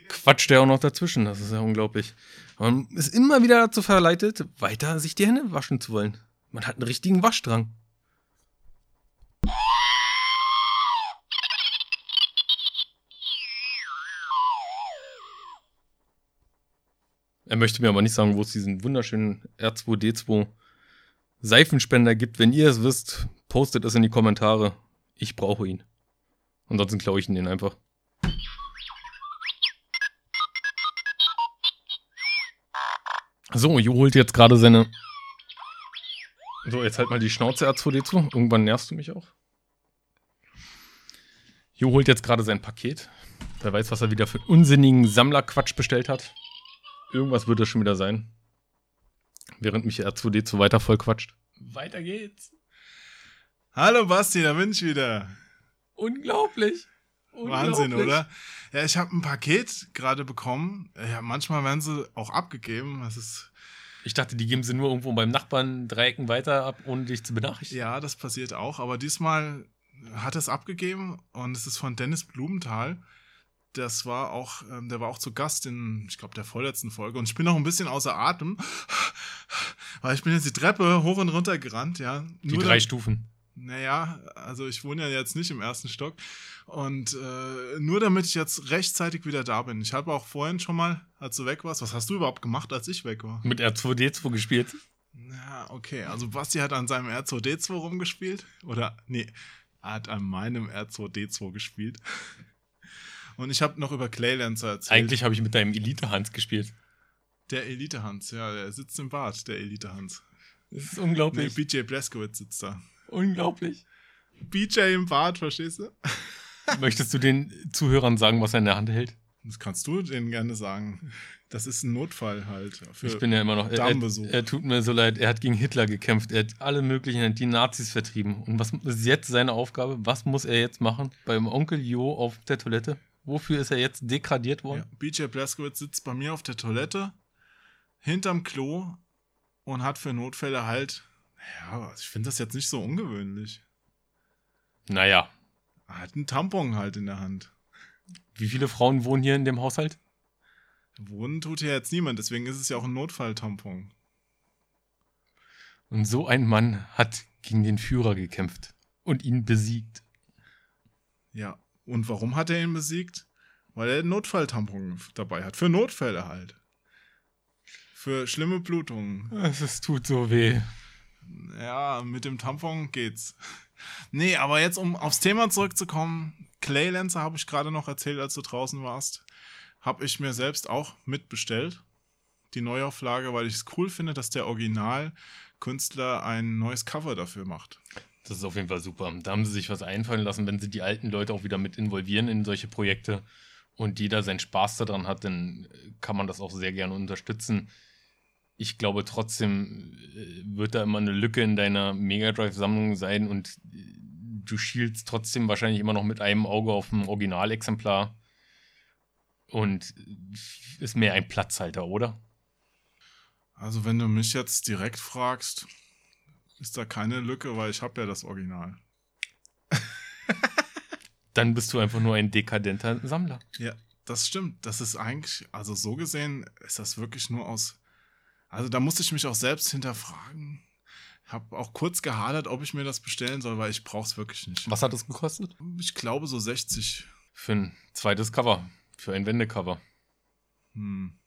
quatscht der auch noch dazwischen. Das ist ja unglaublich. Man ist immer wieder dazu verleitet, weiter sich die Hände waschen zu wollen. Man hat einen richtigen Waschdrang. Er möchte mir aber nicht sagen, wo es diesen wunderschönen R2D2 Seifenspender gibt. Wenn ihr es wisst, postet es in die Kommentare. Ich brauche ihn. Ansonsten klaue ich ihn den einfach. So, Jo holt jetzt gerade seine. So, jetzt halt mal die Schnauze R2D zu. Irgendwann nervst du mich auch. Jo holt jetzt gerade sein Paket. Wer weiß, was er wieder für unsinnigen Sammlerquatsch bestellt hat. Irgendwas wird das schon wieder sein. Während mich R2D2 weiter voll quatscht. Weiter geht's. Hallo Basti, da bin ich wieder. Unglaublich. Wahnsinn, Unglaublich. oder? Ja, ich habe ein Paket gerade bekommen. Ja, manchmal werden sie auch abgegeben. Das ist, Ich dachte, die geben sie nur irgendwo beim Nachbarn drei Ecken weiter ab, ohne dich zu benachrichtigen. ja, das passiert auch. Aber diesmal hat es abgegeben und es ist von Dennis Blumenthal. Das war auch, ähm, der war auch zu Gast in, ich glaube, der vorletzten Folge. Und ich bin noch ein bisschen außer Atem, weil ich bin jetzt die Treppe hoch und runter gerannt, ja. Die Nur drei da- Stufen. Naja, also ich wohne ja jetzt nicht im ersten Stock. Und äh, nur damit ich jetzt rechtzeitig wieder da bin. Ich habe auch vorhin schon mal, als du weg warst, was hast du überhaupt gemacht, als ich weg war? Mit R2D2 gespielt. Ja, okay. Also Basti hat an seinem R2D2 rumgespielt. Oder, nee, er hat an meinem R2D2 gespielt. Und ich habe noch über Claylancer erzählt. Eigentlich habe ich mit deinem Elite-Hans gespielt. Der Elite-Hans, ja, der sitzt im Bad, der Elite-Hans. Das ist Nee, unglaublich. BJ Blazkowicz sitzt da. unglaublich. BJ im Bad, verstehst du? Möchtest du den Zuhörern sagen, was er in der Hand hält? Das kannst du denen gerne sagen. Das ist ein Notfall halt. Für, Ich bin ja immer noch. Er, er, er tut mir so leid. Er hat gegen Hitler gekämpft. Er hat alle möglichen, die Nazis vertrieben. Und was ist jetzt seine Aufgabe? Was muss er jetzt machen? Beim Onkel Jo auf der Toilette? Wofür ist er jetzt degradiert worden? ja, BJ Blazkowicz sitzt bei mir auf der Toilette, hinterm Klo und hat für Notfälle halt. Ja, ich finde das jetzt nicht so ungewöhnlich. Naja. Er hat einen Tampon halt in der Hand. Wie viele Frauen wohnen hier in dem Haushalt? Wohnen tut hier jetzt niemand, deswegen ist es ja auch ein Notfalltampon. Und so ein Mann hat gegen den Führer gekämpft und ihn besiegt. Ja. Und warum hat er ihn besiegt? Weil er einen Notfalltampon dabei hat. Für Notfälle halt. Für schlimme Blutungen. Es tut so weh. Ja, mit dem Tampon geht's. Nee, aber jetzt, um aufs Thema zurückzukommen, Claylancer habe ich gerade noch erzählt, als du draußen warst. Habe ich mir selbst auch mitbestellt. Die Neuauflage, weil ich es cool finde, dass der Originalkünstler ein neues Cover dafür macht. Das ist auf jeden Fall super. Da haben sie sich was einfallen lassen, wenn sie die alten Leute auch wieder mit involvieren in solche Projekte und jeder seinen Spaß daran hat, dann kann man das auch sehr gerne unterstützen. Ich glaube trotzdem äh, wird da immer eine Lücke in deiner Mega Drive-Sammlung sein und äh, du schielst trotzdem wahrscheinlich immer noch mit einem Auge auf dem Originalexemplar und ist mehr ein Platzhalter, oder? Also wenn du mich jetzt direkt fragst, ist da keine Lücke, weil ich habe ja das Original. Dann bist du einfach nur ein dekadenter Sammler. Ja, das stimmt. Das ist eigentlich, also so gesehen, ist das wirklich nur aus. Also da musste ich mich auch selbst hinterfragen. Hab auch kurz gehadert, ob ich mir das bestellen soll, weil ich brauch's wirklich nicht. Was hat das gekostet? Ich glaube so 60. Für ein zweites Cover. Für ein Wendecover. Hm.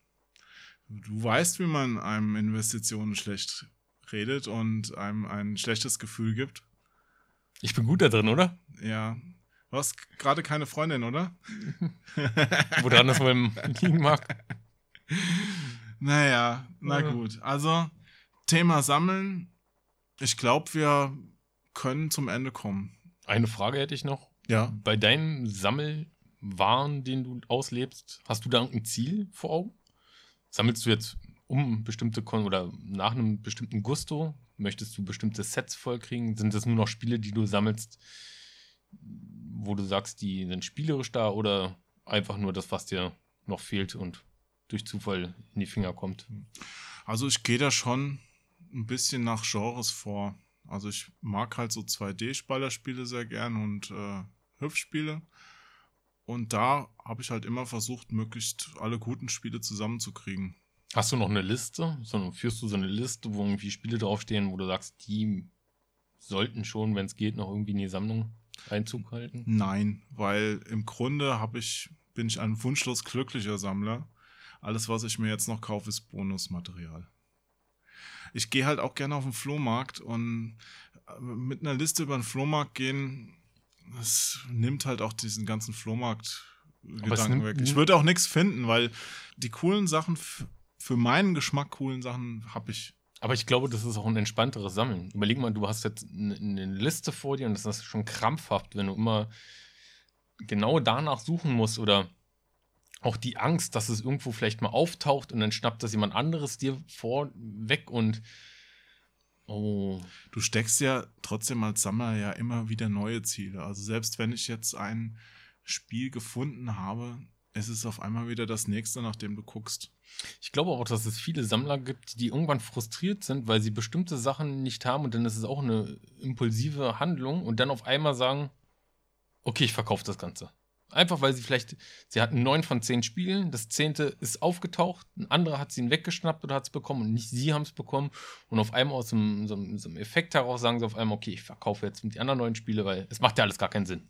Du weißt, wie man einem Investitionen schlecht redet und einem ein schlechtes Gefühl gibt. Ich bin gut da drin, oder? Ja. Du hast gerade keine Freundin, oder? Woran das wohl liegen mag. Naja, na Ja. gut. Also, Thema Sammeln. Ich glaube, wir können zum Ende kommen. Eine Frage hätte ich noch. Ja. Bei deinem Sammelwahn, den du auslebst, hast du da irgendein Ziel vor Augen? Sammelst du jetzt um bestimmte Kon oder nach einem bestimmten Gusto? Möchtest du bestimmte Sets vollkriegen? Sind das nur noch Spiele, die du sammelst, wo du sagst, die sind spielerisch da oder einfach nur das, was dir noch fehlt und durch Zufall in die Finger kommt? Also, ich gehe da schon ein bisschen nach Genres vor. Also, ich mag halt so 2D-Spallerspiele sehr gern und äh, Hüpfspiele. Und da habe ich halt immer versucht, möglichst alle guten Spiele zusammenzukriegen. Hast du noch eine Liste? So, führst du so eine Liste, wo irgendwie Spiele draufstehen, wo du sagst, die sollten schon, wenn es geht, noch irgendwie in die Sammlung Einzug halten? Nein, weil im Grunde habe ich, bin ich ein wunschlos glücklicher Sammler. Alles, was ich mir jetzt noch kaufe, ist Bonusmaterial. Ich gehe halt auch gerne auf den Flohmarkt und äh, mit einer Liste über den Flohmarkt gehen, das nimmt halt auch diesen ganzen Flohmarkt-Gedanken nimmt- weg. Ich würde auch nichts finden, weil die coolen Sachen, für meinen Geschmack coolen Sachen, habe ich. Aber ich glaube, das ist auch ein entspannteres Sammeln. Überleg mal, du hast jetzt eine, Liste vor dir und das ist schon krampfhaft, wenn du immer genau danach suchen musst oder auch die Angst, dass es irgendwo vielleicht mal auftaucht und dann schnappt das jemand anderes dir vorweg und oh, Du steckst ja trotzdem als Sammler ja immer wieder neue Ziele. Also selbst wenn ich jetzt ein Spiel gefunden habe, ist es auf einmal wieder das nächste, nach dem du guckst. Ich glaube auch, dass es viele Sammler gibt, die irgendwann frustriert sind, weil sie bestimmte Sachen nicht haben und dann ist es auch eine impulsive Handlung und dann auf einmal sagen, okay, ich verkaufe das Ganze. Einfach weil sie vielleicht, sie hatten neun von zehn Spielen, das zehnte ist aufgetaucht, ein anderer hat sie ihn weggeschnappt oder hat es bekommen und nicht sie haben es bekommen und auf einmal aus so einem, so, einem, so einem Effekt heraus sagen sie auf einmal, okay, ich verkaufe jetzt die anderen neun Spiele, weil es macht ja alles gar keinen Sinn.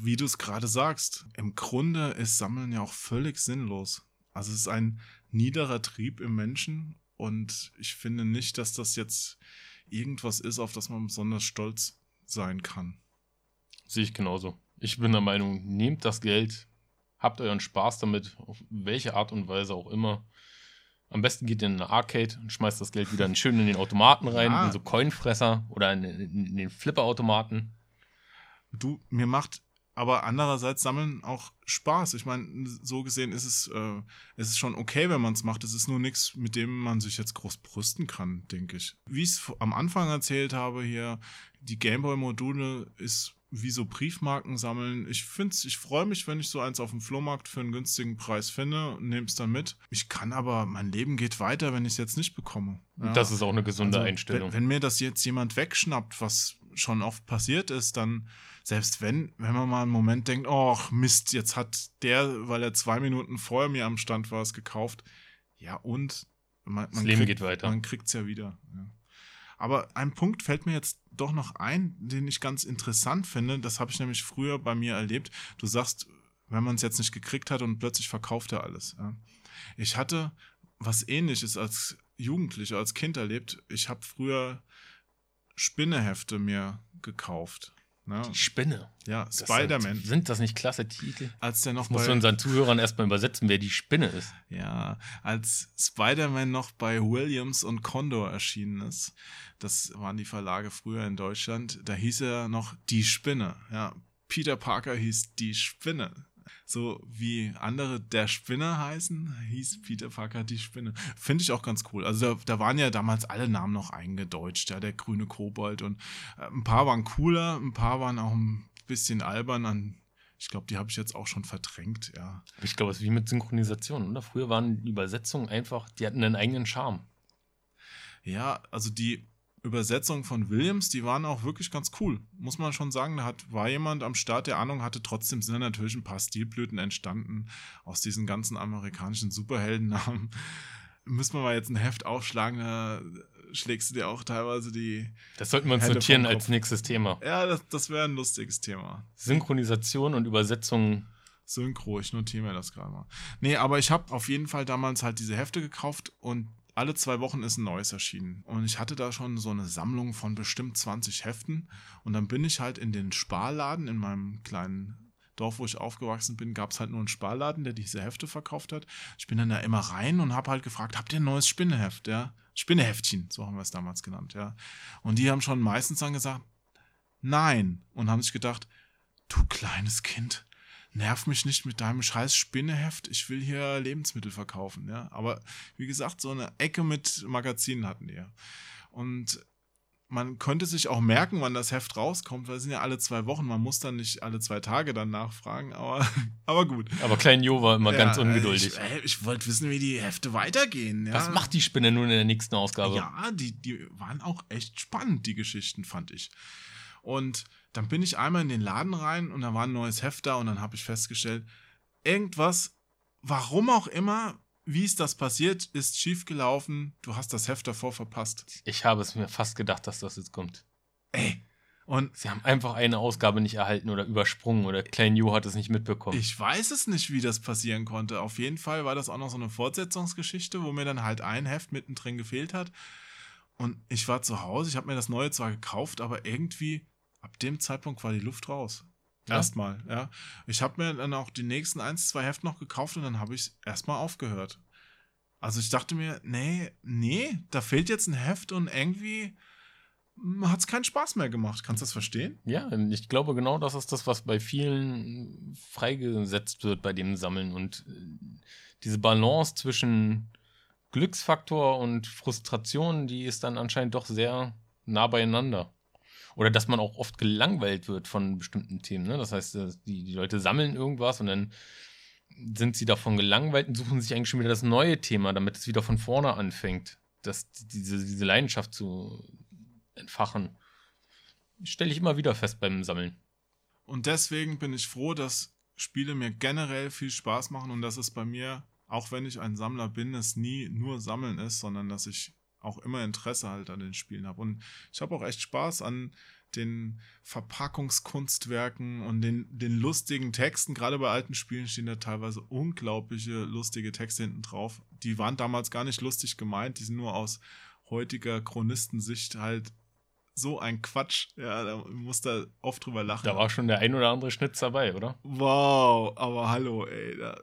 Wie du es gerade sagst, im Grunde ist Sammeln ja auch völlig sinnlos. Also es ist ein niederer Trieb im Menschen und ich finde nicht, dass das jetzt irgendwas ist, auf das man besonders stolz sein kann. Sehe ich genauso. Ich bin der Meinung, nehmt das Geld, habt euren Spaß damit, auf welche Art und Weise auch immer. Am besten geht ihr in eine Arcade und schmeißt das Geld wieder schön in den Automaten rein, Ja. in so Coinfresser oder in, in, in den Flipperautomaten. Du, mir macht aber andererseits Sammeln auch Spaß. Ich meine, so gesehen ist es, äh, es ist schon okay, wenn man es macht. Es ist nur nichts, mit dem man sich jetzt groß brüsten kann, denke ich. Wie ich es am Anfang erzählt habe hier, die Gameboy-Module ist wie so Briefmarken sammeln. Ich find's, ich freue mich, wenn ich so eins auf dem Flohmarkt für einen günstigen Preis finde und nehme es dann mit. Ich kann aber, mein Leben geht weiter, wenn ich es jetzt nicht bekomme. Ja. Das ist auch eine gesunde Also, Einstellung. Wenn, wenn mir das jetzt jemand wegschnappt, was schon oft passiert ist, dann, selbst wenn, wenn man mal einen Moment denkt, oh Mist, jetzt hat der, weil er zwei Minuten vorher mir am Stand war, es gekauft. Ja, und man, das man Leben kriegt, geht weiter. man kriegt es ja wieder. Ja. Aber ein Punkt fällt mir jetzt doch noch ein, den ich ganz interessant finde. Das habe ich nämlich früher bei mir erlebt. Du sagst, wenn man es jetzt nicht gekriegt hat und plötzlich verkauft er alles. Ja. Ich hatte was ähnliches als Jugendlicher, als Kind erlebt. Ich habe früher Spinnehefte mir gekauft. Ne? Die Spinne. Ja, Spider-Man. Sind, sind das nicht klasse Titel? Als der noch muss bei, unseren Zuhörern erstmal übersetzen, wer die Spinne ist. Ja, als Spider-Man noch bei Williams und Condor erschienen ist, das waren die Verlage früher in Deutschland, da hieß er noch Die Spinne. Ja, Peter Parker hieß Die Spinne. So wie andere der Spinner heißen, hieß Peter Parker die Spinne. Finde ich auch ganz cool. Also da, da, waren ja damals alle Namen noch eingedeutscht, ja, der grüne Kobold und äh, ein paar waren cooler, ein paar waren auch ein bisschen albern an ich glaube, die habe ich jetzt auch schon verdrängt, ja. Ich glaube, es ist wie mit Synchronisation, oder? Früher waren die Übersetzungen einfach, die hatten einen eigenen Charme. Ja, also die Übersetzungen von Williams, die waren auch wirklich ganz cool. Muss man schon sagen, da hat, war jemand am Start, der Ahnung hatte. Trotzdem sind natürlich ein paar Stilblüten entstanden aus diesen ganzen amerikanischen Superheldennamen. Müssen wir mal jetzt ein Heft aufschlagen, da schlägst du dir auch teilweise die. Das sollten wir uns Hände notieren als nächstes Thema. Ja, das, das wäre ein lustiges Thema. Synchronisation und Übersetzung. Synchro, ich notiere mir das gerade mal. Nee, aber ich habe auf jeden Fall damals halt diese Hefte gekauft und alle zwei Wochen ist ein neues erschienen. Und ich hatte da schon so eine Sammlung von bestimmt 20 Heften. Und dann bin ich halt in den Sparladen in meinem kleinen Dorf, wo ich aufgewachsen bin, gab es halt nur einen Sparladen, der diese Hefte verkauft hat. Ich bin dann da immer rein und habe halt gefragt, habt ihr ein neues Spinneheft, ja? Spinneheftchen, so haben wir es damals genannt, ja. Und die haben schon meistens dann gesagt, nein. Und haben sich gedacht, du kleines Kind, nerv mich nicht mit deinem scheiß Spinneheft, ich will hier Lebensmittel verkaufen, ja. Aber wie gesagt, so eine Ecke mit Magazinen hatten die ja. Und man könnte sich auch merken, wann das Heft rauskommt, weil es sind ja alle zwei Wochen. Man muss dann nicht alle zwei Tage dann nachfragen, aber, aber gut. Aber Klein Jo war immer ja, ganz ungeduldig. Ich, ich wollte wissen, wie die Hefte weitergehen. Ja. Was macht die Spinne nun in der nächsten Ausgabe? Ja, die, die waren auch echt spannend, die Geschichten, fand ich. Und dann bin ich einmal in den Laden rein und da war ein neues Heft da und dann habe ich festgestellt, irgendwas, warum auch immer, wie ist das passiert, ist schiefgelaufen, du hast das Heft davor verpasst. Ich habe es mir fast gedacht, dass das jetzt kommt. Ey. Und sie haben einfach eine Ausgabe nicht erhalten oder übersprungen oder Klein Ju hat es nicht mitbekommen. Ich weiß es nicht, wie das passieren konnte. Auf jeden Fall war das auch noch so eine Fortsetzungsgeschichte, wo mir dann halt ein Heft mittendrin gefehlt hat. Und ich war zu Hause, ich habe mir das neue zwar gekauft, aber irgendwie ab dem Zeitpunkt war die Luft raus. Ja. Erstmal, ja. Ich habe mir dann auch die nächsten ein, zwei Hefte noch gekauft und dann habe ich erstmal aufgehört. Also ich dachte mir, nee, nee, da fehlt jetzt ein Heft und irgendwie hat es keinen Spaß mehr gemacht. Kannst du das verstehen? Ja, ich glaube genau das ist das, was bei vielen freigesetzt wird bei dem Sammeln und äh, diese Balance zwischen Glücksfaktor und Frustration, die ist dann anscheinend doch sehr nah beieinander. Oder dass man auch oft gelangweilt wird von bestimmten Themen. Ne? Das heißt, die, die Leute sammeln irgendwas und dann sind sie davon gelangweilt und suchen sich eigentlich schon wieder das neue Thema, damit es wieder von vorne anfängt. Das, diese, diese Leidenschaft zu entfachen. Stelle ich immer wieder fest beim Sammeln. Und deswegen bin ich froh, dass Spiele mir generell viel Spaß machen und dass es bei mir, auch wenn ich ein Sammler bin, es nie nur Sammeln ist, sondern dass ich auch immer Interesse halt an den Spielen habe. Und ich habe auch echt Spaß an den Verpackungskunstwerken und den, den lustigen Texten. Gerade bei alten Spielen stehen da teilweise unglaubliche lustige Texte hinten drauf. Die waren damals gar nicht lustig gemeint, die sind nur aus heutiger Chronistensicht halt so ein Quatsch. Ja, da muss da oft drüber lachen. Da war schon der ein oder andere Schnitz dabei, oder? Wow, aber hallo, ey. Da,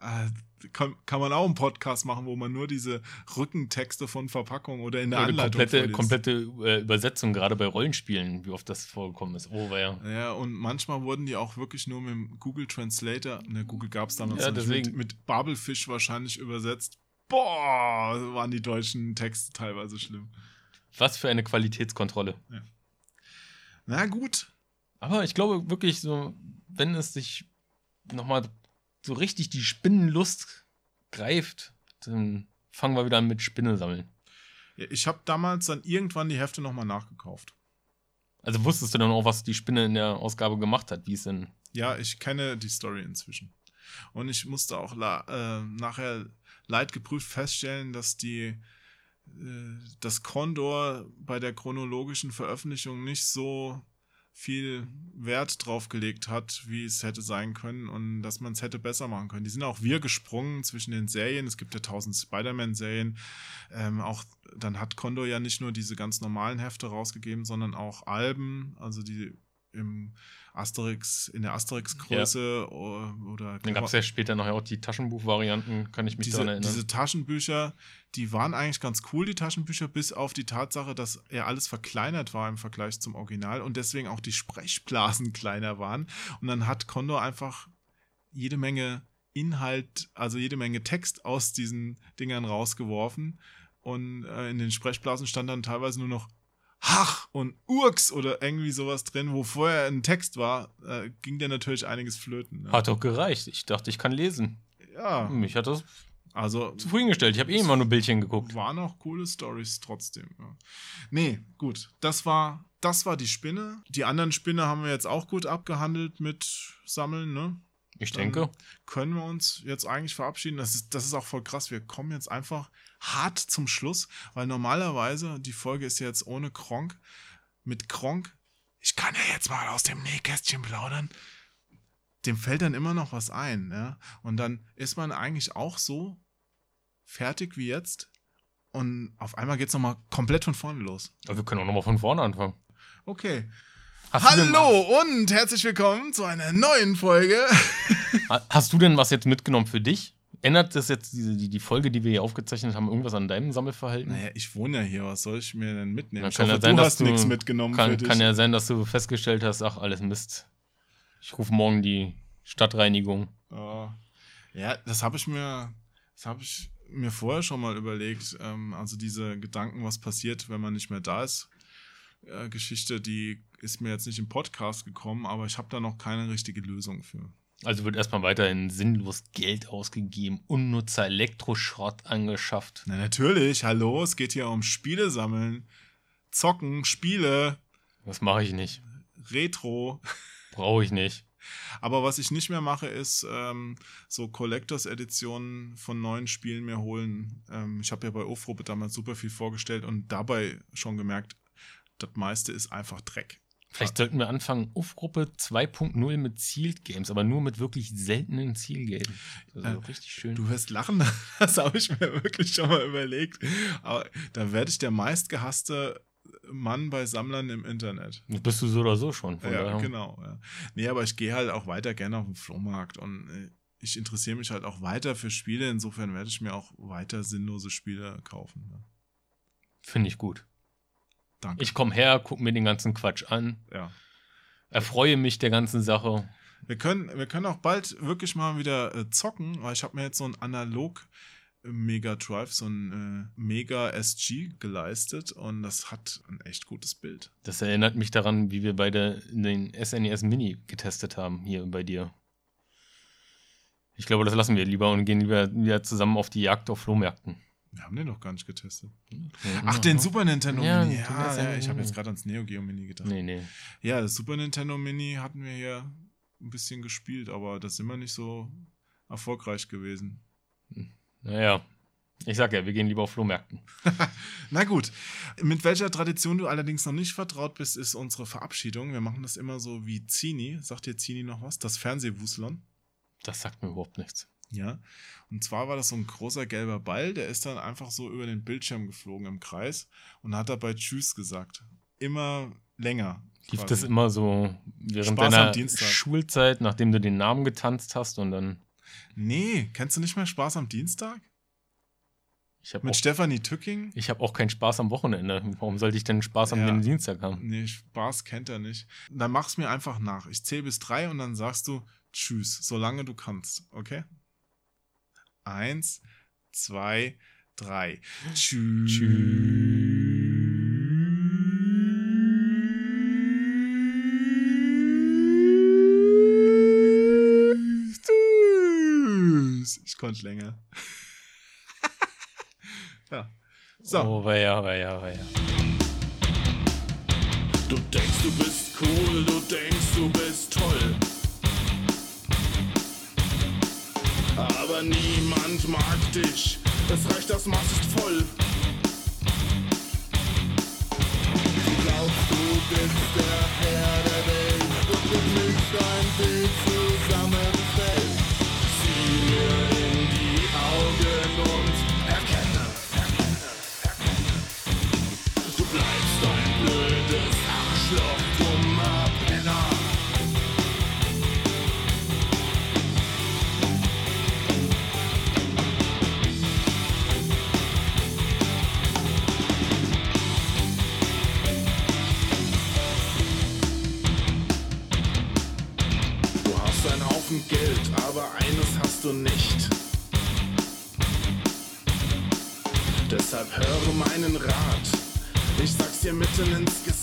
äh, kann, kann man auch einen Podcast machen, wo man nur diese Rückentexte von Verpackungen oder in der ja, Anleitung komplette, komplette äh, Übersetzung, gerade bei Rollenspielen, wie oft das vorgekommen ist. Oh, ja. Ja, und manchmal wurden die auch wirklich nur mit dem Google Translator, ne, Google gab es damals ja, nicht, mit, mit Babelfisch wahrscheinlich übersetzt. Boah, waren die deutschen Texte teilweise schlimm. Was für eine Qualitätskontrolle. Ja. Na gut. Aber ich glaube wirklich so, wenn es sich nochmal so richtig die Spinnenlust greift, dann fangen wir wieder an mit Spinne sammeln. Ja, ich habe damals dann irgendwann die Hefte nochmal nachgekauft. Also wusstest du dann auch, was die Spinne in der Ausgabe gemacht hat, wie es denn? Ja, ich kenne die Story inzwischen. Und ich musste auch äh, nachher leidgeprüft feststellen, dass die äh, das Condor bei der chronologischen Veröffentlichung nicht so viel Wert drauf gelegt hat, wie es hätte sein können und dass man es hätte besser machen können. Die sind auch wir gesprungen zwischen den Serien. Es gibt ja tausend Spider-Man-Serien. Ähm, auch dann hat Condor ja nicht nur diese ganz normalen Hefte rausgegeben, sondern auch Alben, also die im Asterix, in der Asterix-Größe ja. oder. Dann gab es ja später noch auch die Taschenbuchvarianten, kann ich mich diese, daran erinnern. Diese Taschenbücher, die waren eigentlich ganz cool, die Taschenbücher, bis auf die Tatsache, dass ja alles verkleinert war im Vergleich zum Original und deswegen auch die Sprechblasen kleiner waren. Und dann hat Condor einfach jede Menge Inhalt, also jede Menge Text aus diesen Dingern rausgeworfen. Und äh, in den Sprechblasen stand dann teilweise nur noch Hach und Urks oder irgendwie sowas drin, wo vorher ein Text war, äh, ging der natürlich einiges flöten. Ne? Hat doch gereicht. Ich dachte, ich kann lesen. Ja, Mich hat das also zufriedengestellt. Ich habe eh immer nur Bildchen geguckt. waren auch coole Stories trotzdem. Ja. Nee, gut. Das war, das war die Spinne. Die anderen Spinne haben wir jetzt auch gut abgehandelt mit Sammeln, ne? Ich Dann denke. können wir uns jetzt eigentlich verabschieden. Das ist, das ist auch voll krass. Wir kommen jetzt einfach hart zum Schluss, weil normalerweise, die Folge ist jetzt ohne Kronk. Mit Kronk, ich kann ja jetzt mal aus dem Nähkästchen plaudern. Dem fällt dann immer noch was ein. Ja? Und dann ist man eigentlich auch so fertig wie jetzt. Und auf einmal geht es nochmal komplett von vorne los. Aber wir können auch nochmal von vorne anfangen. Okay. Hast Hallo und herzlich willkommen zu einer neuen Folge. Ha- Hast du denn was jetzt mitgenommen für dich? Ändert das jetzt diese, die, die Folge, die wir hier aufgezeichnet haben, irgendwas an deinem Sammelverhalten? Naja, ich wohne ja hier. Was soll ich mir denn mitnehmen? Ich kann hoffe, ja sein, du dass hast du- nichts mitgenommen Kann, kann ja sein, dass du festgestellt hast, ach, alles Mist. Ich rufe morgen die Stadtreinigung. Ja, ja das habe ich mir, das habe ich mir vorher schon mal überlegt. Ähm, also diese Gedanken, was passiert, wenn man nicht mehr da ist, äh, Geschichte, die ist mir jetzt nicht im Podcast gekommen, aber ich habe da noch keine richtige Lösung für. Also wird erstmal weiterhin sinnlos Geld ausgegeben, unnutzer Elektroschrott angeschafft. Na natürlich, hallo, es geht hier um Spiele sammeln, zocken, Spiele, Das mache ich nicht. Retro. Brauche ich nicht. Aber was ich nicht mehr mache, ist ähm, so Collectors-Editionen von neuen Spielen mir holen. Ähm, ich habe ja bei Ofrobe damals super viel vorgestellt und dabei schon gemerkt, das meiste ist einfach Dreck. Vielleicht sollten wir anfangen, Ufgruppe 2.0 mit Sealed Games, aber nur mit wirklich seltenen Zielgames. Ist Äh, richtig schön. Du wirst lachen, das habe ich mir wirklich schon mal überlegt. Aber da werde ich der meistgehasste Mann bei Sammlern im Internet. Bist du so oder so schon. Von Ja, daher. genau. Ja. Nee, aber ich gehe halt auch weiter gerne auf den Flohmarkt und äh, ich interessiere mich halt auch weiter für Spiele. Insofern werde ich mir auch weiter sinnlose Spiele kaufen. Ne? Finde ich gut. Danke. Ich komme her, gucke mir den ganzen Quatsch an, ja. erfreue mich der ganzen Sache. Wir können, wir können auch bald wirklich mal wieder äh, zocken, weil ich habe mir jetzt so ein analog Mega Drive, so ein äh, Mega SG geleistet und das hat ein echt gutes Bild. Das erinnert mich daran, wie wir beide den SNES Mini getestet haben, hier bei dir. Ich glaube, das lassen wir lieber und gehen lieber wieder zusammen auf die Jagd auf Flohmärkten. Wir haben den noch gar nicht getestet. Ach, den Super Nintendo Ja, Mini. Ja, ja, ich habe jetzt gerade ans Neo Geo Mini gedacht. Nee, nee. Ja, das Super Nintendo Mini hatten wir hier ein bisschen gespielt, aber das sind wir nicht so erfolgreich gewesen. Naja, ich sag ja, wir gehen lieber auf Flohmärkten. Na gut, mit welcher Tradition du allerdings noch nicht vertraut bist, ist unsere Verabschiedung. Wir machen das immer so wie Zini. Sagt dir Zini noch was? Das Fernsehwuslon. Das sagt mir überhaupt nichts. Ja. Und zwar war das so ein großer gelber Ball, der ist dann einfach so über den Bildschirm geflogen im Kreis und hat dabei Tschüss gesagt. Immer länger. Lief quasi. das immer so während Spaß deiner. Schulzeit, nachdem du den Namen getanzt hast und dann. Nee, kennst du nicht mehr Spaß am Dienstag? Ich habe Mit auch, Stefanie Tücking? ich hab auch keinen Spaß am Wochenende. Warum sollte ich denn Spaß am Ja. Dienstag haben? Nee, Spaß kennt er nicht. Dann mach's mir einfach nach. Ich zähle bis drei und dann sagst du Tschüss, solange du kannst, okay? Eins, zwei, drei. Tschüss. Tschüss. Ich konnte länger. ja. So. Oh, weia, weia, weia. Du denkst, du bist cool, du denkst, du bist toll. Niemand mag dich, es reicht, das Maß ist voll. Du glaubst, du bist der Herr der Welt und du nicht ein Bild sag's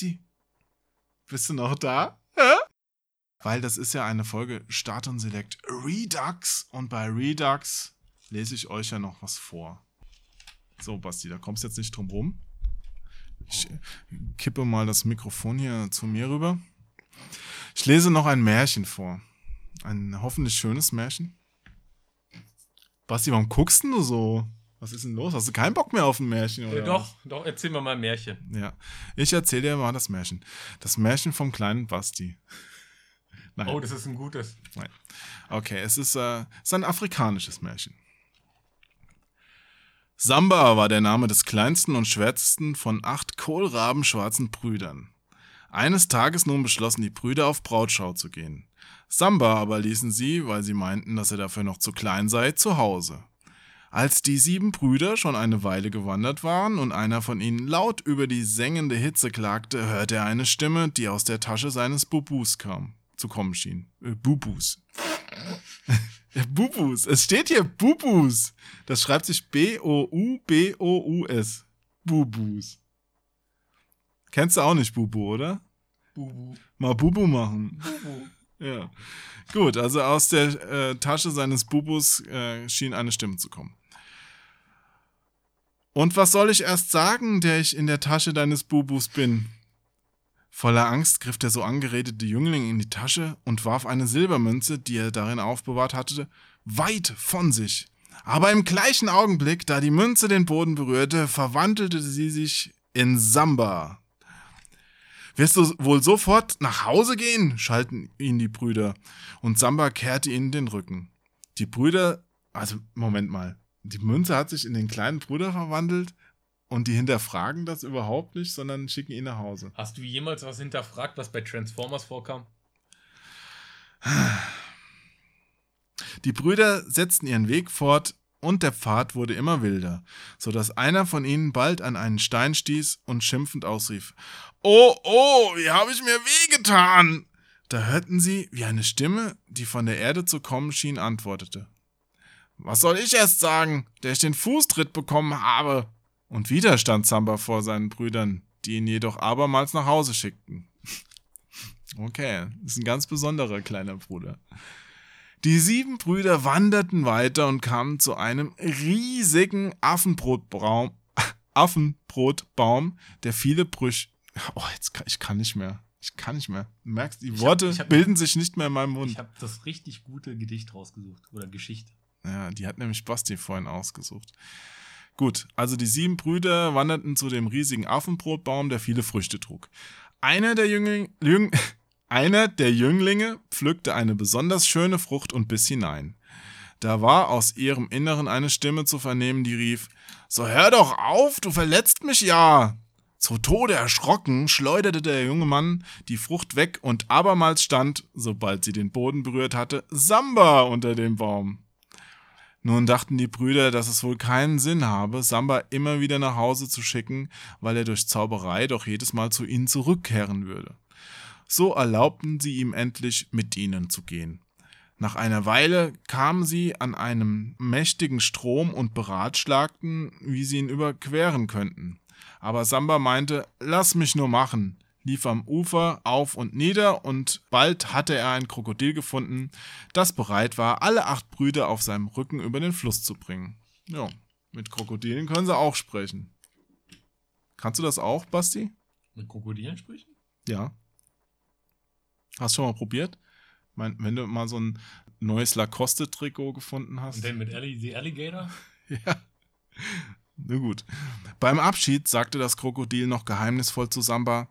Basti, bist du noch da? Hä? Weil das ist ja eine Folge Start und Select Redux und bei Redux lese ich euch ja noch was vor. So, Basti, da kommst du jetzt nicht drum rum. Ich kippe mal das Mikrofon hier zu mir rüber. Ich lese noch ein Märchen vor. Ein hoffentlich schönes Märchen. Basti, warum guckst denn du so? Was ist denn los? Hast du keinen Bock mehr auf ein Märchen? Oder Äh, doch, doch, erzähl mir mal ein Märchen. ja, ich erzähle dir mal das Märchen. Das Märchen vom kleinen Basti. Nein, Oh, das ist ein gutes. nein. Okay, es ist, äh, es ist ein afrikanisches Märchen. Samba war der Name des kleinsten und schwärzesten von acht kohlrabenschwarzen Brüdern. Eines Tages nun beschlossen die Brüder auf Brautschau zu gehen. Samba aber ließen sie, weil sie meinten, dass er dafür noch zu klein sei, zu Hause. Als die sieben Brüder schon eine Weile gewandert waren und einer von ihnen laut über die sengende Hitze klagte, hörte er eine Stimme, die aus der Tasche seines Bubus kam, zu kommen schien. Äh, Bubus. ja, Bubus. Es steht hier Bubus. Das schreibt sich B-O-U-B-O-U-S. Bubus. Kennst du auch nicht Bubu, oder? Bubu. Mal Bubu machen. Bubu. Ja. Gut, also aus der äh, Tasche seines Bubus äh, schien eine Stimme zu kommen. Und was soll ich erst sagen, der ich in der Tasche deines Bubus bin? Voller Angst griff der so angeredete Jüngling in die Tasche und warf eine Silbermünze, die er darin aufbewahrt hatte, weit von sich. Aber im gleichen Augenblick, da die Münze den Boden berührte, verwandelte sie sich in Samba. Wirst du wohl sofort nach Hause gehen? schalten ihn die Brüder. Und Samba kehrte ihnen den Rücken. Die Brüder, also Moment mal, die Münze hat sich in den kleinen Bruder verwandelt und die hinterfragen das überhaupt nicht, sondern schicken ihn nach Hause. Hast du jemals was hinterfragt, was bei Transformers vorkam? Die Brüder setzten ihren Weg fort und der Pfad wurde immer wilder, so dass einer von ihnen bald an einen Stein stieß und schimpfend ausrief: Oh, oh, wie habe ich mir wehgetan! Da hörten sie, wie eine Stimme, die von der Erde zu kommen schien, antwortete: Was soll ich erst sagen, der ich den Fußtritt bekommen habe? Und wieder stand Samba vor seinen Brüdern, die ihn jedoch abermals nach Hause schickten. Okay, ist ein ganz besonderer kleiner Bruder. Die sieben Brüder wanderten weiter und kamen zu einem riesigen Affenbrotbaum, Affenbrotbaum, der viele Brüche. Oh, jetzt kann, ich kann nicht mehr. Ich kann nicht mehr. Du merkst, die Ich hab- Worte ich hab- bilden sich nicht mehr in meinem Mund. Ich habe das richtig gute Gedicht rausgesucht. Oder Geschichte. Ja, die hat nämlich Basti vorhin ausgesucht. Gut, also die sieben Brüder wanderten zu dem riesigen Affenbrotbaum, der viele Früchte trug. Einer der, Jüngling, Jüng, einer der Jünglinge pflückte eine besonders schöne Frucht und biss hinein. Da war aus ihrem Inneren eine Stimme zu vernehmen, die rief: So hör doch auf, du verletzt mich ja! Zu Tode erschrocken schleuderte der junge Mann die Frucht weg und abermals stand, sobald sie den Boden berührt hatte, Samba unter dem Baum. Nun dachten die Brüder, dass es wohl keinen Sinn habe, Samba immer wieder nach Hause zu schicken, weil er durch Zauberei doch jedes Mal zu ihnen zurückkehren würde. So erlaubten sie ihm endlich, mit ihnen zu gehen. Nach einer Weile kamen sie an einem mächtigen Strom und beratschlagten, wie sie ihn überqueren könnten. Aber Samba meinte, lass mich nur machen, lief am Ufer auf und nieder und bald hatte er ein Krokodil gefunden, das bereit war, alle acht Brüder auf seinem Rücken über den Fluss zu bringen. Ja, mit Krokodilen können sie auch sprechen. Kannst du das auch, Basti? Mit Krokodilen sprechen? Ja. Hast du schon mal probiert? Mein, wenn du mal so ein neues Lacoste-Trikot gefunden hast. Und dann mit Ellie, the Alligator? Ja. Na gut. Beim Abschied sagte das Krokodil noch geheimnisvoll zu Samba: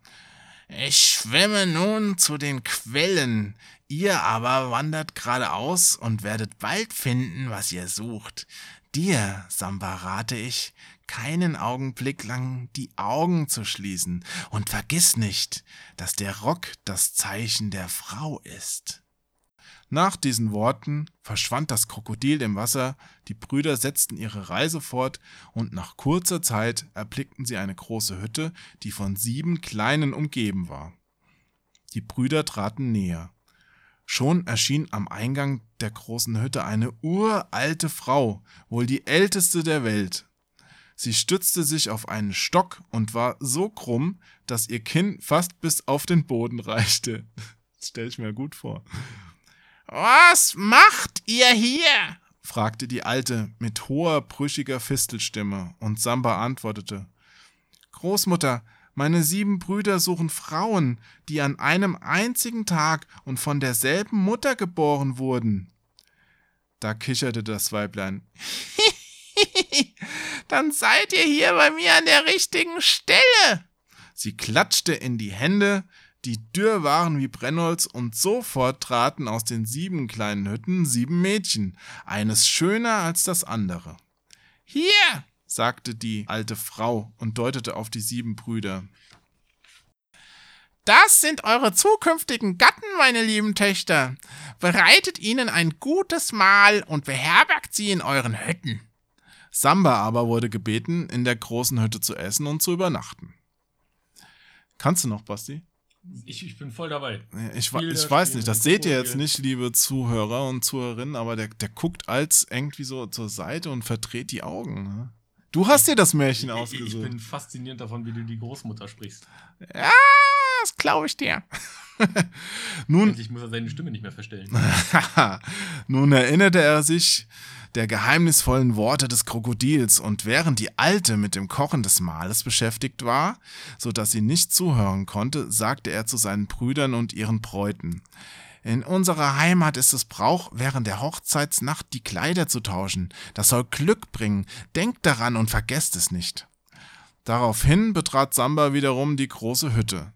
Ich schwimme nun zu den Quellen. Ihr aber wandert geradeaus und werdet bald finden, was ihr sucht. Dir, Samba, rate ich, keinen Augenblick lang die Augen zu schließen. Und vergiss nicht, dass der Rock das Zeichen der Frau ist. Nach diesen Worten verschwand das Krokodil im Wasser, die Brüder setzten ihre Reise fort, und nach kurzer Zeit erblickten sie eine große Hütte, die von sieben kleinen umgeben war. Die Brüder traten näher. Schon erschien am Eingang der großen Hütte eine uralte Frau, wohl die älteste der Welt. Sie stützte sich auf einen Stock und war so krumm, dass ihr Kinn fast bis auf den Boden reichte. Das stell ich mir gut vor. Was macht ihr hier? fragte die Alte mit hoher, brüchiger Fistelstimme, und Samba antwortete Großmutter, meine sieben Brüder suchen Frauen, die an einem einzigen Tag und von derselben Mutter geboren wurden. Da kicherte das Weiblein. Dann seid ihr hier bei mir an der richtigen Stelle. Sie klatschte in die Hände, die dürr waren wie Brennholz, und sofort traten aus den sieben kleinen Hütten sieben Mädchen, eines schöner als das andere. Hier, sagte die alte Frau und deutete auf die sieben Brüder. Das sind eure zukünftigen Gatten, meine lieben Töchter. Bereitet ihnen ein gutes Mahl und beherbergt sie in euren Hütten. Samba aber wurde gebeten, in der großen Hütte zu essen und zu übernachten. Kannst du noch, Basti? Ich, ich bin voll dabei. Ich, Spiel ich weiß nicht, das seht ihr jetzt nicht, liebe Zuhörer und Zuhörerinnen, aber der, der guckt als irgendwie so zur Seite und verdreht die Augen. Ne? Du hast dir das Märchen Ich, ich ausgesucht. bin fasziniert davon, wie du die Großmutter sprichst. ja, das glaube ich dir. Nun, Endlich muss er seine Stimme nicht mehr verstellen. Nun erinnerte er sich der geheimnisvollen Worte des Krokodils, und während die Alte mit dem Kochen des Mahles beschäftigt war, so dass sie nicht zuhören konnte, sagte er zu seinen Brüdern und ihren Bräuten. In unserer Heimat ist es Brauch, während der Hochzeitsnacht die Kleider zu tauschen. Das soll Glück bringen. Denkt daran und vergesst es nicht. Daraufhin betrat Samba wiederum die große Hütte.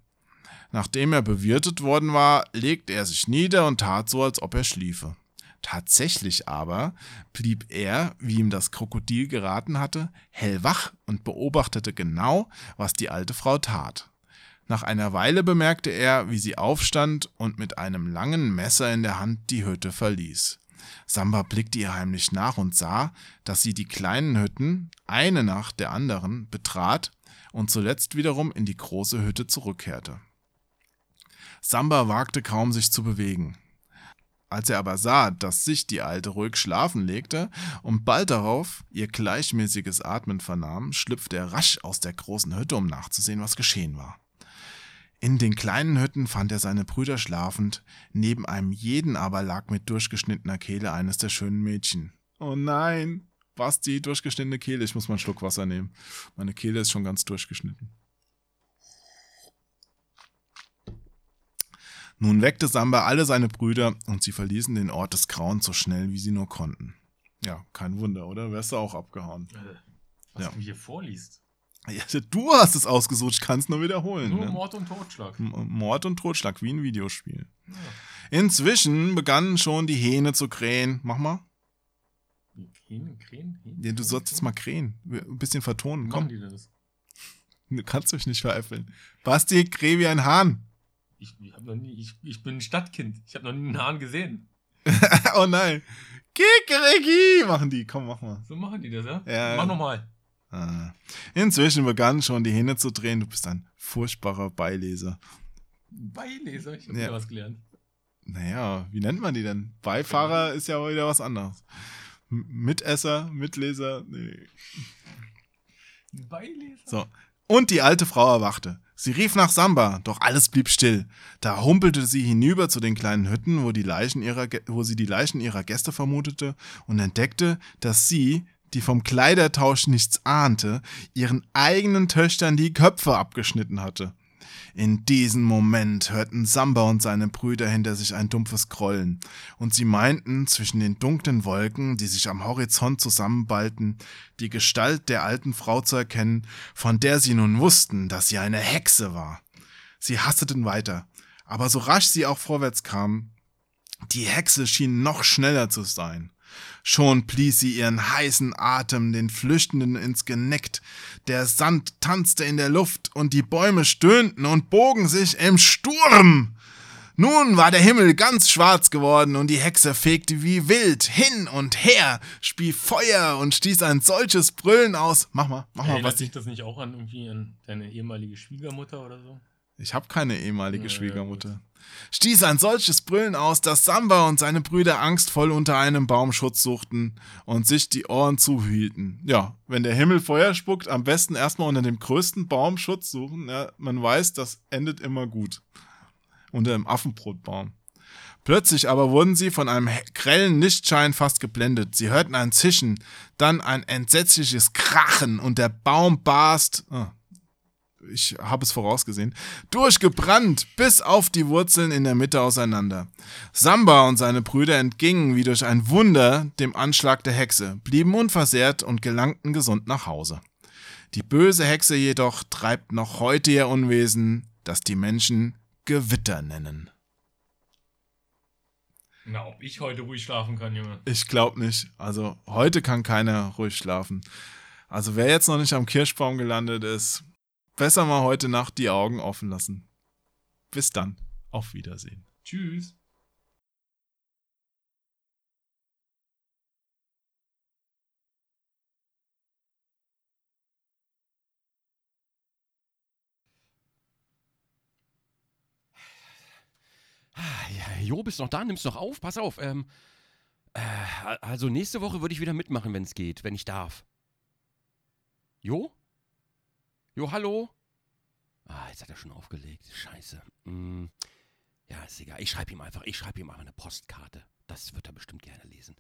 Nachdem er bewirtet worden war, legte er sich nieder und tat so, als ob er schliefe. Tatsächlich aber blieb er, wie ihm das Krokodil geraten hatte, hellwach und beobachtete genau, was die alte Frau tat. Nach einer Weile bemerkte er, wie sie aufstand und mit einem langen Messer in der Hand die Hütte verließ. Samba blickte ihr heimlich nach und sah, dass sie die kleinen Hütten, eine nach der anderen, betrat und zuletzt wiederum in die große Hütte zurückkehrte. Samba wagte kaum, sich zu bewegen. Als er aber sah, dass sich die Alte ruhig schlafen legte und bald darauf ihr gleichmäßiges Atmen vernahm, schlüpfte er rasch aus der großen Hütte, um nachzusehen, was geschehen war. In den kleinen Hütten fand er seine Brüder schlafend, neben einem jeden aber lag mit durchgeschnittener Kehle eines der schönen Mädchen. Oh nein, was die durchgeschnittene Kehle? Ich muss mal einen Schluck Wasser nehmen. Meine Kehle ist schon ganz durchgeschnitten. Nun weckte Samba alle seine Brüder und sie verließen den Ort des Grauens so schnell, wie sie nur konnten. Ja, kein Wunder, oder? Wärst du auch abgehauen. Was Ja. du hier vorliest. Ja, du hast es ausgesucht, ich kann es nur wiederholen. Nur ne? Mord und Totschlag. M- Mord und Totschlag, wie ein Videospiel. Inzwischen begannen schon die Hähne zu krähen. Mach mal. Hähne, Krähen, Hähne? Ja, du sollst jetzt mal krähen. Ein bisschen vertonen. Machen Komm, die das? du kannst dich nicht veräpfeln. Basti, kräh wie ein Hahn. Ich, ich, hab noch nie, ich, ich bin ein Stadtkind. Ich habe noch nie einen Hahn gesehen. oh nein. Kikeriki, machen die. Komm, mach mal. So machen die das, ja? Ja. Mach nochmal. Ah. Inzwischen begannen schon die Hähne zu drehen. Du bist ein furchtbarer Beileser. Beileser, ich habe Ja. wieder was gelernt. Naja, wie nennt man die denn? Beifahrer ist ja wieder was anderes. M Mitesser, Mitleser, nee. Beileser? So. Und die alte Frau erwachte. Sie rief nach Samba, doch alles blieb still. Da humpelte sie hinüber zu den kleinen Hütten, wo, die Leichen ihrer, wo sie die Leichen ihrer Gäste vermutete und entdeckte, dass sie, die vom Kleidertausch nichts ahnte, ihren eigenen Töchtern die Köpfe abgeschnitten hatte. In diesem Moment hörten Samba und seine Brüder hinter sich ein dumpfes Grollen, und sie meinten, zwischen den dunklen Wolken, die sich am Horizont zusammenballten, die Gestalt der alten Frau zu erkennen, von der sie nun wussten, dass sie eine Hexe war. Sie hasteten weiter, aber so rasch sie auch vorwärts kamen, die Hexe schien noch schneller zu sein. Schon blies sie ihren heißen Atem den Flüchtenden ins Genick, der Sand tanzte in der Luft und die Bäume stöhnten und bogen sich im Sturm. Nun war der Himmel ganz schwarz geworden und die Hexe fegte wie wild hin und her, spie Feuer und stieß ein solches Brüllen aus. Mach mal, mach mal, Erinnert was sich das nicht auch an irgendwie an deine ehemalige Schwiegermutter oder so? Ich habe keine ehemalige Ja, ja, Schwiegermutter. Stieß ein solches Brüllen aus, dass Samba und seine Brüder angstvoll unter einem Baum Schutz suchten und sich die Ohren zuhielten. Ja, wenn der Himmel Feuer spuckt, am besten erstmal unter dem größten Baum Schutz suchen. Ja, man weiß, das endet immer gut. Unter dem Affenbrotbaum. Plötzlich aber wurden sie von einem grellen Lichtschein fast geblendet. Sie hörten ein Zischen, dann ein entsetzliches Krachen und der Baum barst. Ah, ich habe es vorausgesehen, durchgebrannt bis auf die Wurzeln in der Mitte auseinander. Samba und seine Brüder entgingen wie durch ein Wunder dem Anschlag der Hexe, blieben unversehrt und gelangten gesund nach Hause. Die böse Hexe jedoch treibt noch heute ihr Unwesen, das die Menschen Gewitter nennen. Na, ob ich heute ruhig schlafen kann, Junge. Ich glaube nicht. Also heute kann keiner ruhig schlafen. Also wer jetzt noch nicht am Kirschbaum gelandet ist, besser mal heute Nacht die Augen offen lassen. Bis dann. Auf Wiedersehen. Tschüss. Jo, bist noch da? Nimmst noch auf? Pass auf. Ähm, äh, also nächste Woche würde ich wieder mitmachen, wenn es geht, wenn ich darf. Jo? Jo, hallo? Ah, jetzt hat er schon aufgelegt. Scheiße. Hm, ja, ist egal. Ich schreibe ihm einfach. Ich schreibe ihm einfach eine Postkarte. Das wird er bestimmt gerne lesen.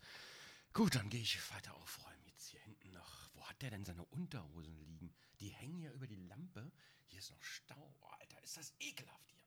Gut, dann gehe ich weiter aufräumen. Jetzt hier hinten noch. Wo hat der denn seine Unterhosen liegen? Die hängen ja über die Lampe. Hier ist noch Stau. Oh, Alter, ist das ekelhaft hier.